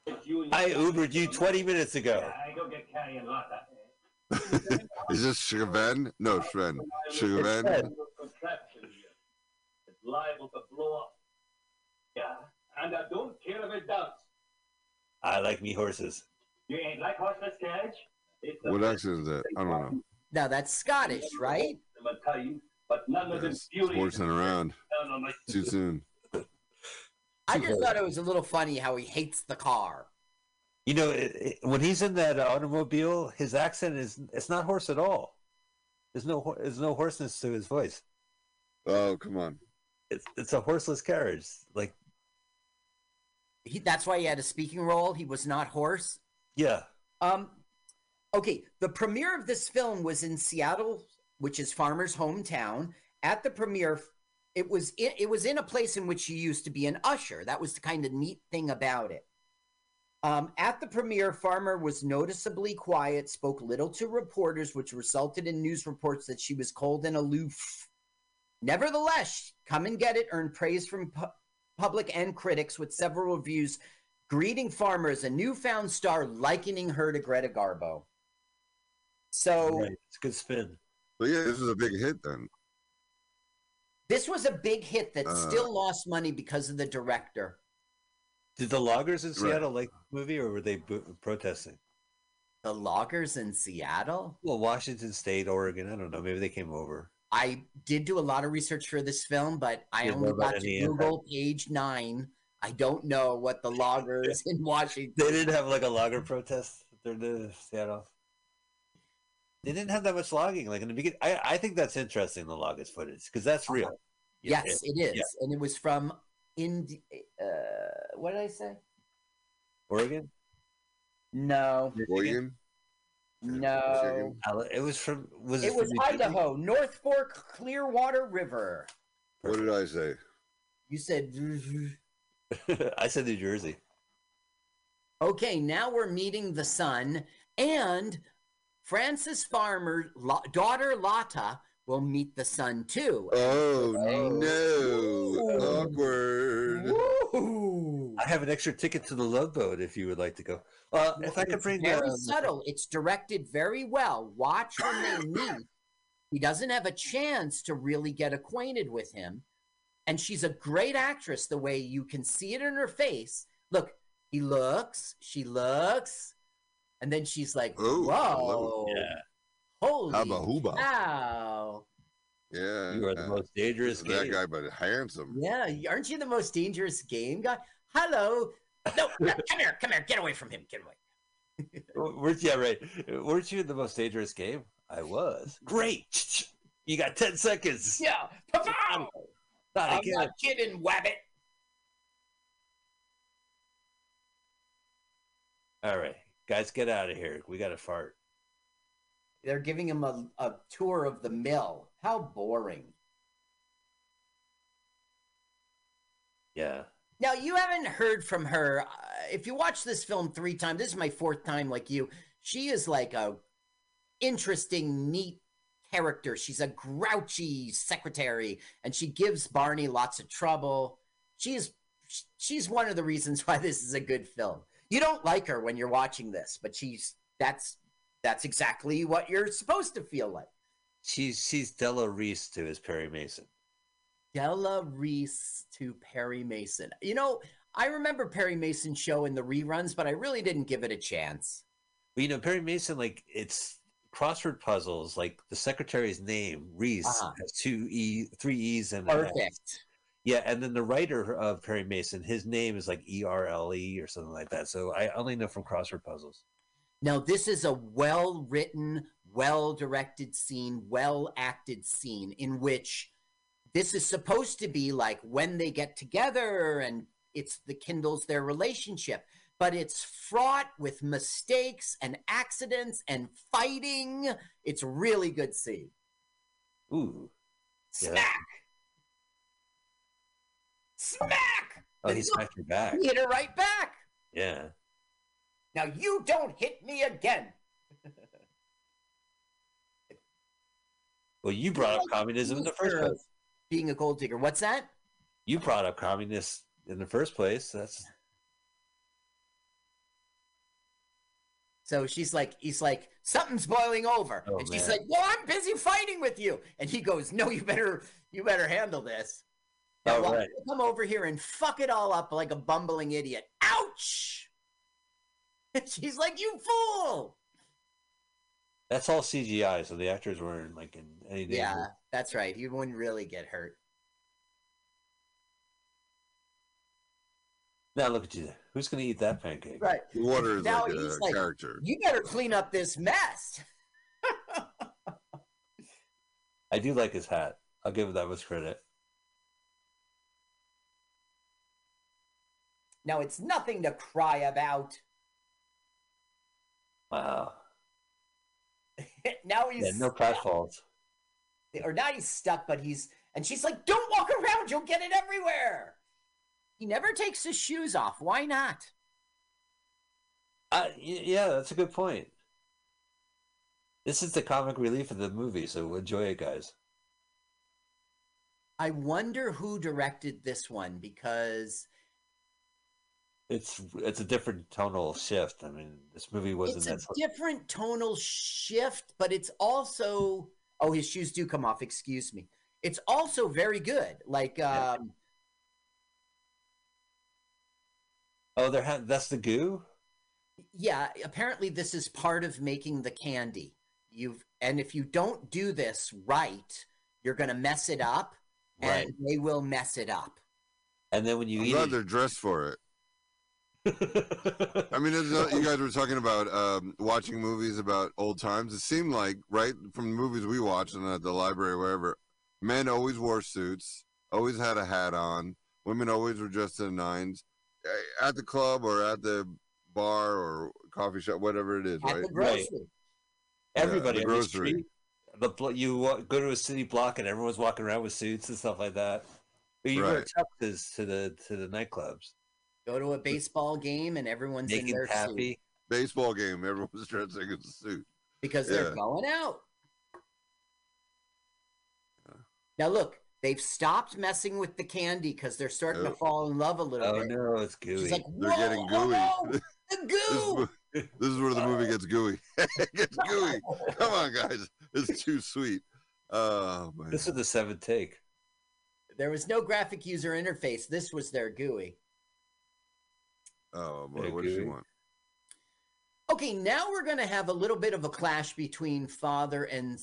[SPEAKER 10] i ubered you 20 minutes ago
[SPEAKER 14] I go get Carrie and Lotta.
[SPEAKER 11] Is this Chauvin? No, Sven. Chauvin.
[SPEAKER 14] It's liable to blow up. Yeah, and I don't care if it does.
[SPEAKER 10] i like me horses
[SPEAKER 14] You ain't like horses, carriage? It's the
[SPEAKER 11] What
[SPEAKER 14] best
[SPEAKER 11] accent is that? I don't know.
[SPEAKER 9] Now, that's Scottish, right?
[SPEAKER 14] I'm gonna tell you, but none of them
[SPEAKER 11] It's
[SPEAKER 14] beauty.
[SPEAKER 11] horsing around
[SPEAKER 14] Down on my-
[SPEAKER 11] too soon.
[SPEAKER 9] I just thought it was a little funny how he hates the car.
[SPEAKER 10] You know, it, it, when he's in that automobile, his accent is it's not horse at all. There's no there's no hoarseness to his voice.
[SPEAKER 11] Oh, come on.
[SPEAKER 10] It's it's a horseless carriage. Like
[SPEAKER 9] He, that's why he had a speaking role. He was not hoarse.
[SPEAKER 10] yeah,
[SPEAKER 9] Um, okay, the premiere of this film was in Seattle, which is Farmer's hometown. At the premiere, it was in, it was in a place in which you used to be an usher. That was the kind of neat thing about it. Um, at the premiere, Farmer was noticeably quiet, spoke little to reporters, which resulted in news reports that she was cold and aloof. Nevertheless, Come and Get It earned praise from pu- public and critics, with several reviews greeting Farmer as a newfound star, likening her to Greta Garbo. So
[SPEAKER 10] right. it's a good spin.
[SPEAKER 11] But yeah, this was a big hit then.
[SPEAKER 9] this was a big hit that
[SPEAKER 11] Uh,
[SPEAKER 9] still lost money because of the director.
[SPEAKER 10] Did the loggers in
[SPEAKER 11] Right.
[SPEAKER 10] Seattle like the movie, or were they bo- protesting?
[SPEAKER 9] The loggers in Seattle.
[SPEAKER 10] Well, Washington State, Oregon. I don't know. Maybe they came over.
[SPEAKER 9] I did do a lot of research for this film, but I
[SPEAKER 10] Didn't
[SPEAKER 9] only
[SPEAKER 10] know
[SPEAKER 9] got to
[SPEAKER 10] any impact.
[SPEAKER 9] Google page nine. I don't know what the loggers in Washington.
[SPEAKER 10] They didn't have like a logger protest during the Seattle. They didn't have that much logging. Like in the beginning, I, I think that's interesting. The loggers footage because that's real. Yeah,
[SPEAKER 9] Yes,
[SPEAKER 10] yeah,
[SPEAKER 9] it is,
[SPEAKER 10] yeah.
[SPEAKER 9] and it was from Indi- uh, What did I say?
[SPEAKER 10] Oregon.
[SPEAKER 9] No,
[SPEAKER 11] Oregon.
[SPEAKER 9] no.
[SPEAKER 10] It was from. Was
[SPEAKER 9] It
[SPEAKER 10] from
[SPEAKER 9] was
[SPEAKER 10] New Jersey?
[SPEAKER 9] Idaho, North Fork Clearwater River.
[SPEAKER 11] What did I say?
[SPEAKER 9] You said.
[SPEAKER 10] I said New Jersey.
[SPEAKER 9] Okay, now we're meeting the son, and Frances Farmer daughter Lotta will meet the sun too.
[SPEAKER 11] Oh no! Awkward.
[SPEAKER 10] I have an extra ticket to the Love Boat if you would like to go. Uh, if I could
[SPEAKER 9] It's
[SPEAKER 10] bring
[SPEAKER 9] very
[SPEAKER 10] um,
[SPEAKER 9] subtle. It's directed very well. Watch when they meet. He doesn't have a chance to really get acquainted with him. And she's a great actress the way you can see it in her face. Look, he looks, she looks, and then she's like,
[SPEAKER 11] Ooh,
[SPEAKER 9] Whoa,
[SPEAKER 10] Yeah.
[SPEAKER 9] Holy
[SPEAKER 11] Hubba hooba.
[SPEAKER 9] cow.
[SPEAKER 11] Yeah.
[SPEAKER 10] You are the most dangerous
[SPEAKER 11] that
[SPEAKER 10] game.
[SPEAKER 11] guy, but handsome.
[SPEAKER 9] Yeah, aren't you the most dangerous game guy? Hello. No, no, come here, come here, get away from him, get away.
[SPEAKER 10] Weren't yeah right? Weren't you the most dangerous game? I was. Great. You got ten seconds.
[SPEAKER 9] Yeah, pow-pow!
[SPEAKER 10] Not
[SPEAKER 9] I'm
[SPEAKER 10] again.
[SPEAKER 9] not kidding, Wabbit.
[SPEAKER 10] All right, guys, get out of here. We got to fart.
[SPEAKER 9] They're giving him a, a tour of the mill. How boring.
[SPEAKER 10] Yeah.
[SPEAKER 9] Now, you haven't heard from her. Uh, if you watch this film three times, this is my fourth time like you. She is like a interesting, neat character. She's a grouchy secretary and she gives Barney lots of trouble. She's she's one of the reasons why this is a good film. You don't like her when you're watching this, but she's that's that's exactly what you're supposed to feel like.
[SPEAKER 10] She's she's Della Reese to his Perry Mason.
[SPEAKER 9] Della Reese to Perry Mason. You know, I remember Perry Mason show in the reruns, but I really didn't give it a chance.
[SPEAKER 10] But you know, Perry Mason, like it's crossword puzzles. Like the secretary's name, Reese,
[SPEAKER 9] Uh-huh.
[SPEAKER 10] has two e, three e's and.
[SPEAKER 9] Perfect.
[SPEAKER 10] Yeah, and then the writer of Perry Mason, his name is like E R L E or something like that. So I only know from crossword puzzles.
[SPEAKER 9] Now, this is a well written, well directed scene, well acted scene in which this is supposed to be like when they get together and it's the kindles their relationship, but it's fraught with mistakes and accidents and fighting. It's really good scene.
[SPEAKER 10] Ooh. Yeah.
[SPEAKER 9] Smack! Smack!
[SPEAKER 10] Oh, he smacked your back.
[SPEAKER 9] He hit her right back.
[SPEAKER 10] Yeah.
[SPEAKER 9] Now you don't hit me again.
[SPEAKER 10] Well, you brought up communism in the first place.
[SPEAKER 9] Being a gold digger. What's that?
[SPEAKER 10] You brought up communists in the first place. That's
[SPEAKER 9] So she's like, he's like, something's boiling over.
[SPEAKER 10] Oh,
[SPEAKER 9] and she's
[SPEAKER 10] man.
[SPEAKER 9] like, well, I'm busy fighting with you. And he goes, no, you better, you better handle this. Now,
[SPEAKER 10] Oh, right.
[SPEAKER 9] me come over here and fuck it all up like a bumbling idiot. Ouch! And she's like, you fool!
[SPEAKER 10] that's all CGI. So the actors weren't like in any danger.
[SPEAKER 9] Yeah, that's right. He wouldn't really get hurt.
[SPEAKER 10] Now look at you. Who's going to eat that pancake?
[SPEAKER 9] Right.
[SPEAKER 11] Water is
[SPEAKER 9] Now
[SPEAKER 11] like
[SPEAKER 9] he's
[SPEAKER 11] a
[SPEAKER 9] like,
[SPEAKER 11] character.
[SPEAKER 9] you better clean up this mess.
[SPEAKER 10] I do like his hat. I'll give him that much credit.
[SPEAKER 9] Now it's nothing to cry about.
[SPEAKER 10] Wow.
[SPEAKER 9] now he's
[SPEAKER 10] Yeah, no pratfalls.
[SPEAKER 9] or now he's stuck, but he's and she's like, "Don't walk around; you'll get it everywhere." He never takes his shoes off. Why not?
[SPEAKER 10] Uh, y- yeah, that's a good point. This is the comic relief of the movie, so enjoy it, guys.
[SPEAKER 9] I wonder who directed this one because
[SPEAKER 10] It's it's a different tonal shift. I mean, this movie wasn't
[SPEAKER 9] it's a
[SPEAKER 10] sort-
[SPEAKER 9] different tonal shift, but it's also oh, his shoes do come off. Excuse me. It's also very good. Like um,
[SPEAKER 10] Oh, they're ha- that's the goo.
[SPEAKER 9] yeah, apparently this is part of making the candy. You've and if you don't do this right, you're gonna mess it up, and they will mess it up.
[SPEAKER 10] And then when you
[SPEAKER 11] I'm
[SPEAKER 10] eat
[SPEAKER 11] glad
[SPEAKER 10] it,
[SPEAKER 11] they're dressed for it. I mean, it's not- you guys were talking about um, watching movies about old times. It seemed like, right, from the movies we watched and at the library, wherever, men always wore suits. always had a hat on. Women always were dressed in nines at the club or at the bar or coffee shop, whatever it is,
[SPEAKER 9] At
[SPEAKER 11] right?
[SPEAKER 9] the grocery.
[SPEAKER 10] Everybody
[SPEAKER 11] the
[SPEAKER 10] on the
[SPEAKER 11] grocery.
[SPEAKER 10] street. The you go to a city block and everyone's walking around with suits and stuff like that. But you wear
[SPEAKER 11] Right.
[SPEAKER 10] tuxes to the to the nightclubs.
[SPEAKER 9] Go to a baseball game and everyone's in
[SPEAKER 10] Naked
[SPEAKER 9] their suit.
[SPEAKER 11] Baseball game, everyone's was dressing in a suit.
[SPEAKER 9] because they're
[SPEAKER 11] Yeah.
[SPEAKER 9] going out. Now look, they've stopped messing with the candy because they're starting to
[SPEAKER 11] Oh.
[SPEAKER 9] fall in love a little
[SPEAKER 10] Oh
[SPEAKER 9] bit.
[SPEAKER 10] no, it's gooey.
[SPEAKER 9] She's like,
[SPEAKER 11] They're getting gooey.
[SPEAKER 9] oh, the
[SPEAKER 11] This,
[SPEAKER 9] goo.
[SPEAKER 11] this is where the movie gets gooey. it gets gooey. Come on, guys. It's too sweet. Oh man.
[SPEAKER 10] this is the seventh take.
[SPEAKER 9] There was no graphic user interface. This was their GUI.
[SPEAKER 11] Oh,
[SPEAKER 10] Yeah,
[SPEAKER 11] what, what does she want?
[SPEAKER 9] Okay, now we're going to have a little bit of a clash between father and.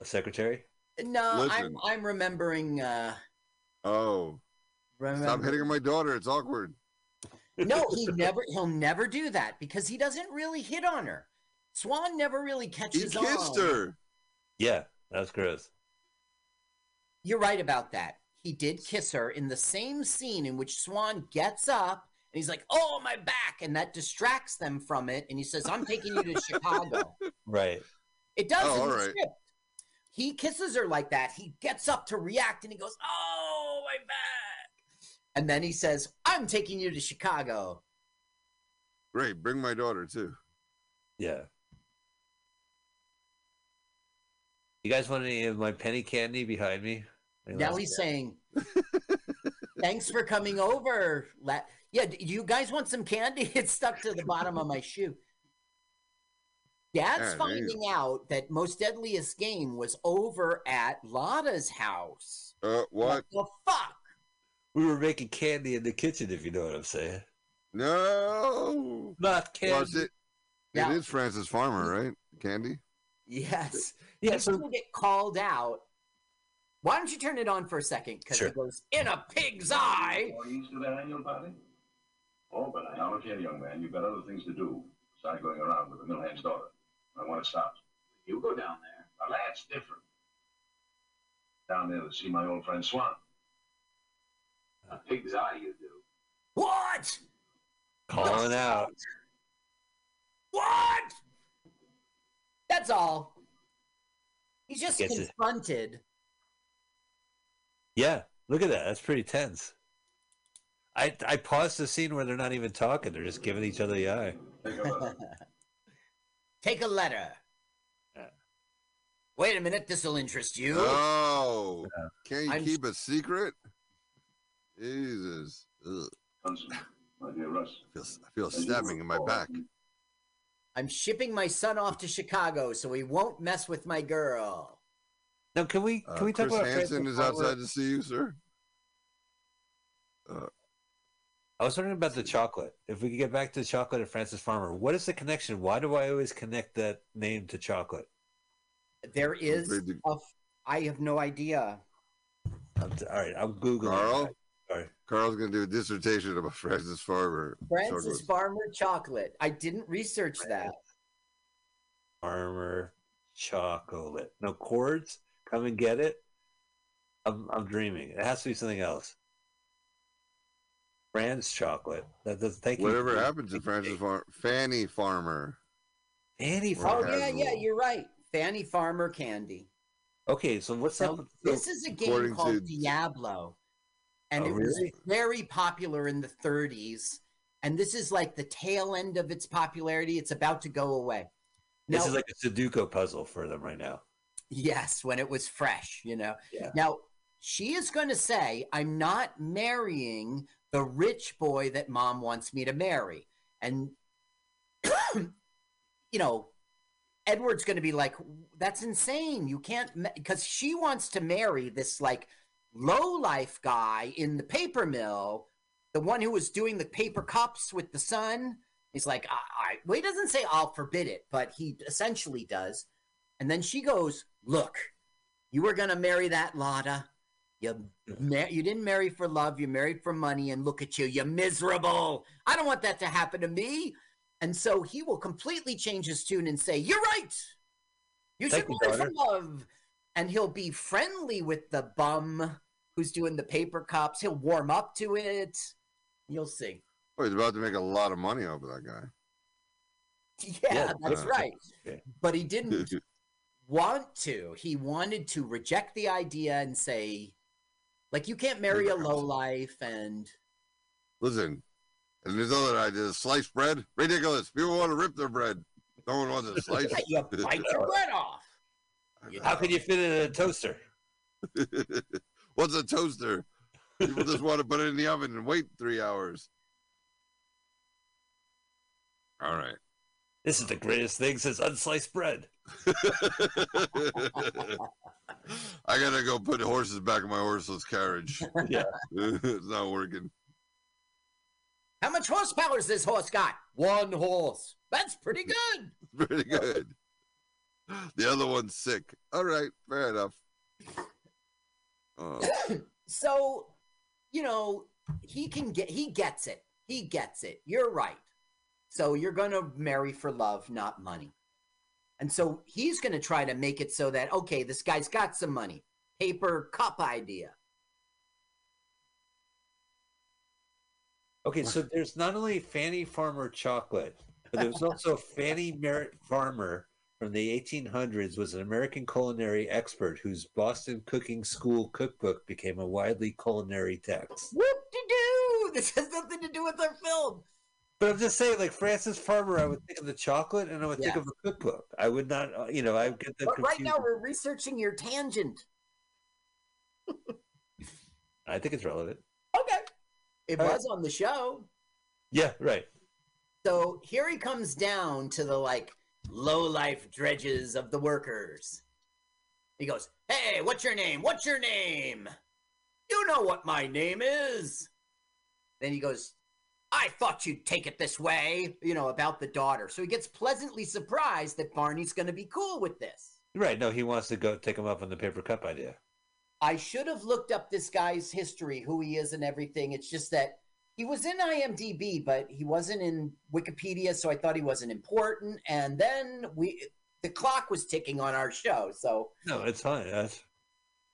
[SPEAKER 10] a secretary.
[SPEAKER 9] No, I'm I'm remembering. uh
[SPEAKER 11] Oh,
[SPEAKER 9] remember,
[SPEAKER 11] stop hitting on my daughter. It's awkward.
[SPEAKER 9] No, he never. He'll never do that because he doesn't really hit on her. Swan never really catches.
[SPEAKER 11] He kissed
[SPEAKER 9] on.
[SPEAKER 11] her.
[SPEAKER 10] Yeah, that's was gross.
[SPEAKER 9] You're right about that. He did kiss her in the same scene in which Swan gets up and he's like, "Oh, my back," and that distracts them from it. And he says, "I'm taking you to Chicago."
[SPEAKER 10] Right.
[SPEAKER 9] It does
[SPEAKER 11] Oh,
[SPEAKER 9] in
[SPEAKER 11] all
[SPEAKER 9] the
[SPEAKER 11] right.
[SPEAKER 9] script. He kisses her like that. He gets up to react and he goes, "Oh, my back," and then he says, "I'm taking you to Chicago."
[SPEAKER 11] Great. Bring my daughter too.
[SPEAKER 10] Yeah. You guys want any of my penny candy behind me? Any
[SPEAKER 9] Now
[SPEAKER 10] last-
[SPEAKER 9] he's saying, "Thanks for coming over." La- yeah, do you guys want some candy? It's stuck to the bottom of my shoe. Dad's
[SPEAKER 11] Yeah, there you
[SPEAKER 9] finding out that most deadliest game was over at Lotta's house.
[SPEAKER 11] Uh, what?
[SPEAKER 9] the fuck?
[SPEAKER 10] we were making candy in the kitchen, if you know what I'm saying.
[SPEAKER 11] No.
[SPEAKER 10] Not candy.
[SPEAKER 11] Well, it's it,
[SPEAKER 9] Now-
[SPEAKER 11] it is Frances Farmer, right? Candy.
[SPEAKER 9] Yes.
[SPEAKER 10] Yeah,
[SPEAKER 9] He's
[SPEAKER 10] so-
[SPEAKER 9] gonna get called out. Why don't you turn it on for a second? Because
[SPEAKER 10] Sure.
[SPEAKER 9] it goes in a pig's eye.
[SPEAKER 14] Parties to their annual party? Oh, but now look here, young man. You've got other things to do besides going around with the millhand's daughter. I want to stop. You go down there. Now that's different. Down there to see my old friend Swan. A pig's eye, you do.
[SPEAKER 9] What?
[SPEAKER 10] Calling out.
[SPEAKER 9] What? That's all. He's just
[SPEAKER 10] Gets it.
[SPEAKER 9] confronted.
[SPEAKER 10] Yeah, look at that. That's pretty tense. I I paused the scene where they're not even talking; they're just giving each other the eye.
[SPEAKER 14] Take a look.
[SPEAKER 9] Take letter. Wait a minute, this'll interest you.
[SPEAKER 11] Oh, can't you
[SPEAKER 9] I'm-
[SPEAKER 11] keep a secret? Jesus. Ugh.
[SPEAKER 14] Johnson, my dear Russ.
[SPEAKER 11] I feel, I feel stabbing in my back.
[SPEAKER 9] I'm shipping my son off to Chicago so he won't mess with my girl.
[SPEAKER 10] Now, can we can
[SPEAKER 11] Uh,
[SPEAKER 10] we talk
[SPEAKER 11] Chris
[SPEAKER 10] about
[SPEAKER 11] Hansen
[SPEAKER 10] Frances
[SPEAKER 11] is
[SPEAKER 10] Farmer?
[SPEAKER 11] outside to see you, sir.
[SPEAKER 10] I was wondering about the chocolate. If we could get back to the chocolate and Frances Farmer, what is the connection? Why do I always connect that name to chocolate?
[SPEAKER 9] There is
[SPEAKER 11] afraid to-
[SPEAKER 9] a. f- I have no idea.
[SPEAKER 10] I'm t- all right, I'm googling.
[SPEAKER 11] Carl?
[SPEAKER 10] it. Sorry.
[SPEAKER 11] Carl's going to do a dissertation about Frances Farmer.
[SPEAKER 9] Frances
[SPEAKER 11] chocolate.
[SPEAKER 9] Farmer chocolate. I didn't research that.
[SPEAKER 10] Farmer chocolate. No chords. Come and get it. I'm I'm dreaming. It has to be something else. Fran's chocolate. That does thank you.
[SPEAKER 11] Whatever happened to Frances Farmer? Fanny Farmer.
[SPEAKER 10] Fanny
[SPEAKER 9] Oh
[SPEAKER 10] Farmer.
[SPEAKER 9] yeah, yeah, you're right. Fanny Farmer candy.
[SPEAKER 10] Okay, so what's
[SPEAKER 9] Now,
[SPEAKER 10] up?
[SPEAKER 9] this is a game
[SPEAKER 11] according
[SPEAKER 9] called
[SPEAKER 11] to-
[SPEAKER 9] Diablo, and
[SPEAKER 10] Oh,
[SPEAKER 9] it was very popular in the 30s. And this is like the tail end of its popularity. It's about to go away.
[SPEAKER 10] This
[SPEAKER 9] Now-
[SPEAKER 10] is like a Sudoku puzzle for them right now.
[SPEAKER 9] Yes, when it was fresh, you know.
[SPEAKER 10] Yeah.
[SPEAKER 9] Now, she is going to say, I'm not marrying the rich boy that mom wants me to marry. And, you know, Edward's going to be like, that's insane. You can't, because she wants to marry this like low life guy in the paper mill, the one who was doing the paper cups with the son. He's like, I, I, well, he doesn't say I'll forbid it, but he essentially does. And then she goes, Look, you were going to marry that Lotta. You, ma- you didn't marry for love. You married for money. And look at you. You're miserable. I don't want that to happen to me. And so he will completely change his tune and say, You're right. You should
[SPEAKER 10] Thank you,
[SPEAKER 9] marry for love. And he'll be friendly with the bum who's doing the paper cups. He'll warm up to it. You'll see.
[SPEAKER 11] Oh, he's about to make a lot of money off of that guy.
[SPEAKER 9] Yeah,
[SPEAKER 10] Yeah,
[SPEAKER 9] that's
[SPEAKER 10] yeah.
[SPEAKER 9] right.
[SPEAKER 10] Okay.
[SPEAKER 9] But he didn't want to. He wanted to reject the idea and say, like, you can't marry a low life and
[SPEAKER 11] Listen, and there's other ideas. Sliced bread? Ridiculous. People want to rip their bread. No one wants to slice.
[SPEAKER 9] you bite your bread off.
[SPEAKER 10] How can you fit it in a toaster?
[SPEAKER 11] What's a toaster? People just want to put it in the oven and wait three hours. All right.
[SPEAKER 10] This is the greatest thing since unsliced bread.
[SPEAKER 11] I gotta go put horses back in my horseless carriage.
[SPEAKER 10] Yeah.
[SPEAKER 11] it's not working.
[SPEAKER 9] How much horsepower has this horse got? One horse. That's pretty good.
[SPEAKER 11] Pretty good. The other one's sick. All right, fair enough. Oh,
[SPEAKER 9] So, you know, he can get he gets it. He gets it. You're right. So you're going to marry for love, not money. And so he's going to try to make it so that okay, this guy's got some money. Paper cup idea.
[SPEAKER 10] Okay, so there's not only Fanny Farmer chocolate, but there's also Fanny Merritt Farmer from the 1800s was an American culinary expert whose Boston Cooking School cookbook became a widely culinary text.
[SPEAKER 9] Whoop de doo! This has nothing to do with our film.
[SPEAKER 10] But I'm just saying, like Frances Farmer, I would think of the chocolate and I would think of the cookbook. I would not, uh, you know, I would get them
[SPEAKER 9] But right now we're researching your tangent.
[SPEAKER 10] I think it's relevant.
[SPEAKER 9] Okay. It
[SPEAKER 10] All right.
[SPEAKER 9] was on the show.
[SPEAKER 10] Yeah, right.
[SPEAKER 9] So here he comes down to the like low life dredges of the workers. He goes, Hey, what's your name? What's your name? You know what my name is. Then he goes, I thought you'd take it this way, you know, about the daughter. So he gets pleasantly surprised that Barney's going to be cool with this.
[SPEAKER 10] Right. No, he wants to go take him up on the paper cup idea.
[SPEAKER 9] I should have looked up this guy's history, who he is, and everything. It's just that he was in IMDb, but he wasn't in Wikipedia, so I thought he wasn't important. And then we, the clock was ticking on our show, so
[SPEAKER 10] No, it's fine. That's,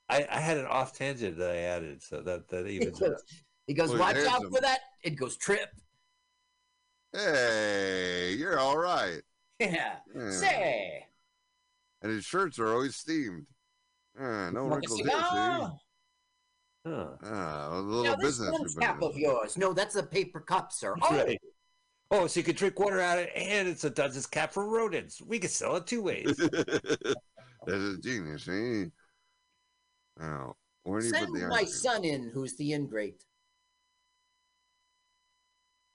[SPEAKER 10] I, I had an off tangent that I added, so that that even.
[SPEAKER 9] Goes, he goes
[SPEAKER 11] Well,
[SPEAKER 9] watch out
[SPEAKER 11] handsome.
[SPEAKER 9] for that. It goes trip.
[SPEAKER 11] hey, you're all right.
[SPEAKER 9] Yeah.
[SPEAKER 11] Yeah.
[SPEAKER 9] Say,
[SPEAKER 11] And his shirts are always steamed. Ah, no
[SPEAKER 9] want
[SPEAKER 11] wrinkles here, see?
[SPEAKER 10] Huh.
[SPEAKER 11] Ah, a
[SPEAKER 9] Now
[SPEAKER 11] little
[SPEAKER 9] this
[SPEAKER 11] business.
[SPEAKER 9] one cap of yours. No, that's a paper cup, sir. Oh,
[SPEAKER 10] Right. Oh, so you can drink water out of it, and it's a Dutchess cap for rodents. We could sell it two ways.
[SPEAKER 11] That is a genius, see? Now, where do you
[SPEAKER 9] send
[SPEAKER 11] put the
[SPEAKER 9] my son in, who's the ingrate.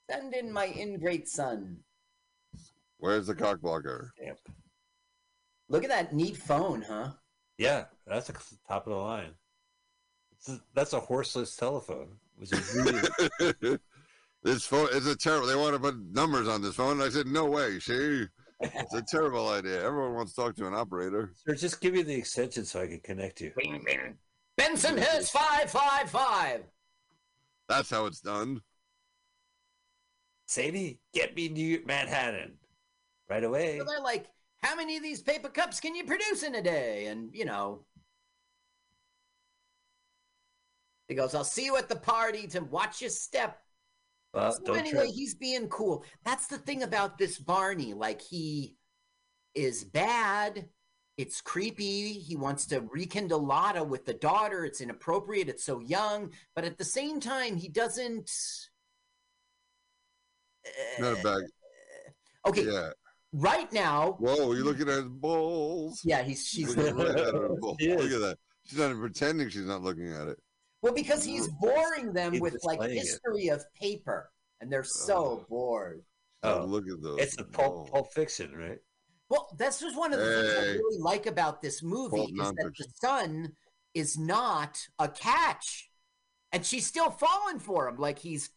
[SPEAKER 9] Send in my ingrate son.
[SPEAKER 11] Where's the cock blocker?
[SPEAKER 9] Look at that neat phone, huh?
[SPEAKER 10] yeah, that's a top of the line. A- that's a horseless telephone, which is really
[SPEAKER 11] this phone is a terrible. They want to put numbers on this phone. I said, no way. See, it's a terrible idea. Everyone wants to talk to an operator.
[SPEAKER 10] Sir, just give me the extension so I can connect you.
[SPEAKER 9] Bing, bing. Benson Hills 555.
[SPEAKER 11] That's how it's done.
[SPEAKER 10] Sadie, get me New Manhattan right away.
[SPEAKER 9] So they're like, how many of these paper cups can you produce in a day? And, you know, he goes, I'll see you at the party to watch your step.
[SPEAKER 10] Well,
[SPEAKER 9] So anyway,
[SPEAKER 10] trip.
[SPEAKER 9] he's being cool. That's the thing about this Barney. Like he is bad. It's creepy. He wants to rekindle Lotta with the daughter. It's inappropriate. It's so young. But at the same time, he doesn't.
[SPEAKER 11] Not a uh, bag.
[SPEAKER 9] Okay.
[SPEAKER 11] Yeah.
[SPEAKER 9] Right now.
[SPEAKER 11] Whoa, you're looking at his balls?
[SPEAKER 9] Yeah, he's she's
[SPEAKER 11] Looking right at her balls.
[SPEAKER 10] She.
[SPEAKER 11] Look at that. She's not even pretending she's not looking at it.
[SPEAKER 9] Well, because he's boring them
[SPEAKER 10] He's
[SPEAKER 9] with like
[SPEAKER 10] displaying it.
[SPEAKER 9] history of paper, and they're so oh. bored.
[SPEAKER 10] Oh, oh,
[SPEAKER 11] look at those.
[SPEAKER 10] It's a pulp, pulp fiction, right?
[SPEAKER 9] Well, this was one of the things I really like about this movie
[SPEAKER 11] Pulp
[SPEAKER 9] is that the son is not a catch, and she's still falling for him. Like he's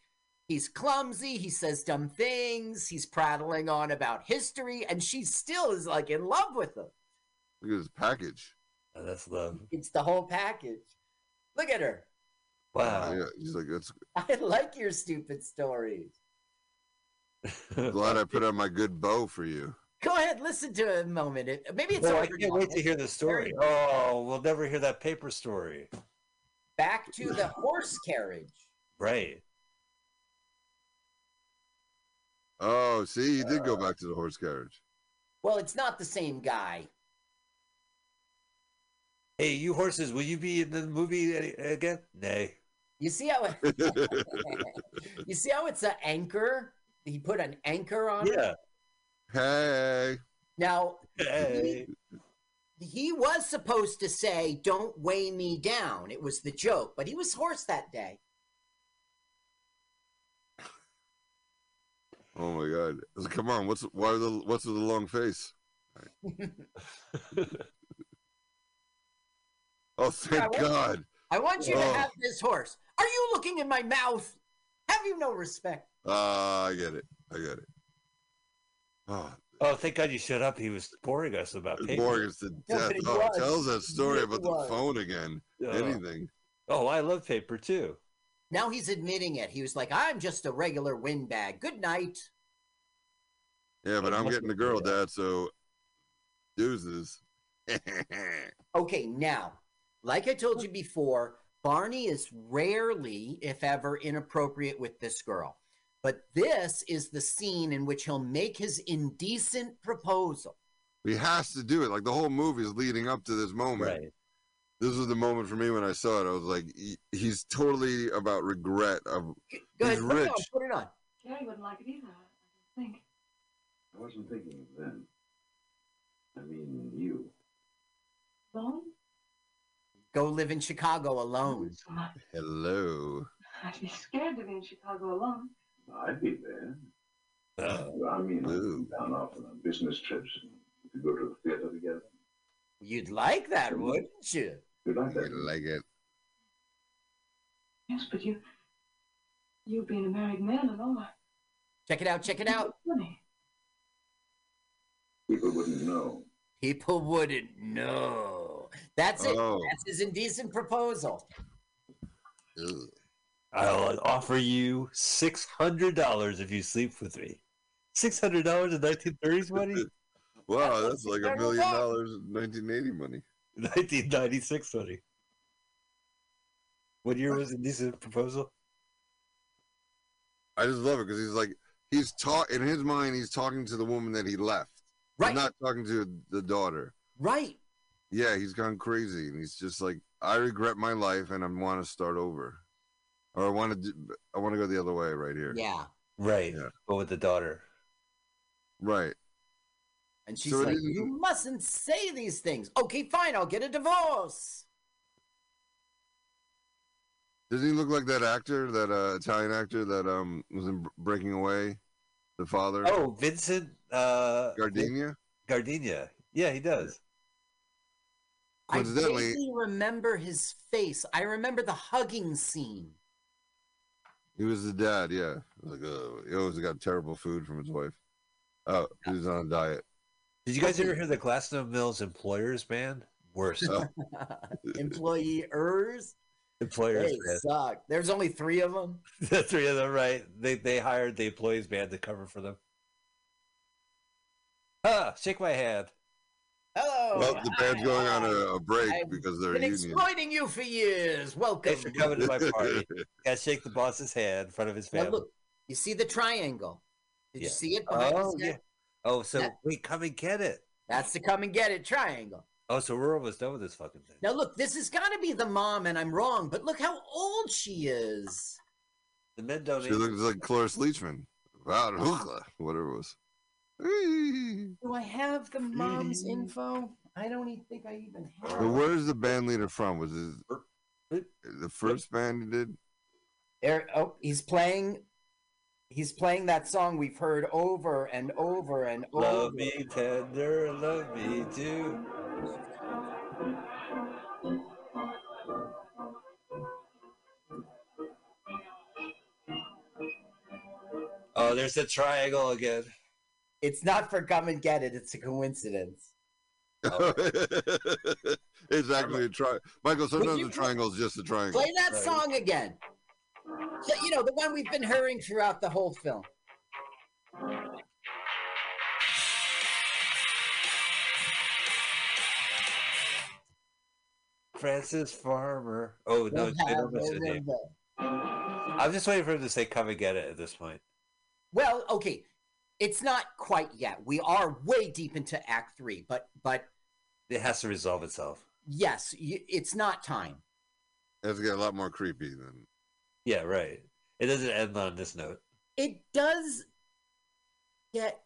[SPEAKER 9] he's clumsy, he says dumb things, he's prattling on about history, and she still is like in love with him.
[SPEAKER 11] Look at his package.
[SPEAKER 10] Oh, that's love.
[SPEAKER 9] It's the whole package. Look at her.
[SPEAKER 10] Wow.
[SPEAKER 11] Yeah, he's like, that's
[SPEAKER 9] I like your stupid stories.
[SPEAKER 11] glad I put on my good bow for you.
[SPEAKER 9] Go ahead, listen to it a moment. It, maybe it's
[SPEAKER 10] I can't wait to hear the story. Oh, we'll never hear that paper story.
[SPEAKER 9] back to the horse carriage.
[SPEAKER 10] Right.
[SPEAKER 11] Oh, see, he did go uh, back to the horse carriage.
[SPEAKER 9] Well, it's not the same guy.
[SPEAKER 10] Hey, you horses, will you be in the movie again? Nay.
[SPEAKER 9] You see how it, you see how it's an anchor? He put an anchor on it.
[SPEAKER 10] Yeah.
[SPEAKER 11] Hey.
[SPEAKER 9] Now
[SPEAKER 10] Hey.
[SPEAKER 9] he, he was supposed to say, "Don't weigh me down." It was the joke, but he was hoarse that day.
[SPEAKER 11] Oh my god! I was like, Come on, what's why the what's with the long face? Oh, thank
[SPEAKER 9] I want-
[SPEAKER 11] God!
[SPEAKER 9] I want you to
[SPEAKER 11] Oh.
[SPEAKER 9] have this horse. Are you looking in my mouth? Have you no respect?
[SPEAKER 11] Ah, I get it. I get it. Oh,
[SPEAKER 10] Oh, thank God you shut up. He was boring us about
[SPEAKER 11] it's
[SPEAKER 10] paper.
[SPEAKER 11] boring us to death.
[SPEAKER 9] but
[SPEAKER 11] Oh,
[SPEAKER 9] was.
[SPEAKER 11] tell that story
[SPEAKER 9] It
[SPEAKER 11] about
[SPEAKER 9] was.
[SPEAKER 11] the phone again.
[SPEAKER 10] Oh.
[SPEAKER 11] Anything.
[SPEAKER 10] Oh, I love paper too.
[SPEAKER 9] Now he's admitting it. He was like, "I'm just a regular windbag. Good night."
[SPEAKER 11] Yeah, but I'm getting the girl. Dad. So, deuces.
[SPEAKER 9] Okay, now, like I told you before, Barney is rarely, if ever, inappropriate with this girl. But this is the scene in which he'll make his indecent proposal.
[SPEAKER 11] he has to do it. Like the whole movie is leading up to this moment.
[SPEAKER 10] Right.
[SPEAKER 11] This was the moment for me when I saw it. I was like, he, he's totally about regret of
[SPEAKER 9] Go
[SPEAKER 11] he's
[SPEAKER 9] ahead, put it on.
[SPEAKER 11] rich.
[SPEAKER 9] Put it on.
[SPEAKER 12] Gary wouldn't like it either, I think.
[SPEAKER 14] I wasn't thinking of them. I mean, you.
[SPEAKER 12] Alone?
[SPEAKER 9] Go live in Chicago alone.
[SPEAKER 11] Hello.
[SPEAKER 12] I'd be scared to be in Chicago alone.
[SPEAKER 14] I'd be there.
[SPEAKER 10] Uh,
[SPEAKER 14] I mean,
[SPEAKER 11] Ooh.
[SPEAKER 14] I'm down often on business trips. and We could go to the theater together.
[SPEAKER 9] You'd like that, wouldn't you?
[SPEAKER 14] You like
[SPEAKER 11] I
[SPEAKER 14] that?
[SPEAKER 11] like it.
[SPEAKER 12] Yes, but you, you being a married man and all that.
[SPEAKER 9] Check it out. Check it out.
[SPEAKER 12] Funny.
[SPEAKER 14] People wouldn't know.
[SPEAKER 9] People wouldn't know. That's it.
[SPEAKER 11] Oh.
[SPEAKER 9] That's his indecent proposal.
[SPEAKER 11] Ugh.
[SPEAKER 10] I'll offer you six hundred dollars if you sleep with me. Six hundred dollars in nineteen thirties money?
[SPEAKER 11] Wow, that's like a million dollars in 1980 money.
[SPEAKER 10] Nineteen ninety six money. What year was the decent proposal?
[SPEAKER 11] I just love it because he's like, he's taught in his mind, he's talking to the woman that he left. He's
[SPEAKER 9] Right.
[SPEAKER 11] not talking to the daughter.
[SPEAKER 9] Right.
[SPEAKER 11] Yeah, he's gone crazy, and he's just like, I regret my life, and I want to start over, or I want to, I want to go the other way right here.
[SPEAKER 9] Yeah.
[SPEAKER 10] Right.
[SPEAKER 11] Yeah.
[SPEAKER 10] But with the daughter.
[SPEAKER 11] Right.
[SPEAKER 9] And she's
[SPEAKER 11] So
[SPEAKER 9] like,
[SPEAKER 11] isn't-
[SPEAKER 9] You mustn't say these things. Okay, fine, I'll get a divorce.
[SPEAKER 11] Doesn't he look like that actor, that uh, Italian actor that um was in Breaking Away, the father,
[SPEAKER 10] Oh, Vincent uh
[SPEAKER 11] Gardenia?
[SPEAKER 10] Gardenia. Yeah, he does.
[SPEAKER 9] I
[SPEAKER 11] Coincidentally,
[SPEAKER 9] vaguely remember his face. I remember the hugging scene.
[SPEAKER 11] he was the dad. Yeah, like uh, he always got terrible food from his wife. Oh, he was on a diet.
[SPEAKER 10] Did you guys ever hear the Glassstone Mills Employers Band? Worse.
[SPEAKER 11] Oh.
[SPEAKER 9] Employers,
[SPEAKER 10] Employers
[SPEAKER 9] they
[SPEAKER 10] Band.
[SPEAKER 9] suck. There's only three of them.
[SPEAKER 10] the three of them, right? They they hired the employees band to cover for them. Ah, shake my hand.
[SPEAKER 9] Hello.
[SPEAKER 11] Well, the band's going on a, a break
[SPEAKER 9] I've
[SPEAKER 11] because they're
[SPEAKER 9] Been
[SPEAKER 11] union.
[SPEAKER 9] exploiting you for years. Welcome.
[SPEAKER 10] Thanks for coming to my party. Gotta shake the boss's hand in front of his
[SPEAKER 9] Now look, you see the triangle. Did
[SPEAKER 10] Yeah.
[SPEAKER 9] you see it behind
[SPEAKER 10] Oh,
[SPEAKER 9] his
[SPEAKER 10] yeah.
[SPEAKER 9] Head?
[SPEAKER 10] Oh, so
[SPEAKER 9] That-
[SPEAKER 10] wait, come and get it.
[SPEAKER 9] That's the come and get it triangle.
[SPEAKER 10] Oh, so we're almost done with this fucking thing.
[SPEAKER 9] Now look, this has got to be the mom, and I'm wrong, but look how old she is.
[SPEAKER 10] The men don't
[SPEAKER 11] She looks like Cloris Leachman. Wow, hookla, whatever it was.
[SPEAKER 9] Do I have the mom's info? I don't even think I even have.
[SPEAKER 11] But where's the band leader from? Was this the first band he did?
[SPEAKER 9] There, oh, he's playing. He's playing that song we've heard over and over and over.
[SPEAKER 10] Love me tender, love me too. Oh, there's the triangle again.
[SPEAKER 9] It's not for come and get it. It's a coincidence.
[SPEAKER 11] it's actually a tri. Michael, sometimes
[SPEAKER 9] you
[SPEAKER 11] a triangle is just a triangle.
[SPEAKER 9] Play that song again. So, you know the one we've been hearing throughout the whole film.
[SPEAKER 10] Frances Farmer. Oh no,
[SPEAKER 9] We'll
[SPEAKER 10] they
[SPEAKER 9] have
[SPEAKER 10] don't mention
[SPEAKER 9] a
[SPEAKER 10] the name.
[SPEAKER 9] river.
[SPEAKER 10] I'm just waiting for him to say "come and get it" at this point.
[SPEAKER 9] Well, okay, it's not quite yet. We are way deep into Act Three, but but
[SPEAKER 10] It has to resolve itself.
[SPEAKER 9] yes, y- it's not time.
[SPEAKER 11] It has to get a lot more creepy than.
[SPEAKER 10] Yeah, right. It doesn't end on this note.
[SPEAKER 9] It does get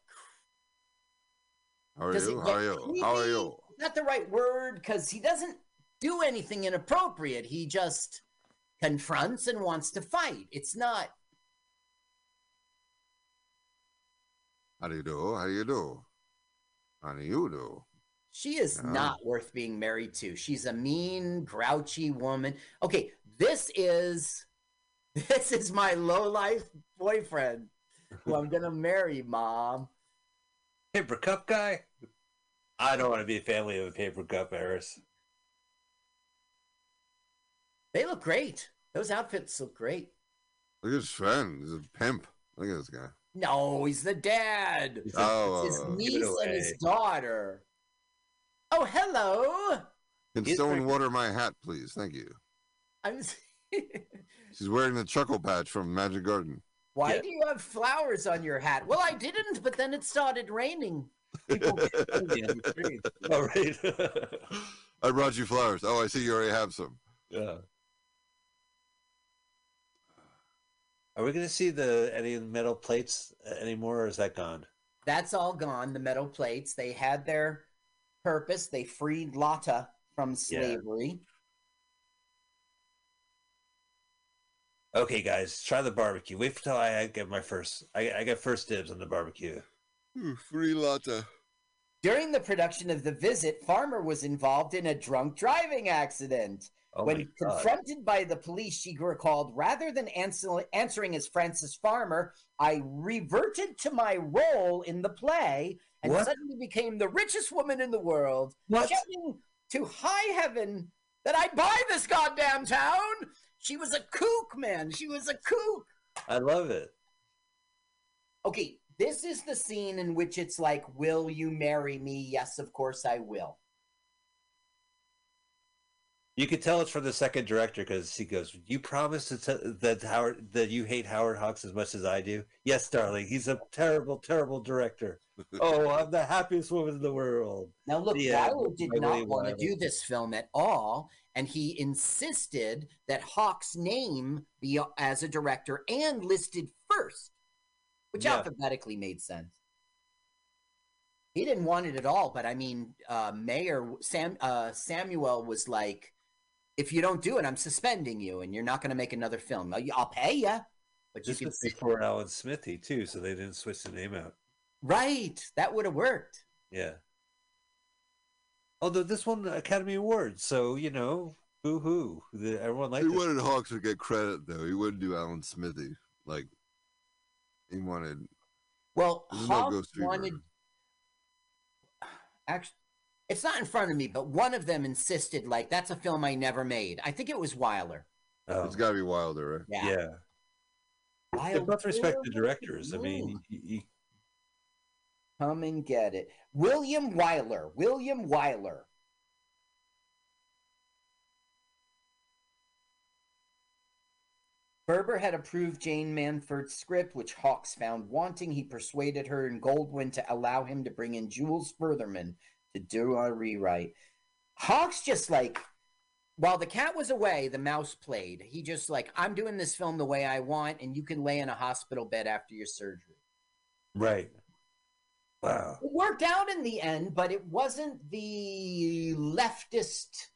[SPEAKER 11] How are
[SPEAKER 9] Does
[SPEAKER 11] you? How are you? How are you?
[SPEAKER 9] not the right word because he doesn't do anything inappropriate. He just confronts and wants to fight. It's not.
[SPEAKER 11] How do you do? How do you do? How do you do?
[SPEAKER 9] She is
[SPEAKER 11] Yeah.
[SPEAKER 9] not worth being married to. She's a mean, grouchy woman. Okay, this is this is my low life boyfriend who I'm gonna marry, mom.
[SPEAKER 10] Paper cup guy. I don't want to be a family of a paper cup, Harris.
[SPEAKER 9] They look great. Those outfits look great.
[SPEAKER 11] Look at his friend. He's a pimp. Look at this guy.
[SPEAKER 9] No, he's the dad.
[SPEAKER 11] Oh,
[SPEAKER 9] It's his
[SPEAKER 11] uh,
[SPEAKER 9] niece and his daughter. Oh, hello.
[SPEAKER 11] Can
[SPEAKER 10] He's
[SPEAKER 11] someone water my hat, please? Thank you.
[SPEAKER 9] I'm.
[SPEAKER 11] She's wearing the chuckle patch from Magic Garden.
[SPEAKER 9] Why
[SPEAKER 10] Yeah.
[SPEAKER 9] do you have flowers on your hat? Well, I didn't, but then it started raining.
[SPEAKER 10] People get funny on the street. Oh, right.
[SPEAKER 11] I brought you flowers. Oh, I see you already have some.
[SPEAKER 10] yeah. Are we going to see the any metal plates anymore, or is that gone?
[SPEAKER 9] That's all gone. The metal plates. They had their purpose. They freed Lotta from slavery.
[SPEAKER 10] Okay, guys, try the barbecue. Wait until I get my first. I, I get first dibs on the barbecue.
[SPEAKER 11] Ooh, Free latte.
[SPEAKER 9] During the production of The Visit, Farmer was involved in a drunk driving accident.
[SPEAKER 10] Oh
[SPEAKER 9] when confronted by the police, she recalled, rather than answer, answering as Frances Farmer, I reverted to my role in the play and
[SPEAKER 10] What?
[SPEAKER 9] suddenly became the richest woman in the world,
[SPEAKER 10] What?
[SPEAKER 9] shouting to high heaven that I'd buy this goddamn town. She was a kook, man. She was a kook.
[SPEAKER 10] I love it.
[SPEAKER 9] Okay, this is the scene in which it's like, Will you marry me? Yes, of course I will.
[SPEAKER 10] You could tell it's from the second director because he goes, "You promised to t- that Howard that you hate Howard Hawks as much as I do." Yes, darling. He's a terrible, terrible director. oh, I'm the happiest woman in the world.
[SPEAKER 9] Now, look,
[SPEAKER 10] Yeah,
[SPEAKER 9] Wyler did
[SPEAKER 10] Beverly
[SPEAKER 9] not want to do this film at all, and he insisted that Hawk's name be as a director and listed first, which
[SPEAKER 10] Yeah.
[SPEAKER 9] alphabetically made sense. He didn't want it at all, but I mean, uh, Mayor Sam uh, Samuel was like, "If you don't do it, I'm suspending you, and you're not going to make another film. I'll, I'll pay you, but you
[SPEAKER 10] This
[SPEAKER 9] can
[SPEAKER 10] was before Alan Smithee too, so they didn't switch the name out.
[SPEAKER 9] right. That would have worked."
[SPEAKER 10] Yeah. Although this won the Academy Award, so you know, boo hoo. The, everyone liked
[SPEAKER 11] He
[SPEAKER 10] it.
[SPEAKER 11] wanted Hawks to get credit, though. He wouldn't do Alan Smithee. Like, he wanted.
[SPEAKER 9] Well,
[SPEAKER 11] There's no
[SPEAKER 9] Hawks
[SPEAKER 11] Ghost Fever.
[SPEAKER 9] wanted. Actually, it's not in front of me, but one of them insisted, like, that's a film I never made. I think it was Wyler.
[SPEAKER 10] Oh,
[SPEAKER 11] It's got to be Wilder, right?
[SPEAKER 9] Yeah.
[SPEAKER 10] yeah. They
[SPEAKER 9] Wilder,
[SPEAKER 10] both respect the directors. I mean, you, you,
[SPEAKER 9] Come and get it. William Wyler. William Wyler. Ferber had approved Jane Manford's script, which Hawks found wanting. He persuaded her and Goldwyn to allow him to bring in Jules Furthman do a rewrite. Hawks just like, while the cat was away, the mouse played. He just like, I'm doing this film the way I want, and you can lay in a hospital bed after your surgery.
[SPEAKER 10] right. Wow.
[SPEAKER 9] It worked out in the end, but it wasn't the leftist,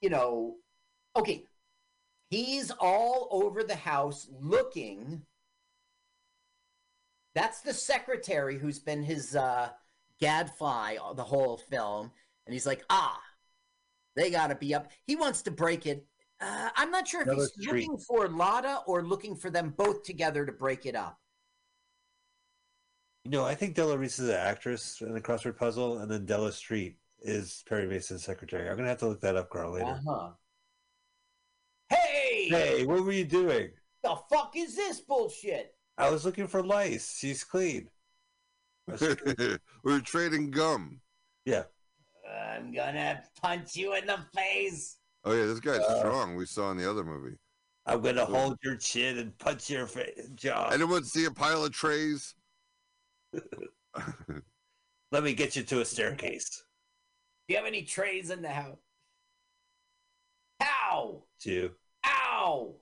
[SPEAKER 9] you know. Okay, he's all over the house looking. That's the secretary who's been his uh, gadfly the whole film, and he's like, ah, they got to be up. He wants to break it. Uh, I'm not sure if
[SPEAKER 10] Another
[SPEAKER 9] he's
[SPEAKER 10] street.
[SPEAKER 9] looking for Lotta or looking for them both together to break it up.
[SPEAKER 10] You know, I think Della Reese is an actress in the crossword puzzle, and then Della Street is Perry Mason's secretary. I'm gonna have to look that up, Carl, later.
[SPEAKER 9] Uh-huh. Hey!
[SPEAKER 10] Hey, what were you doing?
[SPEAKER 9] The fuck is this bullshit?
[SPEAKER 10] I was looking for lice. She's clean.
[SPEAKER 11] We were trading gum.
[SPEAKER 10] Yeah.
[SPEAKER 9] I'm gonna punch you in the face.
[SPEAKER 11] Oh yeah, this guy's
[SPEAKER 10] Uh,
[SPEAKER 11] strong. We saw in the other movie.
[SPEAKER 10] I'm gonna hold your chin and punch your fa- jaw.
[SPEAKER 11] Anyone see a pile of trays?
[SPEAKER 10] Let me get you to a staircase.
[SPEAKER 9] Do you have any trays in the house? Ow!
[SPEAKER 10] Two.
[SPEAKER 9] Ow!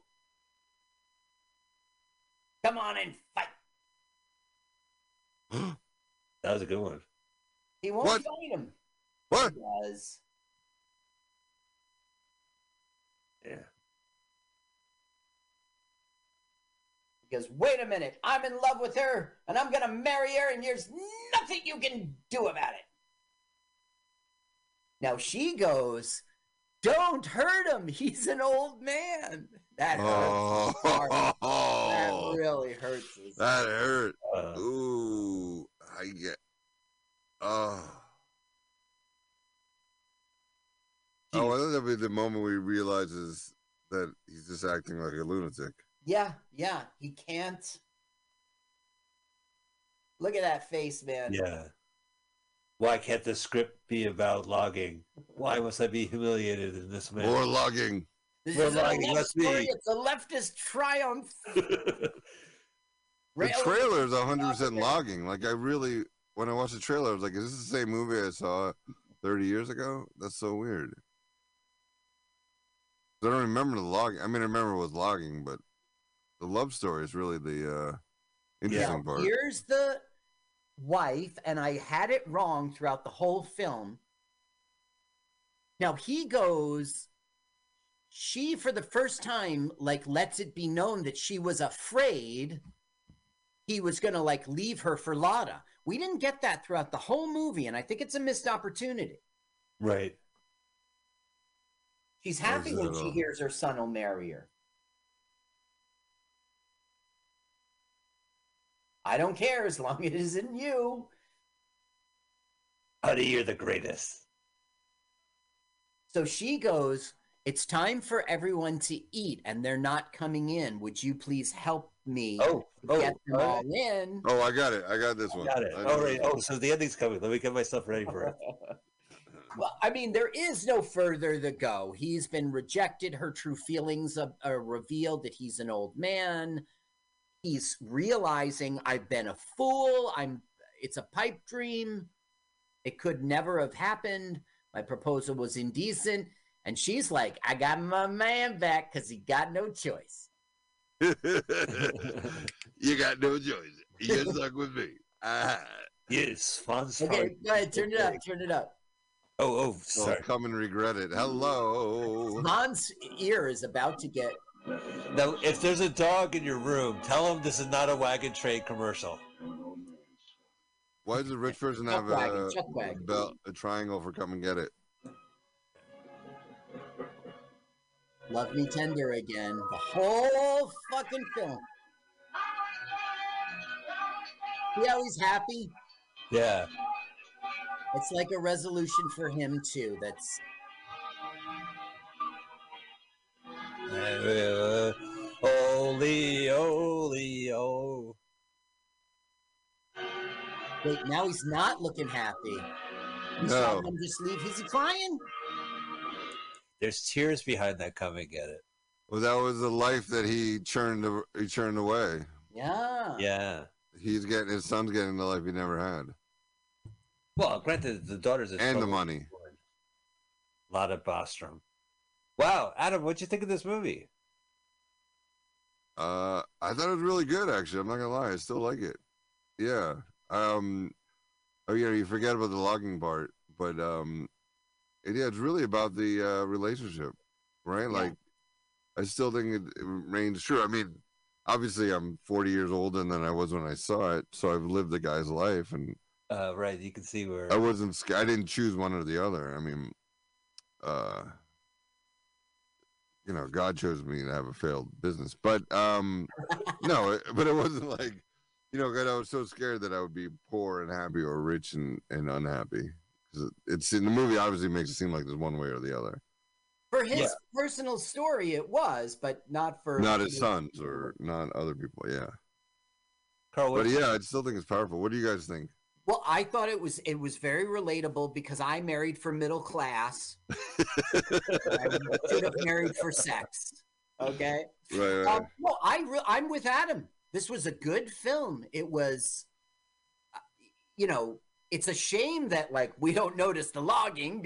[SPEAKER 9] Come on and fight.
[SPEAKER 10] That was a good one.
[SPEAKER 9] He won't
[SPEAKER 11] What?
[SPEAKER 9] fight him.
[SPEAKER 11] What?
[SPEAKER 9] He does.
[SPEAKER 10] Yeah.
[SPEAKER 9] Because wait a minute, I'm in love with her and I'm gonna marry her, and there's nothing you can do about it. Now she goes, Don't hurt him. He's an old man. That hurts. his heart. That
[SPEAKER 11] Oh,
[SPEAKER 9] really hurts. his
[SPEAKER 11] that hurt.
[SPEAKER 10] Uh,
[SPEAKER 11] Ooh, I get. Oh. Oh, I thought that'd be the moment where he realizes that he's just acting like a lunatic.
[SPEAKER 9] Yeah, yeah, he can't. Look at that face, man.
[SPEAKER 10] yeah. Why can't the script be about logging? Why must I be humiliated in this manner?
[SPEAKER 11] More logging.
[SPEAKER 9] This
[SPEAKER 10] More
[SPEAKER 9] is
[SPEAKER 10] logging,
[SPEAKER 9] love
[SPEAKER 10] let's
[SPEAKER 9] story.
[SPEAKER 10] be.
[SPEAKER 9] It's a leftist triumph.
[SPEAKER 11] The trailer is 100% logging. Like, I really, when I watched the trailer, I was like, is this the same movie I saw 30 years ago? That's so weird. I don't remember the logging. I mean, I remember it was logging, but the love story is really the uh, interesting
[SPEAKER 9] Now,
[SPEAKER 11] part.
[SPEAKER 9] here's the wife, and I had it wrong throughout the whole film. Now he goes, she for the first time, like, lets it be known that she was afraid he was gonna like leave her for Lotta. We didn't get that throughout the whole movie, and I think it's a missed opportunity.
[SPEAKER 10] right.
[SPEAKER 9] She's happy when she hears her son will marry her. I don't care as long as it isn't you.
[SPEAKER 10] Honey, you're the greatest.
[SPEAKER 9] So she goes, It's time for everyone to eat, and they're not coming in. Would you please help me
[SPEAKER 10] Oh, oh,
[SPEAKER 9] get them oh.
[SPEAKER 10] all
[SPEAKER 9] all
[SPEAKER 10] right.
[SPEAKER 9] in?
[SPEAKER 11] Oh, I got it. I got this one.
[SPEAKER 10] Got it.
[SPEAKER 11] I oh,
[SPEAKER 10] All
[SPEAKER 11] know
[SPEAKER 10] right.
[SPEAKER 11] this
[SPEAKER 10] Oh, so the ending's coming. Let me get myself ready for it.
[SPEAKER 9] Well, I mean, there is no further to go. He's been rejected. Her true feelings are, are revealed that he's an old man. He's realizing I've been a fool. I'm. It's a pipe dream. It could never have happened. My proposal was indecent, and she's like, "I got my man back because he got no choice."
[SPEAKER 11] you got no choice. You're stuck with me. Ah.
[SPEAKER 10] Yes, Fonz.
[SPEAKER 9] Okay, go ahead. Turn it up. Turn it up.
[SPEAKER 10] Oh, oh,
[SPEAKER 11] Oh, come and regret it. Hello.
[SPEAKER 9] Han's ear is about to get.
[SPEAKER 10] Now, if there's a dog in your room, tell him this is not a wagon train commercial.
[SPEAKER 11] Why does a rich person
[SPEAKER 9] Chuck
[SPEAKER 11] have
[SPEAKER 9] wagon,
[SPEAKER 11] a,
[SPEAKER 9] chuck wagon.
[SPEAKER 11] belt, a triangle for come and get it?
[SPEAKER 9] Love Me Tender again. The whole fucking film. See how he's happy?
[SPEAKER 10] Yeah.
[SPEAKER 9] It's like a resolution for him too. That's
[SPEAKER 10] Uh, Holy, holy, oh.
[SPEAKER 9] wait, now he's not looking happy. You saw
[SPEAKER 11] No.
[SPEAKER 9] him just leave. Is he crying?
[SPEAKER 10] There's tears behind that. Come and get it.
[SPEAKER 11] Well, that was the life that he churned. He churned away.
[SPEAKER 9] Yeah.
[SPEAKER 10] Yeah.
[SPEAKER 11] He's getting his son's getting the life he never had,
[SPEAKER 10] Well, granted, the daughter's a
[SPEAKER 11] and the
[SPEAKER 10] troubled
[SPEAKER 11] A
[SPEAKER 10] lot of Bostrom. Wow, Adam, what'd you think of this movie?
[SPEAKER 11] Uh, I thought it was really good. Actually, I'm not gonna lie. I still like it. Yeah. Um. Oh, yeah, you forget about the logging part, but um, it, yeah, it's really about the uh, relationship, right? Like, I still think it, it remains true. I mean, obviously, I'm 40 years older than I was when I saw it, so I've lived the guy's life, and
[SPEAKER 10] Uh, right, you can see where.
[SPEAKER 11] I wasn't. I didn't choose one or the other. I mean, uh, you know, God chose me to have a failed business, but um, no, it, but it wasn't like, you know, 'cause I was so scared that I would be poor and happy or rich and and unhappy. 'Cause it's in the movie. Obviously, makes it seem like there's one way or the other.
[SPEAKER 9] For his
[SPEAKER 10] Yeah.
[SPEAKER 9] personal story, it was, but not for
[SPEAKER 11] Not his sons or not other people. Yeah,
[SPEAKER 10] Carl,
[SPEAKER 11] but yeah, I still think it's powerful. What do you guys think?
[SPEAKER 9] Well, I thought it was it was very relatable because I married for middle class. I should have married for sex. Okay.
[SPEAKER 11] Right, right.
[SPEAKER 9] Um, no, I re- I'm with Adam. This was a good film. It was, uh, you know, it's a shame that like we don't notice the logging